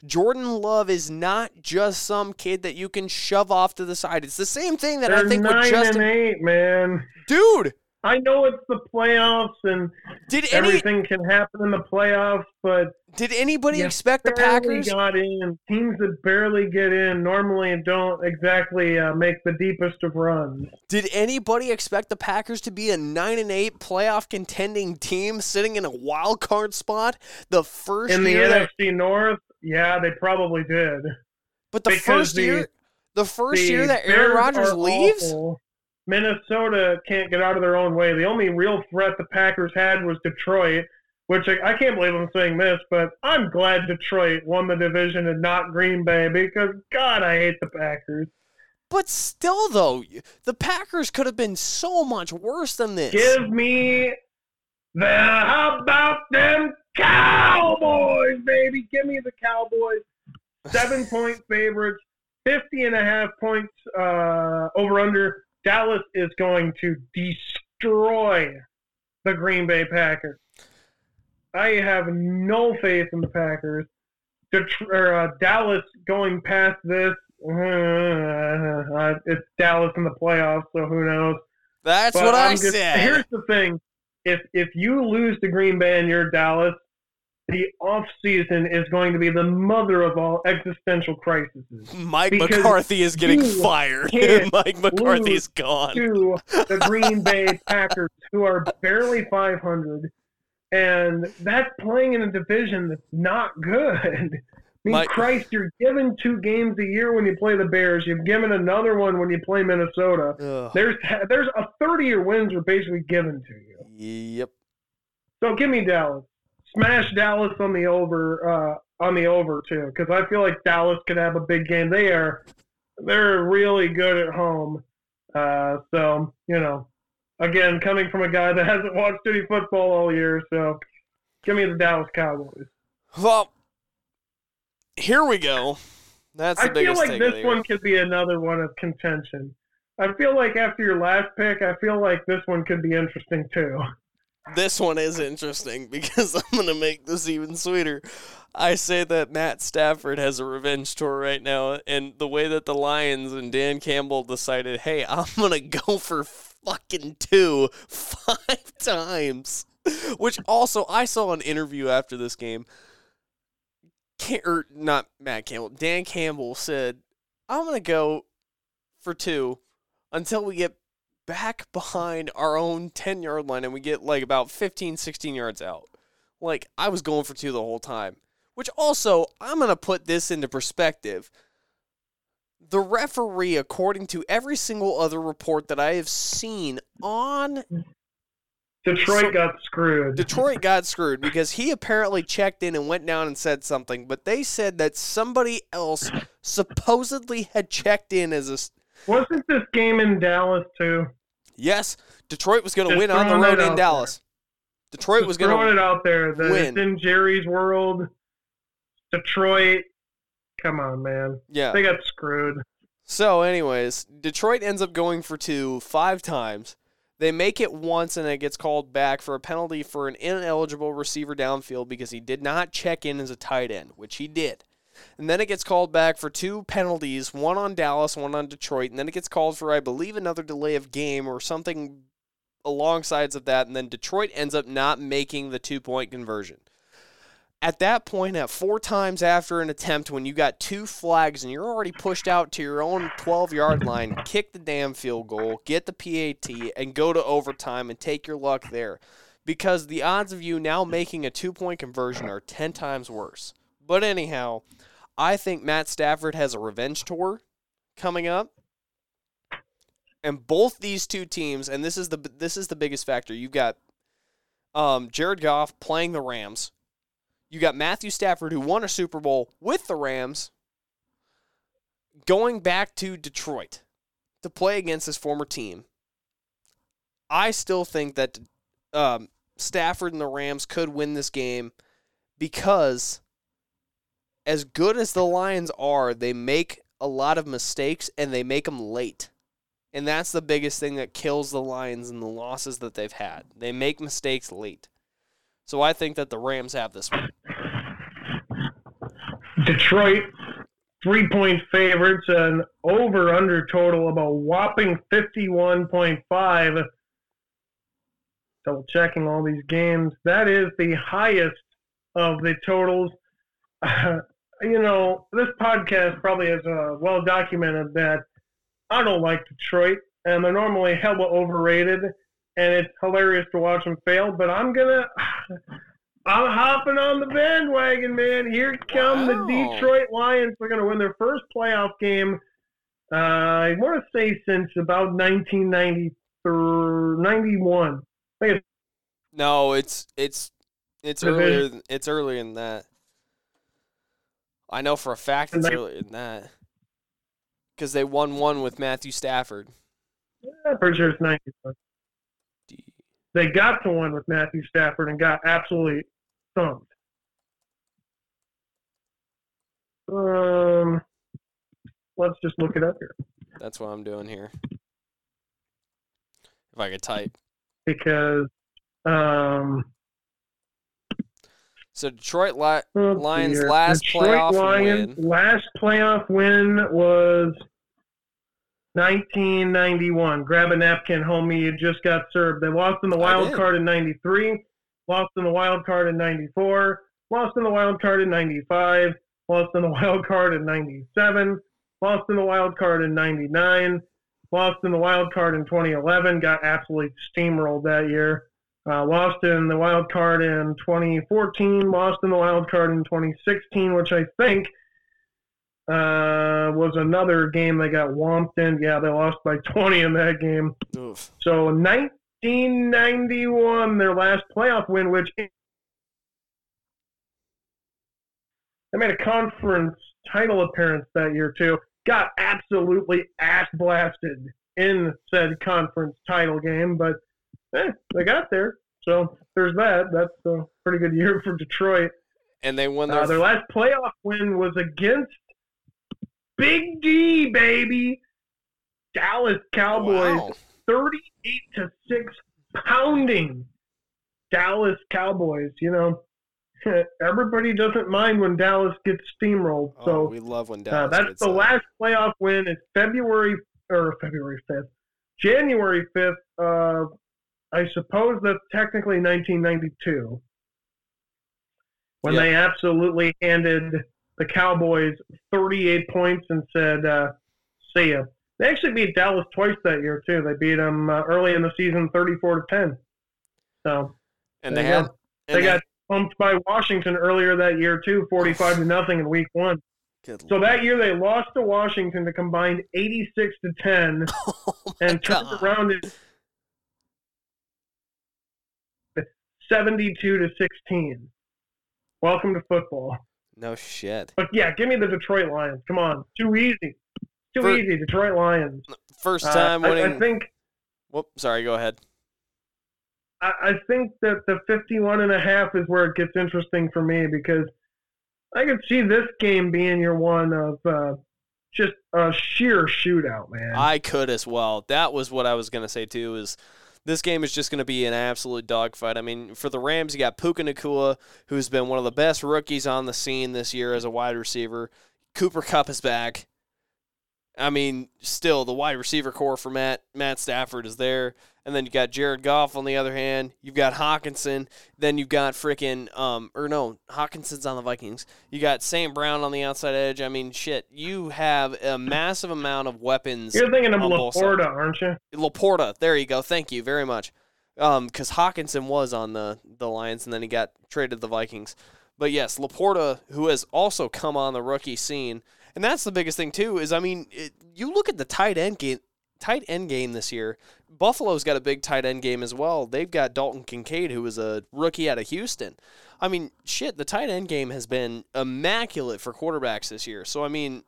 Jordan Love is not just some kid that you can shove off to the side. It's the same thing that They're I think nine with Justin. and eight, man. Dude, I know it's the playoffs and did any everything can happen in the playoffs, but did anybody expect the Packers? got in. Teams that barely get in normally don't exactly uh, make the deepest of runs. Did anybody expect the Packers to be a nine and eight playoff contending team sitting in a wild card spot the first In the year that NFC North, yeah, they probably did. But the Because first the- year, the first The year that Aaron Rodgers leaves, awful. Minnesota can't get out of their own way. The only real threat the Packers had was Detroit, which I, I can't believe I'm saying this, but I'm glad Detroit won the division and not Green Bay because God, I hate the Packers. but still though, the Packers could have been so much worse than this. Give me the how about them Cowboys, baby? Give me the Cowboys. Seven point favorites, 50 and a half points uh, over under. Dallas is going to destroy the Green Bay Packers. I have no faith in the Packers. Detr- or, uh, Dallas going past this, uh, it's Dallas in the playoffs, so who knows? That's But what I I'm just- said. Here's the thing: if if you lose to Green Bay and you're Dallas, the off season is going to be the mother of all existential crises. Mike McCarthy is getting fired. Mike McCarthy's lose gone. To the Green Bay Packers, who are barely 500, and that's playing in a division that's not good. I mean, Mike- Christ, you're given two games a year when you play the Bears. You've given another one when you play Minnesota. Ugh. There's there's a 30 year wins are basically given to you. Yep. So give me Dallas. Smash Dallas on the over uh, on the over too, because I feel like Dallas could have a big game. They are they're really good at home. Uh, so you know, again, coming from a guy that hasn't watched any football all year, so give me the Dallas Cowboys. Well, here we go. That's the I feel like this one could be another one of contention. I feel like after your last pick, I feel like this one could be interesting too. This one is interesting because I'm going to make this even sweeter. I say that Matt Stafford has a revenge tour right now, and the way that the Lions and Dan Campbell decided, hey, I'm going to go for fucking two five times. Which also, I saw an interview after this game. Ca- or not Matt Campbell, Dan Campbell said, I'm going to go for two until we get back behind our own 10 yard line and we get like about 15, 16 yards out. Like, I was going for two the whole time. Which also, I'm going to put this into perspective. The referee, according to every single other report that I have seen on Detroit So- got screwed. Detroit got screwed because he apparently checked in and went down and said something, but they said that somebody else supposedly had checked in as a. Wasn't this game in Dallas too? Yes, Detroit was going to win on the road in Dallas. Detroit was Just going throwing to it out there that win. it's in Jerry's world. Detroit, come on, man, yeah. they got screwed. So, anyways, Detroit ends up going for two five times. They make it once and it gets called back for a penalty for an ineligible receiver downfield because he did not check in as a tight end, which he did. And then it gets called back for two penalties, one on Dallas, one on Detroit, and then it gets called for I believe another delay of game or something alongsides of that, and then Detroit ends up not making the two-point conversion. At that point, at four times after an attempt, when you got two flags and you're already pushed out to your own 12 yard line, kick the damn field goal, get the PAT, and go to overtime and take your luck there. Because the odds of you now making a two point conversion are 10 times worse. But anyhow, I think Matt Stafford has a revenge tour coming up. And both these two teams, and this is the this is the biggest factor. You've got um, Jared Goff playing the Rams. You got Matthew Stafford, who won a Super Bowl with the Rams, going back to Detroit to play against his former team. I still think that um, Stafford and the Rams could win this game because as good as the Lions are, they make a lot of mistakes and they make them late. And that's the biggest thing that kills the Lions and the losses that they've had. They make mistakes late. So I think that the Rams have this one. Detroit, three point favorites, and over under total of a whopping 51.5. Double checking all these games. That is the highest of the totals. you know, this podcast probably is uh, well documented that I don't like Detroit, and they're normally hella overrated, and it's hilarious to watch them fail. But I'm gonna, I'm hopping on the bandwagon, man. Here come Wow. the Detroit Lions. They're gonna win their first playoff game. Uh, I want to say since about 1990 or 91. No, it's it's it's earlier. It's earlier than that. I know for a fact it's earlier than that because they won one with Matthew Stafford. I'm pretty sure it's 91. They got to one with Matthew Stafford and got absolutely thumped. Um, let's just look it up here That's what I'm doing here. If I could type. because um, So Detroit Li- let's Lions' here. last Detroit playoff Lions win. last playoff win was 1991. Grab a napkin, homie. You just got served. They lost in the wild card in 93. Lost in the wild card in 94. Lost in the wild card in 95. Lost in the wild card in 97. Lost in the wild card in 99. Lost in the wild card in 2011. Got absolutely steamrolled that year. Uh, lost in the wild card in 2014. Lost in the wild card in 2016, which I think uh, was another game they got whomped in. Yeah, they lost by 20 in that game. Oof. So 1991, their last playoff win, which they made a conference title appearance that year too. Got absolutely ass blasted in said conference title game, but eh, they got there. So there's that. That's a pretty good year for Detroit. And they won their, Uh, their last playoff win was against Big D, baby. Dallas Cowboys, Wow. 38 to 6 pounding Dallas Cowboys. You know, everybody doesn't mind when Dallas gets steamrolled. Oh, So we love when uh, Dallas that's gets the that. last playoff win. It's February or February 5th, January 5th. Uh, I suppose that's technically 1992 when they absolutely handed the Cowboys 38 points and said, uh, "See ya." They actually beat Dallas twice that year too. They beat them uh, early in the season, 34 to 10. So And they had they got pumped by Washington earlier that year too, 45 to nothing in Week One. good So that year they lost to Washington to combined 86 to 10 oh and turned God. around at 72 to 16. Welcome to football. No shit. But yeah, give me the Detroit Lions. Come on, too easy. Too easy, Detroit Lions. First Uh, time I- winning. I, think Whoop, sorry, go ahead. I, I think that the 51 and a half is where it gets interesting for me because I could see this game being your one of uh, just a sheer shootout, man. I could as well. That was what I was gonna say too. Is this game is just gonna be an absolute dogfight. I mean, for the Rams, you got Puka Nacua, who's been one of the best rookies on the scene this year as a wide receiver. Cooper Kupp is back. I mean, still the wide receiver core for Matt Matt Stafford is there, and then you got Jared Goff on the other hand. You've got Hockenson. Then you've got freaking um or no Hockenson's on the Vikings. You got St. Brown on the outside edge. I mean, shit, you have a massive amount of weapons. You're thinking of LaPorta, aren't you? LaPorta. There you go. Thank you very much. Um, because Hockenson was on the the Lions and then he got traded to the Vikings. But yes, LaPorta, who has also come on the rookie scene, and that's the biggest thing too. Is I mean, it, you look at the tight end game, tight end game this year. Buffalo's got a big tight end game as well. They've got Dalton Kincaid, who was a rookie out of Houston. I mean, shit, the tight end game has been immaculate for quarterbacks this year. So I mean,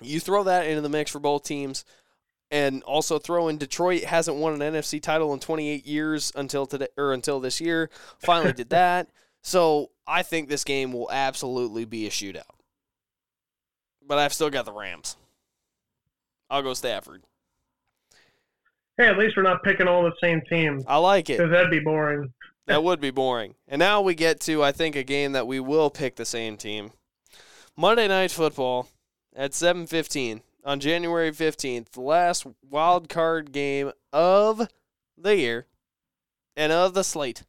you throw that into the mix for both teams. and also throw in Detroit hasn't won an NFC title in 28 years until today or until this year. Finally did that. So I think this game will absolutely be a shootout. But I've still got the Rams. I'll go Stafford. Hey, at least we're not picking all the same teams. I like it. Because that'd be boring. That would be boring. And now we get to, I think, a game that we will pick the same team. Monday Night Football at 7:15 on January 15th, the last wild card game of the year and of the slate.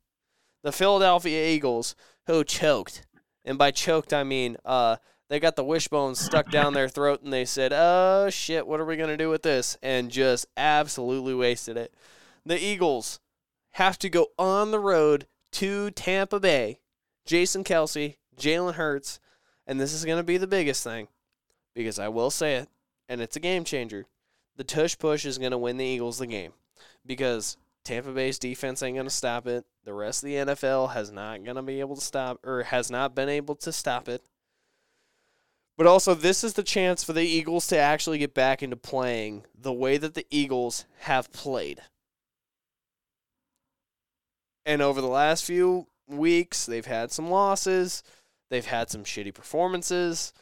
The Philadelphia Eagles, who choked, and by choked I mean uh, they got the wishbone stuck down their throat, and they said, "Oh shit, what are we gonna do with this?" and just absolutely wasted it. The Eagles have to go on the road to Tampa Bay. Jason Kelce, Jalen Hurts, and this is gonna be the biggest thing because I will say it, and it's a game changer. The tush push is going to win the Eagles the game because Tampa Bay's defense ain't going to stop it. The rest of the NFL has not going to be able to stop or has not been able to stop it. But also, this is the chance for the Eagles to actually get back into playing the way that the Eagles have played. And over the last few weeks, they've had some losses, they've had some shitty performances.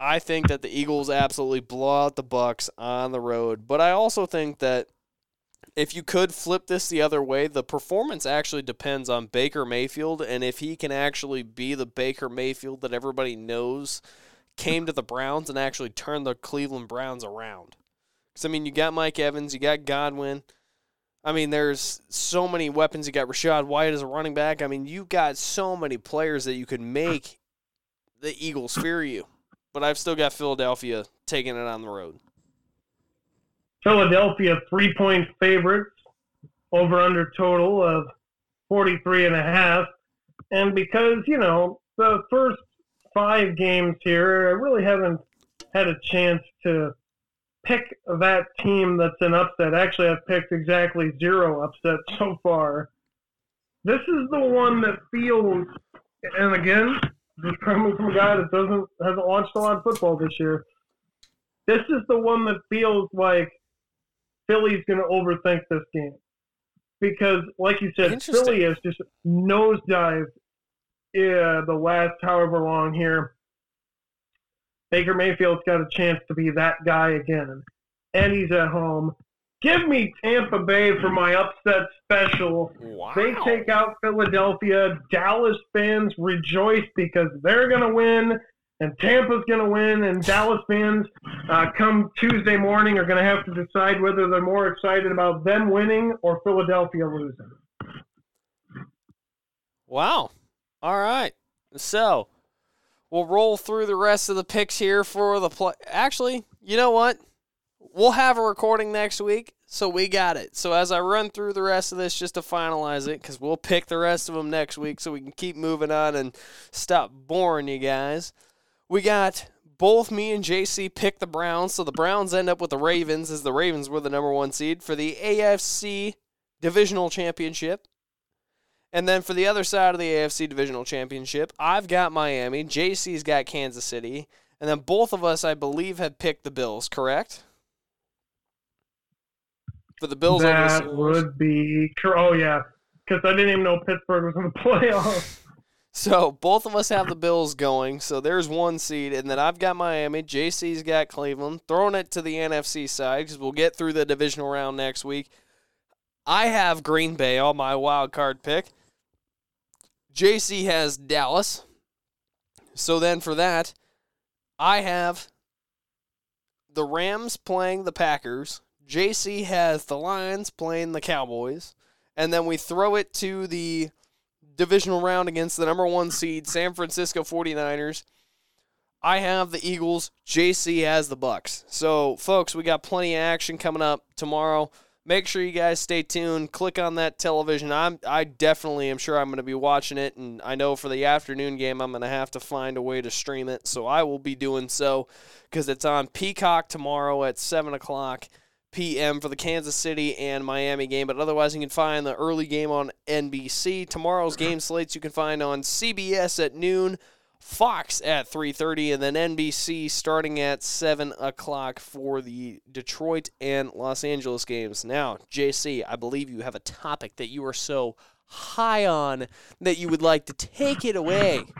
I think that the Eagles absolutely blow out the Bucks on the road, but I also think that if you could flip this the other way, the performance actually depends on Baker Mayfield and if he can actually be the Baker Mayfield that everybody knows came to the Browns and actually turned the Cleveland Browns around. Cuz I mean, you got Mike Evans, you got Godwin. I mean, there's so many weapons. You got Rachaad White as a running back. I mean, you got so many players that you could make the Eagles fear you but I've still got Philadelphia taking it on the road. Philadelphia three point favorites over under total of 43 and a half. And because, you know, the first five games here, I really haven't had a chance to pick that team that's an upset. Actually, I've picked exactly zero upsets so far. This is the one that feels, and again, just coming from a guy that doesn't hasn't watched a lot of football this year. This is the one that feels like Philly's going to overthink this game because, like you said, Philly has just nosedived yeah, the last however long here. Baker Mayfield's got a chance to be that guy again, and he's at home. Give me Tampa Bay for my upset special. Wow. They take out Philadelphia. Dallas fans rejoice because they're going to win, and Tampa's going to win. And Dallas fans, uh, come Tuesday morning, are going to have to decide whether they're more excited about them winning or Philadelphia losing. Wow. All right. So we'll roll through the rest of the picks here for the play. Actually, you know what? We'll have a recording next week, so we got it. So as I run through the rest of this just to finalize it, because we'll pick the rest of them next week so we can keep moving on and stop boring you guys. We got both me and JC pick the Browns, so the Browns end up with the Ravens as the Ravens were the number one seed for the AFC Divisional Championship. And then for the other side of the AFC Divisional Championship, I've got Miami, JC's got Kansas City, and then both of us, I believe, had picked the Bills, correct? for the Bills. That would be oh yeah, because I didn't even know Pittsburgh was in the playoffs. So both of us have the Bills going. So there's one seed, and then I've got Miami. JC's got Cleveland. Throwing it to the NFC side because we'll get through the divisional round next week. I have Green Bay on my wild card pick. JC has Dallas. So then for that, I have the Rams playing the Packers. JC has the Lions playing the Cowboys, and then we throw it to the divisional round against the number one seed San Francisco 49ers. I have the Eagles. JC has the Bucks. So, folks, we got plenty of action coming up tomorrow. Make sure you guys stay tuned. Click on that television. I'm I definitely am sure I'm going to be watching it, and I know for the afternoon game I'm going to have to find a way to stream it. So I will be doing so because it's on Peacock tomorrow at seven o'clock p.m. for the Kansas City and Miami game. But otherwise, you can find the early game on NBC. Tomorrow's game slates you can find on CBS at noon, Fox at 3:30, and then NBC starting at 7 o'clock for the Detroit and Los Angeles games. Now, JC, I believe you have a topic that you are so high on that you would like to take it away.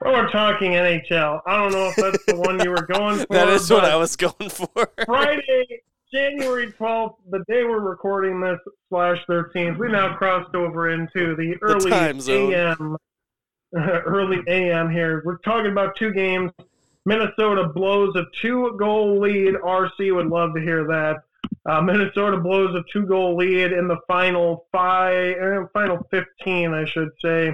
Well, we're talking NHL. I don't know if that's the one you were going for. that is what I was going for. Friday, January 12th, the day we're recording this, slash 13th, we now crossed over into the early the AM, early AM here. We're talking about two games. Minnesota blows a two-goal lead. RC would love to hear that. Uh, Minnesota blows a two-goal lead in the final five, uh, final 15, I should say,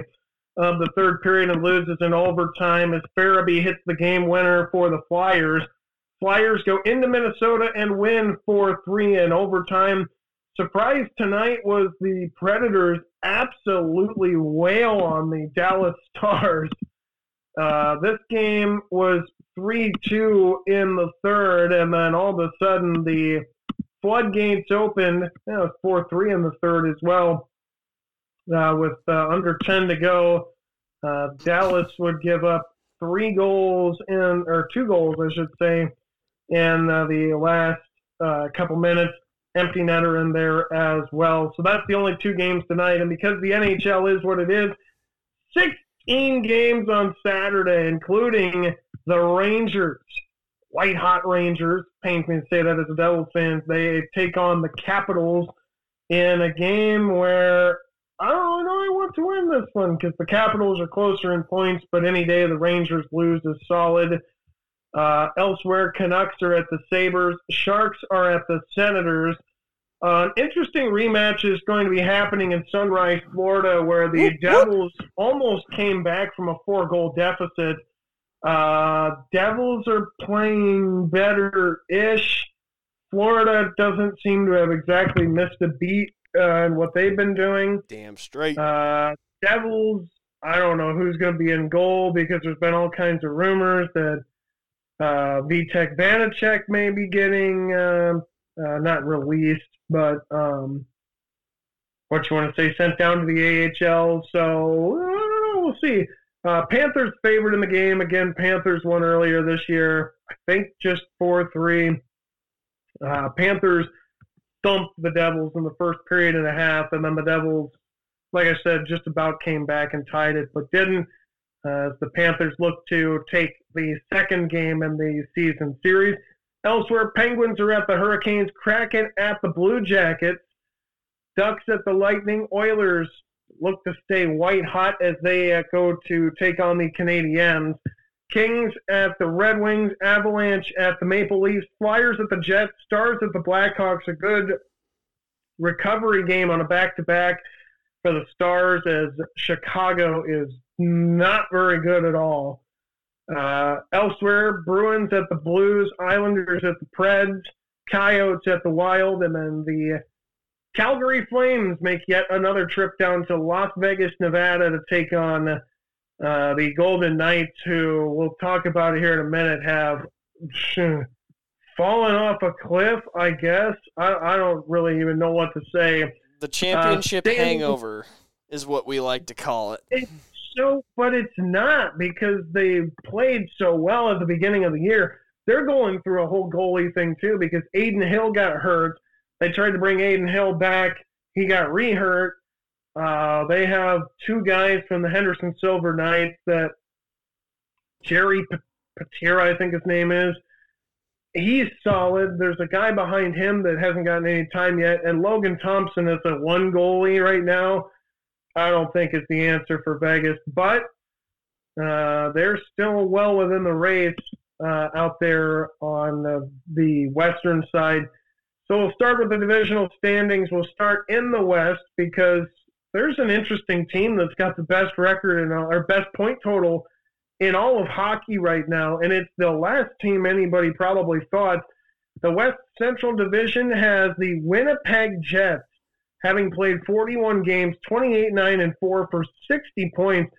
of the third period and loses in overtime as Farabee hits the game winner for the Flyers. Flyers go into Minnesota and win 4-3 in overtime. Surprise tonight was the Predators absolutely wail on the Dallas Stars. Uh, this game was 3 2 in the third, and then all of a sudden the floodgates opened. It was 4 3 in the third as well. Uh, with uh, under 10 to go, uh, Dallas would give up three goals in, or two goals, I should say, in uh, the last uh, couple minutes. Empty netter in there as well. So that's the only two games tonight. And because the NHL is what it is, 16 games on Saturday, including the Rangers, white hot Rangers. Pains me to say that as a Devils fan. They take on the Capitals in a game where I don't really know I want to win this one because the Capitals are closer in points, but any day the Rangers lose is solid. Uh, elsewhere, Canucks are at the Sabres. Sharks are at the Senators. Uh, an interesting rematch is going to be happening in Sunrise, Florida, where the Devils almost came back from a four goal deficit. Uh, Devils are playing better ish. Florida doesn't seem to have exactly missed a beat uh, in what they've been doing. Damn straight. Uh, Devils, I don't know who's going to be in goal because there's been all kinds of rumors that uh, Vitek Vanecek may be getting uh, uh, not released, but um, what you want to say, sent down to the AHL. So I. We'll see. Uh, Panthers favored in the game again. Panthers won earlier this year. I think just four three. Uh, Panthers thumped the Devils in the first period and a half, and then the Devils, like I said, just about came back and tied it, but didn't. Uh, the Panthers look to take the second game in the season series. Elsewhere, Penguins are at the Hurricanes, Kraken at the Blue Jackets, Ducks at the Lightning, Oilers look to stay white hot as they uh, go to take on the Canadiens. Kings at the Red Wings, Avalanche at the Maple Leafs, Flyers at the Jets, Stars at the Blackhawks. A good recovery game on a back to back for the Stars as Chicago is not very good at all. Uh, elsewhere, Bruins at the Blues, Islanders at the Preds, Coyotes at the Wild, and then the Calgary Flames make yet another trip down to Las Vegas, Nevada to take on uh, the Golden Knights, who we'll talk about here in a minute, have fallen off a cliff, I guess. I, I don't really even know what to say. The championship uh, hangover is what we like to call it. It's so, but it's not because they played so well at the beginning of the year. They're going through a whole goalie thing too because Adin Hill got hurt. They tried to bring Adin Hill back. He got rehurt. Uh, they have two guys from the Henderson Silver Knights that Jiri Patera, I think his name is. He's solid. There's a guy behind him that hasn't gotten any time yet, and Logan Thompson is a one goalie right now. I don't think is the answer for Vegas, but uh, they're still well within the race uh, out there on the, the western side. So we'll start with the divisional standings. We'll start in the West because there's an interesting team that's got the best record and our best point total in all of hockey right now, and it's the last team anybody probably thought. The West Central Division has the Winnipeg Jets, having played 41 games, 28 9 and 4 for 60 points.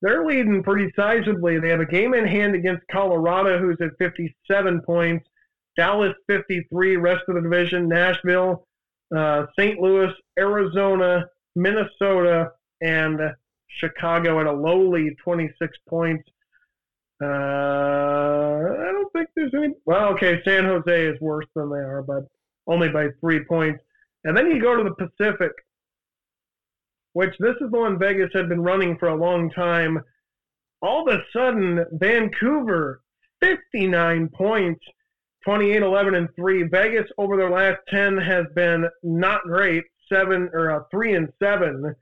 They're leading pretty sizably. They have a game in hand against Colorado, who's at 57 points. Dallas 53, rest of the division, Nashville, uh, St. Louis, Arizona, Minnesota, and Chicago at a lowly 26 points. Uh, I don't think there's any. Well, okay, San Jose is worse than they are, but only by three points. And then you go to the Pacific, which this is the one Vegas had been running for a long time. All of a sudden, Vancouver, 59 points, 28, 11, and 3. Vegas over their last 10 has been not great, seven or uh, 3 and 7.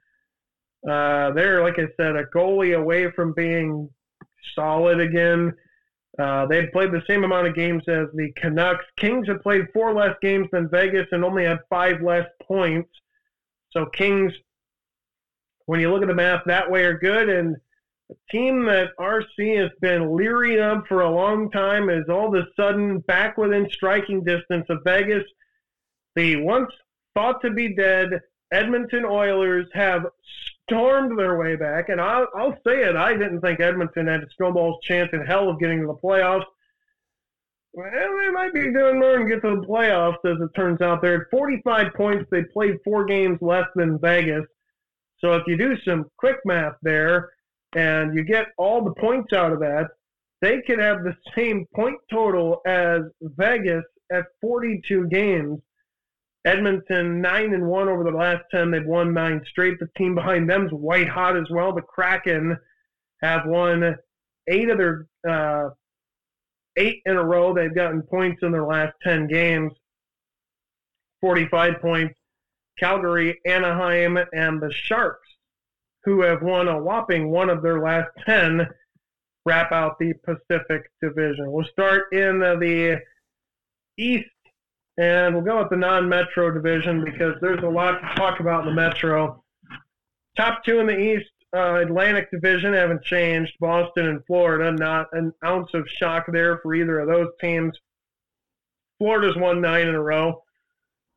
Uh, they're, like I said, a goalie away from being solid again. Uh, they had played the same amount of games as the Canucks. Kings have played four less games than Vegas and only had five less points. So Kings, when you look at the math that way, are good. And a team that RC has been leery of for a long time is all of a sudden back within striking distance of Vegas. The once thought to be dead Edmonton Oilers have stormed their way back, and I'll, I'll say it. I didn't think Edmonton had a snowball's chance in hell of getting to the playoffs. Well, they might be doing more and get to the playoffs, as it turns out. They're at 45 points. They played four games less than Vegas. So if you do some quick math there, and you get all the points out of that, they could have the same point total as Vegas at 42 games. Edmonton nine and one over the last ten. They've won nine straight. The team behind them's white hot as well. The Kraken have won eight of their uh, eight in a row. They've gotten points in their last ten games. Forty-five points. Calgary, Anaheim, and the Sharks, who have won a whopping one of their last ten, wrap out the Pacific Division. We'll start in the East and we'll go with the non-metro division because there's a lot to talk about in the metro. Top two in the East, uh, Atlantic Division haven't changed. Boston and Florida, not an ounce of shock there for either of those teams. Florida's won nine in a row.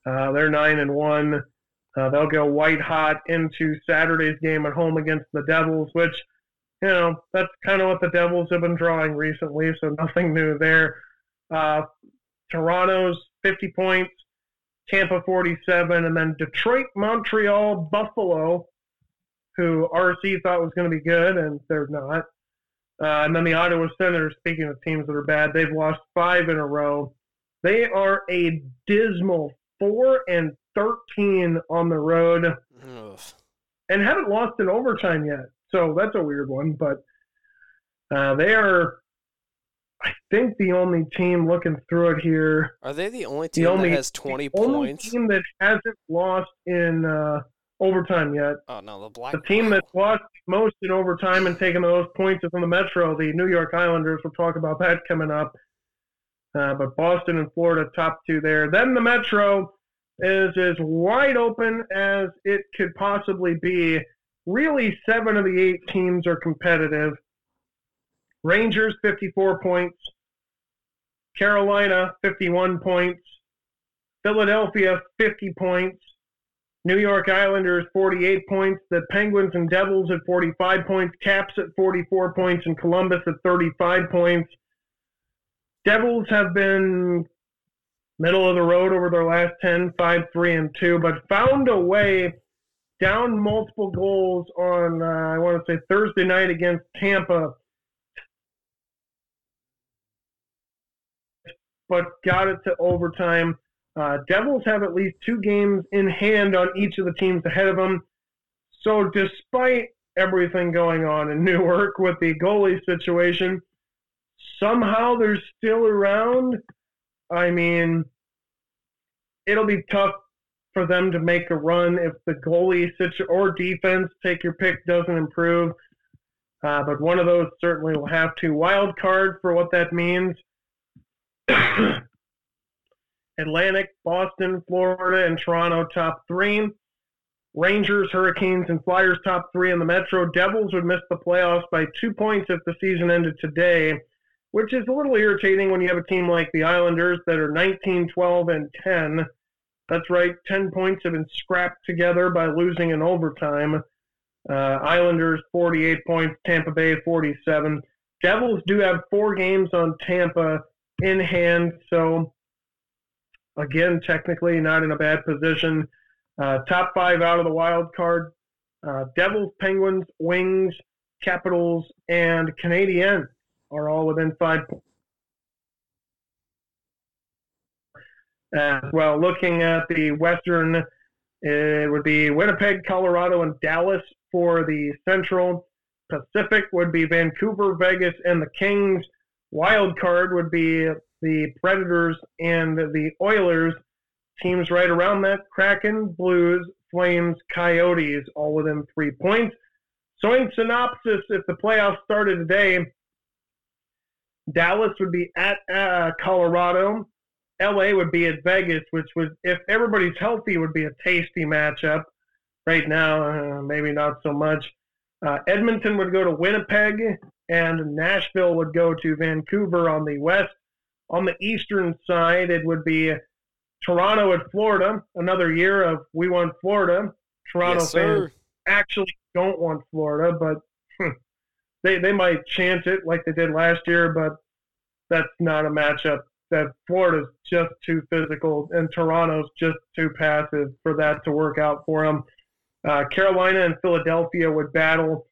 Uh, they're nine and one. Uh, they'll go white hot into Saturday's game at home against the Devils, which, you know, that's kind of what the Devils have been drawing recently, so nothing new there. Uh, Toronto's 50 points, Tampa 47, and then Detroit, Montreal, Buffalo, who RC thought was going to be good, and they're not. Uh, and then the Ottawa Senators, speaking of teams that are bad, they've lost five in a row. They are a dismal 4 and 13 on the road Ugh. and haven't lost in overtime yet. So that's a weird one, but uh, they are I think the only team looking through it here. Are they the only team the only, that has twenty the points? Only team that hasn't lost in uh, overtime yet. Oh no, the black. The team that's lost most in overtime and taken the most points is in the Metro. The New York Islanders. We'll talk about that coming up. Uh, but Boston and Florida, top two there. Then the Metro is as wide open as it could possibly be. Really, seven of the eight teams are competitive. Rangers 54 points, Carolina 51 points, Philadelphia 50 points, New York Islanders 48 points, the Penguins and Devils at 45 points, Caps at 44 points, and Columbus at 35 points. Devils have been middle of the road over their last 10, 5, 3, and 2, but found a way down multiple goals on, uh, I want to say, Thursday night against Tampa but got it to overtime. Uh, Devils have at least two games in hand on each of the teams ahead of them. So, despite everything going on in Newark with the goalie situation, somehow they're still around. I mean, it'll be tough for them to make a run if the goalie situ- or defense, take your pick, doesn't improve. Uh, but one of those certainly will have to. Wild card for what that means Atlantic, Boston, Florida, and Toronto top three. Rangers, Hurricanes, and Flyers top three in the Metro. Devils would miss the playoffs by two points if the season ended today, which is a little irritating when you have a team like the Islanders that are 19, 12, and 10. That's right, 10 points have been scrapped together by losing in overtime. Uh, Islanders 48 points, Tampa Bay 47. Devils do have four games on Tampa in hand. So, again, technically not in a bad position. Uh, top five out of the wild card Uh, Devils, Penguins, Wings, Capitals, and Canadiens are all within five points. As well, looking at the Western, it would be Winnipeg, Colorado, and Dallas for the Central. Pacific would be Vancouver, Vegas, and the Kings. Wild card would be the Predators and the Oilers. Teams right around that Kraken, Blues, Flames, Coyotes, all within three points. So, in synopsis, if the playoffs started today, Dallas would be at uh, Colorado. LA would be at Vegas, which would, if everybody's healthy, would be a tasty matchup. Right now, uh, maybe not so much. Uh, Edmonton would go to Winnipeg, and Nashville would go to Vancouver on the west. On the eastern side, it would be Toronto at Florida. Another year of we want Florida. Toronto yes, fans actually don't want Florida, but hmm, they they might chant it like they did last year. But that's not a matchup. That Florida's just too physical, and Toronto's just too passive for that to work out for them. Uh, Carolina and Philadelphia would battle,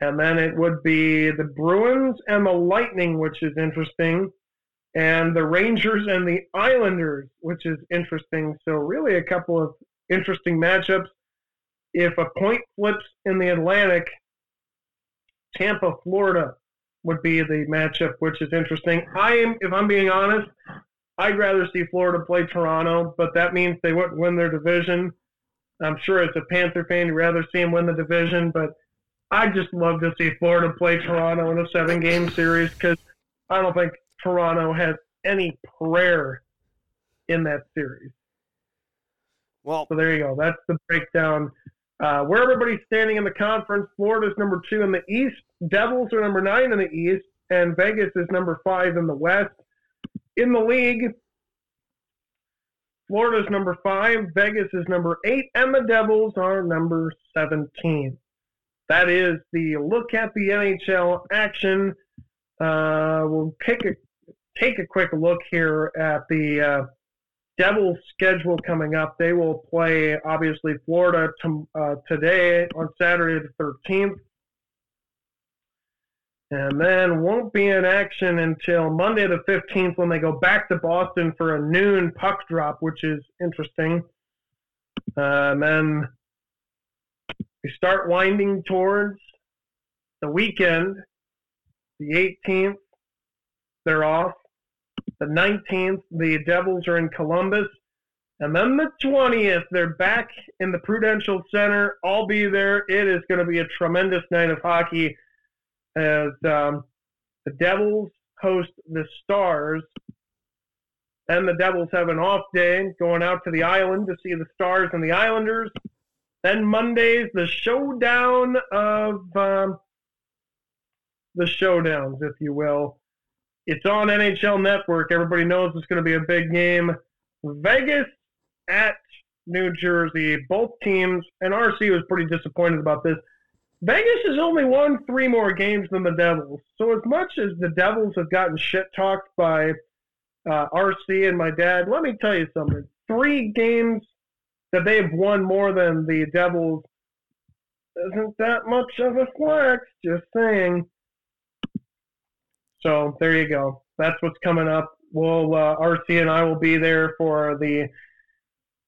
and then it would be the Bruins and the Lightning, which is interesting, and the Rangers and the Islanders, which is interesting. So, really, a couple of interesting matchups. If a point flips in the Atlantic, Tampa, Florida would be the matchup, which is interesting. I am, if I'm being honest, I'd rather see Florida play Toronto, but that means they wouldn't win their division. I'm sure as a Panther fan, you'd rather see them win the division, but I'd just love to see Florida play Toronto in a seven game series because I don't think Toronto has any prayer in that series. Well, so there you go. That's the breakdown. Uh, where everybody's standing in the conference, Florida's number two in the East, Devils are number nine in the East, and Vegas is number five in the West. In the league, Florida's number five, Vegas is number eight, and the Devils are number 17. That is the look at the NHL action. Uh, we'll take a take a quick look here at the uh, Devils schedule coming up. They will play obviously Florida to, uh, today on Saturday the 13th and then won't be in action until Monday the 15th when they go back to Boston for a noon puck drop, which is interesting. Uh, and then we start winding towards the weekend. The 18th, they're off. The 19th, the Devils are in Columbus. And then the 20th, they're back in the Prudential Center. I'll be there. It is going to be a tremendous night of hockey as um, the Devils host the Stars. Then the Devils have an off day going out to the island to see the Stars and the Islanders. Then Monday's the showdown of um, the showdowns, if you will. It's on NHL Network. Everybody knows it's going to be a big game. Vegas at New Jersey. Both teams, and RC was pretty disappointed about this. Vegas has only won three more games than the Devils. So as much as the Devils have gotten shit talked by uh, RC and my dad, let me tell you something. Three games that they've won more than the Devils isn't that much of a flex. Just saying. So there you go. That's what's coming up. We'll uh, RC and I will be there for the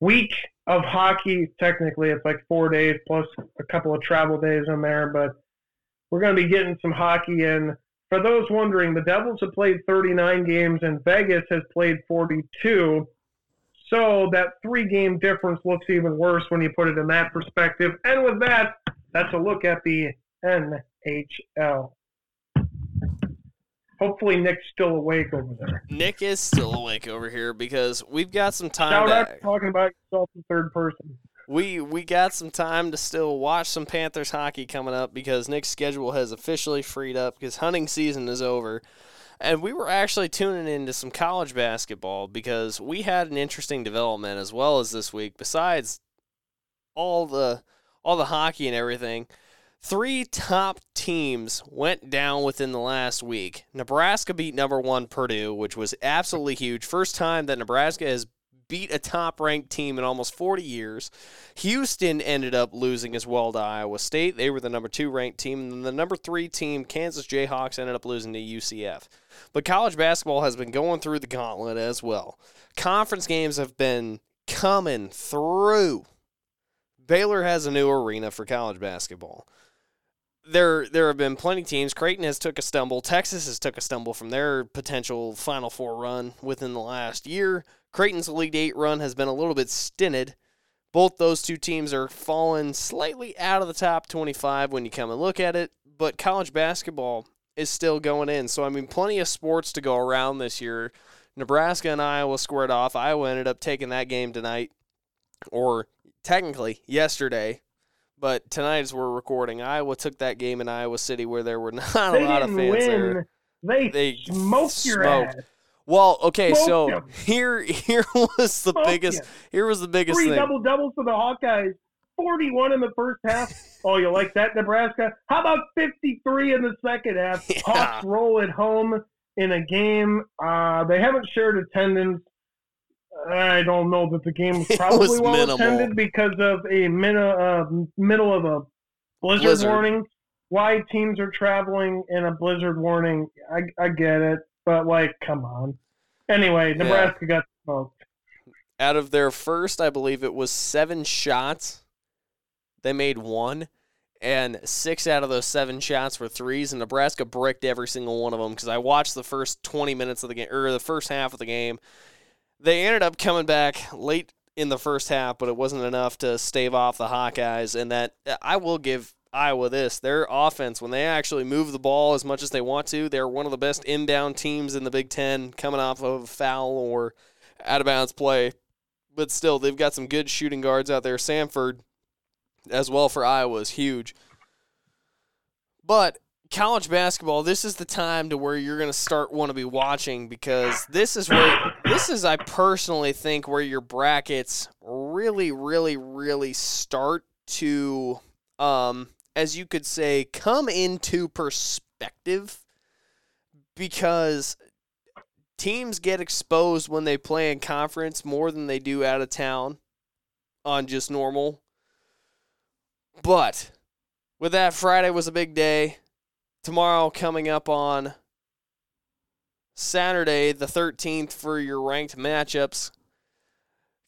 week of hockey. Technically, it's like four days plus a couple of travel days in there, but we're going to be getting some hockey in. For those wondering, the Devils have played 39 games and Vegas has played 42. So that three game difference looks even worse when you put it in that perspective. And with that, that's a look at the NHL. Hopefully Nick's still awake over there. Nick is still awake over here because we've got some time. Shout to, talking about yourself in third person. We we got some time to still watch some Panthers hockey coming up because Nick's schedule has officially freed up because hunting season is over. And we were actually tuning into some college basketball because we had an interesting development as well as this week. Besides all the all the hockey and everything, Three top teams went down within the last week. Nebraska beat number one Purdue, which was absolutely huge. First time that Nebraska has beat a top ranked team in almost 40 years. Houston ended up losing as well to Iowa State. They were the number two ranked team. And then the number three team, Kansas Jayhawks, ended up losing to UCF. But college basketball has been going through the gauntlet as well. Conference games have been coming through. Baylor has a new arena for college basketball there there have been plenty teams. Creighton has took a stumble. Texas has took a stumble from their potential Final Four run within the last year. Creighton's Elite Eight run has been a little bit stinted. Both those two teams are falling slightly out of the top 25 when you come and look at it, but college basketball is still going in. So, I mean, plenty of sports to go around this year. Nebraska and Iowa squared off. Iowa ended up taking that game tonight, or technically yesterday, but tonight, as we're recording, Iowa took that game in Iowa City where there were not they a lot of fans win. there. They, they smoked your ass. Well, okay, so them. here here was the biggest. Here was the biggest Three thing. double doubles for the Hawkeyes. 41 in the first half. oh, you like that, Nebraska? How about 53 in the second half? Yeah. Hawks roll it home in a game. Uh, they haven't shared attendance I don't know that the game was probably was well minimal. attended because of a min- uh, middle of a blizzard, blizzard, warning. Why teams are traveling in a blizzard warning, I, I get it, but like, come on. Anyway, Nebraska yeah. got smoked. Out of their first, I believe it was seven shots, they made one, and six out of those seven shots were threes, and Nebraska bricked every single one of them because I watched the first 20 minutes of the game, or the first half of the game they ended up coming back late in the first half, but it wasn't enough to stave off the Hawkeyes. And that I will give Iowa this: their offense, when they actually move the ball as much as they want to, they're one of the best inbound teams in the Big Ten, coming off of foul or out of bounds play. But still, they've got some good shooting guards out there. Sandfort, as well for Iowa, is huge. But college basketball, this is the time to where you're going to start want to be watching because this is where this is I personally think where your brackets really really really start to um as you could say come into perspective because teams get exposed when they play in conference more than they do out of town on just normal. But with that Friday was a big day tomorrow coming up on Saturday, the 13th, for your ranked matchups.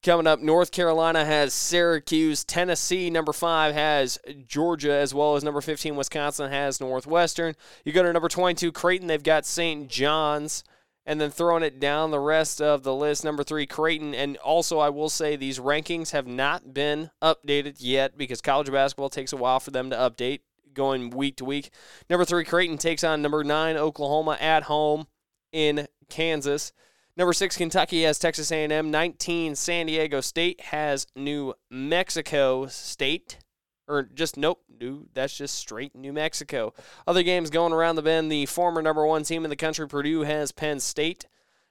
Coming up, North Carolina has Syracuse. Tennessee, number five, has Georgia, as well as number 15, Wisconsin has Northwestern. You go to number 22, Creighton, they've got St. John's. And then throwing it down the rest of the list, number three, Creighton. And also, I will say these rankings have not been updated yet because college basketball takes a while for them to update going week to week. Number three, Creighton takes on number nine, Oklahoma at home in Kansas. Number six, Kentucky has Texas A&M. 19, San Diego State has New Mexico State. Or just, nope, dude, that's just straight New Mexico. Other games going around the bend. The former number one team in the country, Purdue, has Penn State.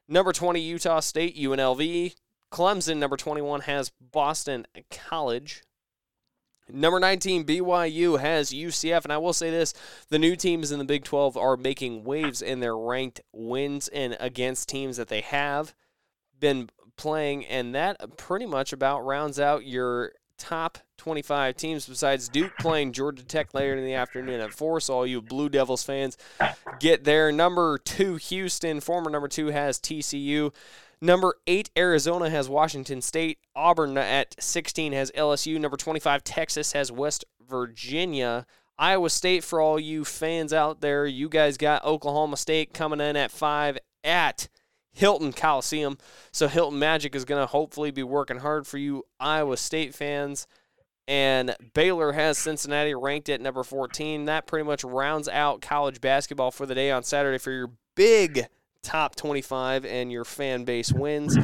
Number 20, Utah State, UNLV. Clemson, number 21, has Boston College. Number 19, BYU has UCF. And I will say this the new teams in the Big 12 are making waves in their ranked wins and against teams that they have been playing. And that pretty much about rounds out your top 25 teams besides Duke playing Georgia Tech later in the afternoon at 4. So, all you Blue Devils fans get there. Number two, Houston, former number two, has TCU. Number eight, Arizona has Washington State. Auburn at 16 has LSU. Number 25, Texas has West Virginia. Iowa State, for all you fans out there, you guys got Oklahoma State coming in at five at Hilton Coliseum. So Hilton Magic is going to hopefully be working hard for you Iowa State fans. And Baylor has Cincinnati ranked at number 14. That pretty much rounds out college basketball for the day on Saturday for your big top 25 and your fan base wins.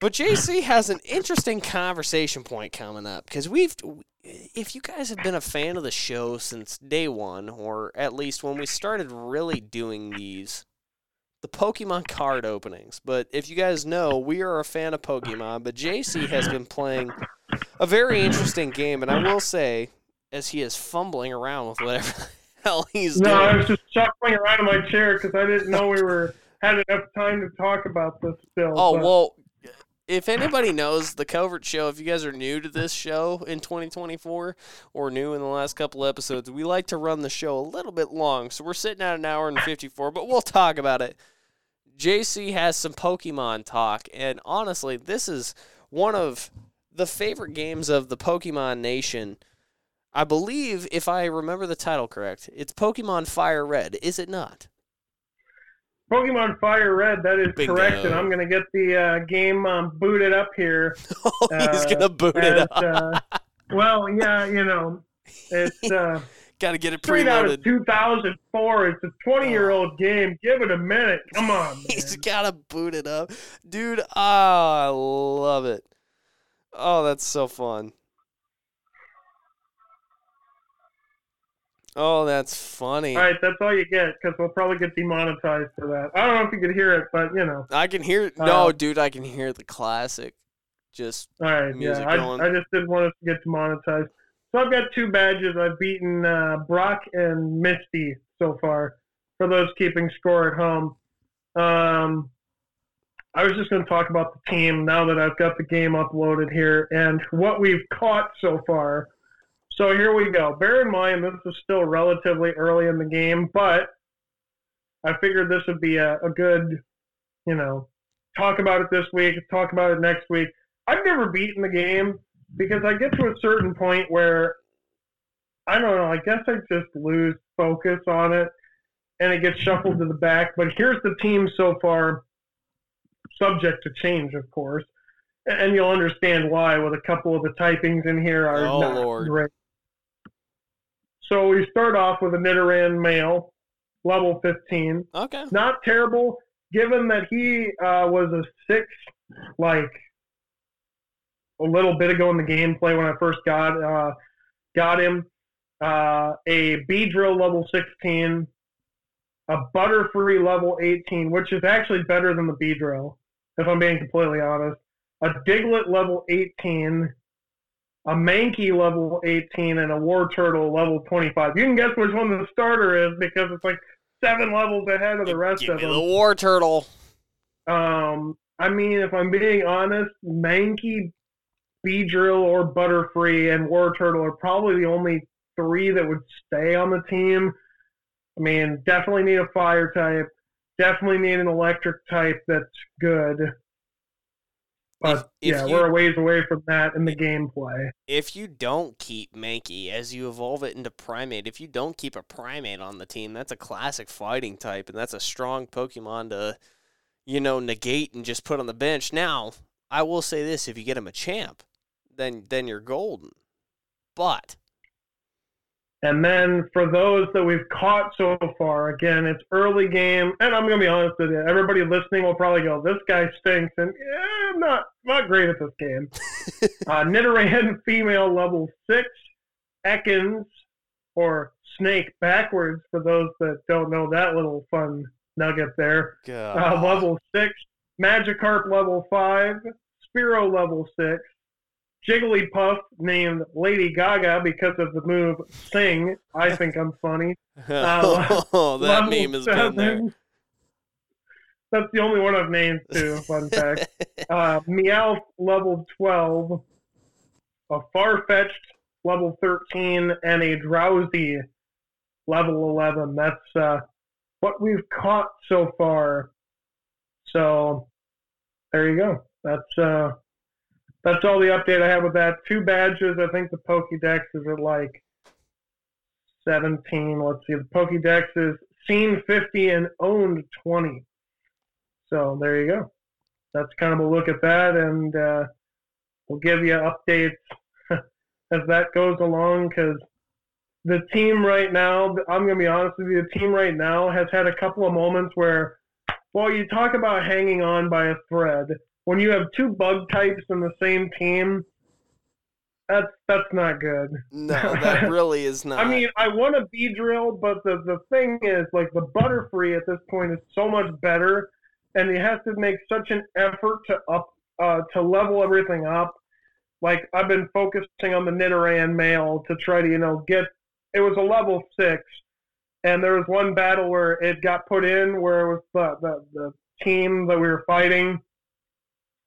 But JC has an interesting conversation point coming up because we've, if you guys have been a fan of the show since day one, or at least when we started really doing these, the Pokemon card openings. But if you guys know, we are a fan of Pokemon, but JC has been playing a very interesting game, and I will say, as he is fumbling around with whatever hell he's no, doing. I was just shuffling around in my chair because I didn't know we were had enough time to talk about this still. Oh but. well, if anybody knows the Covert Show, if you guys are new to this show in 2024 or new in the last couple episodes, we like to run the show a little bit long. So we're sitting at an hour and 54, but we'll talk about it. JC has some Pokemon talk, and honestly, this is one of the favorite games of the Pokemon Nation. I believe, if I remember the title correct, it's Pokemon Fire Red, is it not? Pokemon Fire Red, that is Bingo. correct, and I'm going to get the uh, game um, booted up here. Oh, he's Uh, gonna boot it up. uh, well, yeah, you know, it's uh, Got to get it straight out of preloaded. 2004. It's a 20 year old game. Give it a minute. Come on, man. He's got to boot it up, dude. Oh, I love it. Oh, that's so fun. Oh, that's funny. All right, that's all you get because we'll probably get demonetized for that. I don't know if you could hear it, but you know. I can hear. No, Uh, dude, I can hear the classic. Just All right, Music yeah. going. I, I just didn't want us to get demonetized. So I've got two badges. I've beaten uh, Brock and Misty so far. For those keeping score at home, um, I was just going to talk about the team now that I've got the game uploaded here and what we've caught so far. So here we go. Bear in mind this is still relatively early in the game, but I figured this would be a, a good, you know, talk about it this week, talk about it next week. I've never beaten the game because I get to a certain point where I don't know. I guess I just lose focus on it, and it gets shuffled to the back. But here's the team so far, subject to change, of course, and you'll understand why. With a couple of the typings in here are Oh, not Lord. great. So we start off with a Nidoran male, level 15 okay. not terrible given that he uh, was a six like a little bit ago in the gameplay when I first got uh, got him. Uh, a Beedrill level 16, a Butterfree level 18, which is actually better than the Beedrill, if I'm being completely honest. A Diglett level 18, a Mankey level 18, and a Wartortle level 25. You can guess which one the starter is because it's like seven levels ahead of the rest Give of them. the Wartortle. Um, I mean, if I'm being honest, Mankey, Beedrill, or Butterfree and Wartortle are probably the only three that would stay on the team. I mean, definitely need a fire type. Definitely need an electric type that's good. But If- if yeah, you- we're a ways away from that in the gameplay. If you don't keep Mankey as you evolve it into Primeape, if you don't keep a Primeape on the team, that's a classic fighting type, and that's a strong Pokemon to, you know, negate and just put on the bench. Now, I will say this: if you get him a champ, then then you're golden. But And then for those that we've caught so far, again, it's early game, and I'm gonna be honest with you. Everybody listening will probably go, "This guy stinks," and yeah, I'm not not great at this game. uh, Nidoran female level six, Ekans or Snake backwards for those that don't know that little fun nugget there. Uh, level six, Magikarp level five, Spearow level six, Jigglypuff named Lady Gaga because of the move Sing. I think I'm funny. uh, oh, that meme has been there. That's the only one I've named too. Fun fact. Uh, Meowth level 12, a Farfetch'd, level 13, and a Drowzee level 11. That's uh, what we've caught so far. So there you go. That's uh, that's all the update I have with that. Two badges. I think the Pokédex is at like 17. Let's see. The Pokédex is seen 50 and owned 20. So there you go. That's kind of a look at that, and uh, we'll give you updates as that goes along because the team right now, I'm going to be honest with you, the team right now has had a couple of moments where, well, you talk about hanging on by a thread. When you have two bug types in the same team, that's that's not good. no, that really is not. I mean, I want a Beedrill, but the the thing is, like the Butterfree at this point is so much better, and he has to make such an effort to up uh, to level everything up. Like I've been focusing on the Nidoran male to try to you know get. It was a level six, and there was one battle where it got put in where it was the the, the team that we were fighting.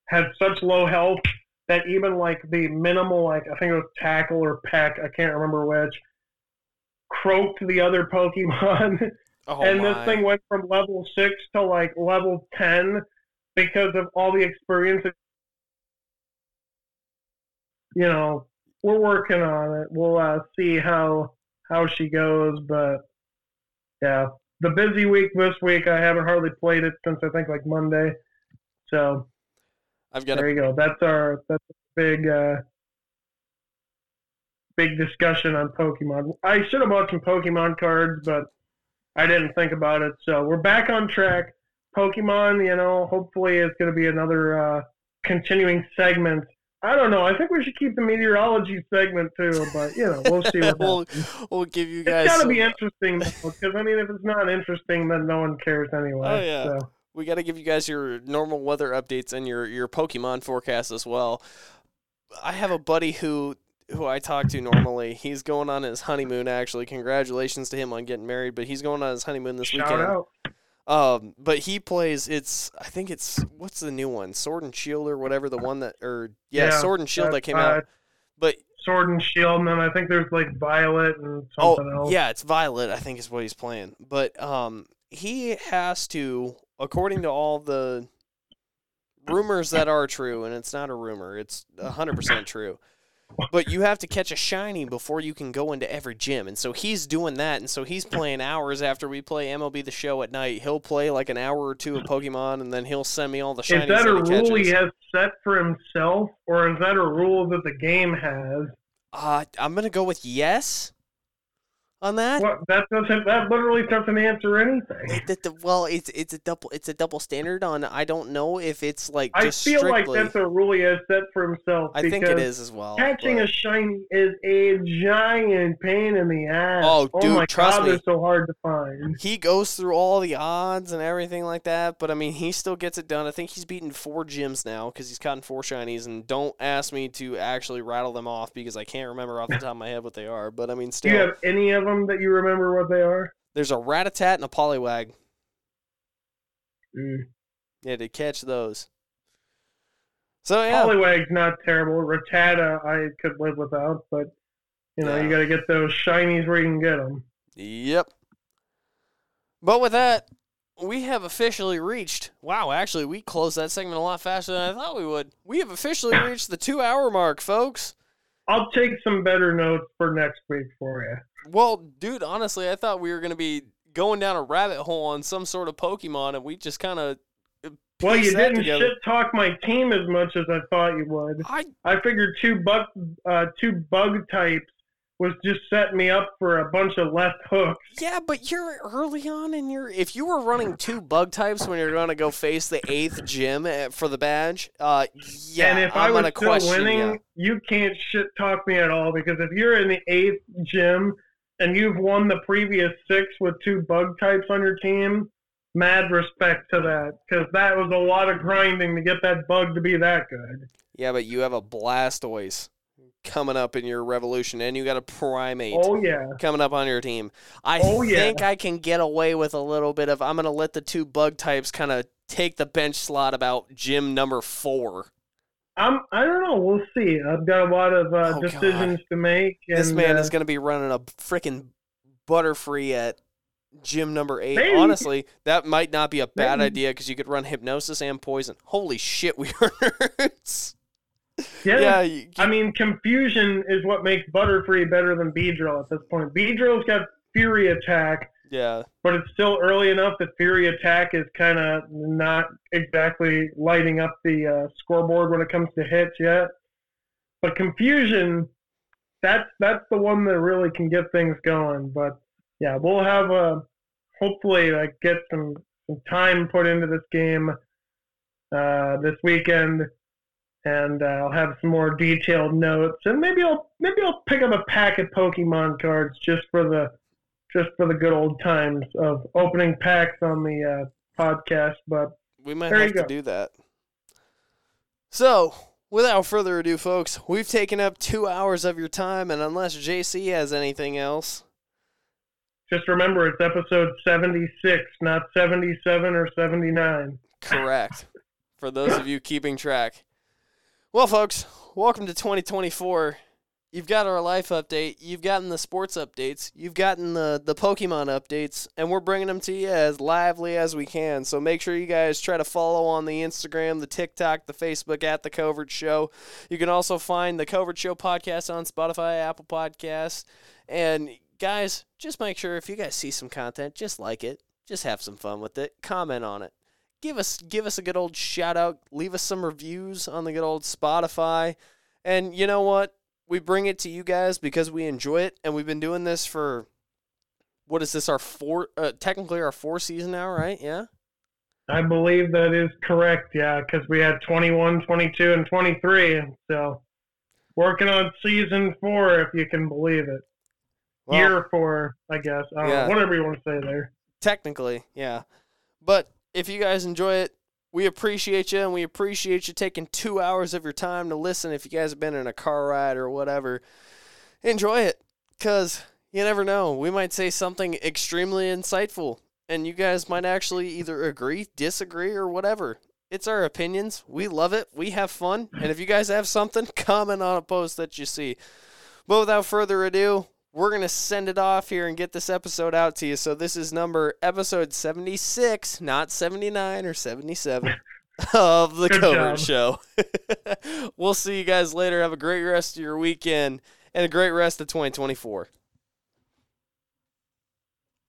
Had such low health that even like the minimal, like I think it was tackle or peck, I can't remember which, croaked the other Pokemon. Oh and my. this thing went from level six to like level ten because of all the experience. You know, we're working on it. We'll uh, see how how she goes, but yeah, the busy week this week. I haven't hardly played it since I think like Monday. So I've got there a you go. That's our that's a big uh, big discussion on Pokemon. I should have bought some Pokemon cards, but I didn't think about it. So we're back on track. Pokemon, you know, hopefully it's going to be another uh, continuing segment. I don't know. I think we should keep the meteorology segment too, but you know, we'll see what we'll, we'll give you guys. It's got to some- be interesting because I mean, if it's not interesting, then no one cares anyway. Oh, yeah. So. We got to give you guys your normal weather updates and your your Pokemon forecast as well. I have a buddy who who I talk to normally. He's going on his honeymoon. Actually, congratulations to him on getting married. But he's going on his honeymoon this Shout weekend. out. Um, but he plays. It's I think it's what's the new one, Sword and Shield or whatever the one that or yeah, Yeah, Sword and Shield that came uh, out. But Sword and Shield, and then I think there's like Violet and oh something else. yeah, it's Violet. I think is what he's playing. But um, he has to, according to all the rumors that are true, and it's not a rumor, it's hundred percent true. But you have to catch a shiny before you can go into every gym, and so he's doing that, and so he's playing hours after we play MLB the Show at night. He'll play like an hour or two of Pokemon, and then he'll send me all the shinies Is that a that he rule he has set for himself, or is that a rule that the game has? Uh, I'm gonna go with yes on that. What that doesn't that literally doesn't answer anything. It- well, it's it's a double it's a double standard on. I don't know if it's like I feel strictly. like that's a rule he has set for himself. I think it is as well. Catching but- a shiny is a giant pain in the ass. Oh, oh dude, my trust god, me. they're so hard to find. he goes through all the odds and everything like that, but I mean, he still gets it done. I think he's beaten four gyms now because he's gotten four shinies. And don't ask me to actually rattle them off because I can't remember off the top of my head what they are. But I mean, Do you have any of them that you remember what they are? there's a Rattata and a Poliwag. Mm. Yeah, to catch those. So yeah, Poliwag's not terrible. Rattata I could live without, but you know Yeah. you got to get those shinies where you can get them. Yep. But with that, we have officially reached. Wow, actually, we closed that segment a lot faster than I thought we would. We have officially reached the two hour mark, folks. I'll take some better notes for next week for you. Well, dude, honestly, I thought we were going to be going down a rabbit hole on some sort of Pokemon, and we just kind of. Well, you didn't together. shit talk my team as much as I thought you would. I I figured two bug uh, two bug types was just setting me up for a bunch of left hooks. yeah, but you're early on in your. If you were running two bug types when you're going to go face the eighth gym eh, for the badge, uh, yeah, and if I'm I was still winning, ya. you can't shit talk me at all because if you're in the eighth gym and you've won the previous six with two bug types on your team, mad respect to that because that was a lot of grinding to get that bug to be that good. Yeah, but you have a Blastoise coming up in your Revolution, and you got a Primeape Oh yeah, coming up on your team. I Oh, yeah. think I can get away with a little bit of. I'm going to let the two bug types kind of take the bench slot about gym number four. I'm. I don't know. We'll see. I've got a lot of uh, Oh, decisions to make. And, this man uh, is going to be running a freaking Butterfree at gym number eight. Maybe. Honestly, that might not be a bad Maybe. idea because you could run Hypnosis and Poison. Holy shit, we are nerds. Yeah. yeah you- I mean, confusion is what makes Butterfree better than Beedrill at this point. Beedrill's got Fury Attack, yeah. but it's still early enough that Fury Attack is kind of not exactly lighting up the uh, scoreboard when it comes to hits yet. But Confusion, that's that's the one that really can get things going. But yeah, we'll have a hopefully like get some some time put into this game uh, this weekend, and uh, I'll have some more detailed notes, and maybe I'll maybe I'll pick up a pack of Pokemon cards just for the just for the good old times of opening packs on the uh, podcast. But We might have to do that. So, without further ado, folks, we've taken up two hours of your time, and unless JC has anything else, just remember, it's episode seventy six, not seventy seven or seventy nine. correct. for those of you keeping track. Well, folks, welcome to 2024. You've got our life update. You've gotten the sports updates. You've gotten the, the Pokemon updates, and we're bringing them to you as lively as we can. So make sure you guys try to follow on the Instagram, the TikTok, the Facebook at The Covert Show. You can also find The Covert Show podcast on Spotify, Apple Podcasts. And guys, just make sure if you guys see some content, just like it. Just have some fun with it. Comment on it. Give us give us a good old shout out. Leave us some reviews on the good old Spotify. And you know what? We bring it to you guys because we enjoy it, and we've been doing this for what is this our four? Uh, technically our four season now, right? Yeah. I believe that is correct. Yeah, because we had 21, 22, and 23. So working on season four, if you can believe it. Well, Year four, I guess. I yeah. Know, whatever you want to say there. Technically, yeah. But if you guys enjoy it, we appreciate you and we appreciate you taking two hours of your time to listen. If you guys have been in a car ride or whatever, enjoy it because you never know. We might say something extremely insightful and you guys might actually either agree, disagree, or whatever. It's our opinions. We love it. We have fun. And if you guys have something, comment on a post that you see. But without further ado, we're going to send it off here and get this episode out to you. So this is number episode 76, not 79 or 77 of the Good Covert Show. we'll see you guys later. Have a great rest of your weekend and a great rest of 2024.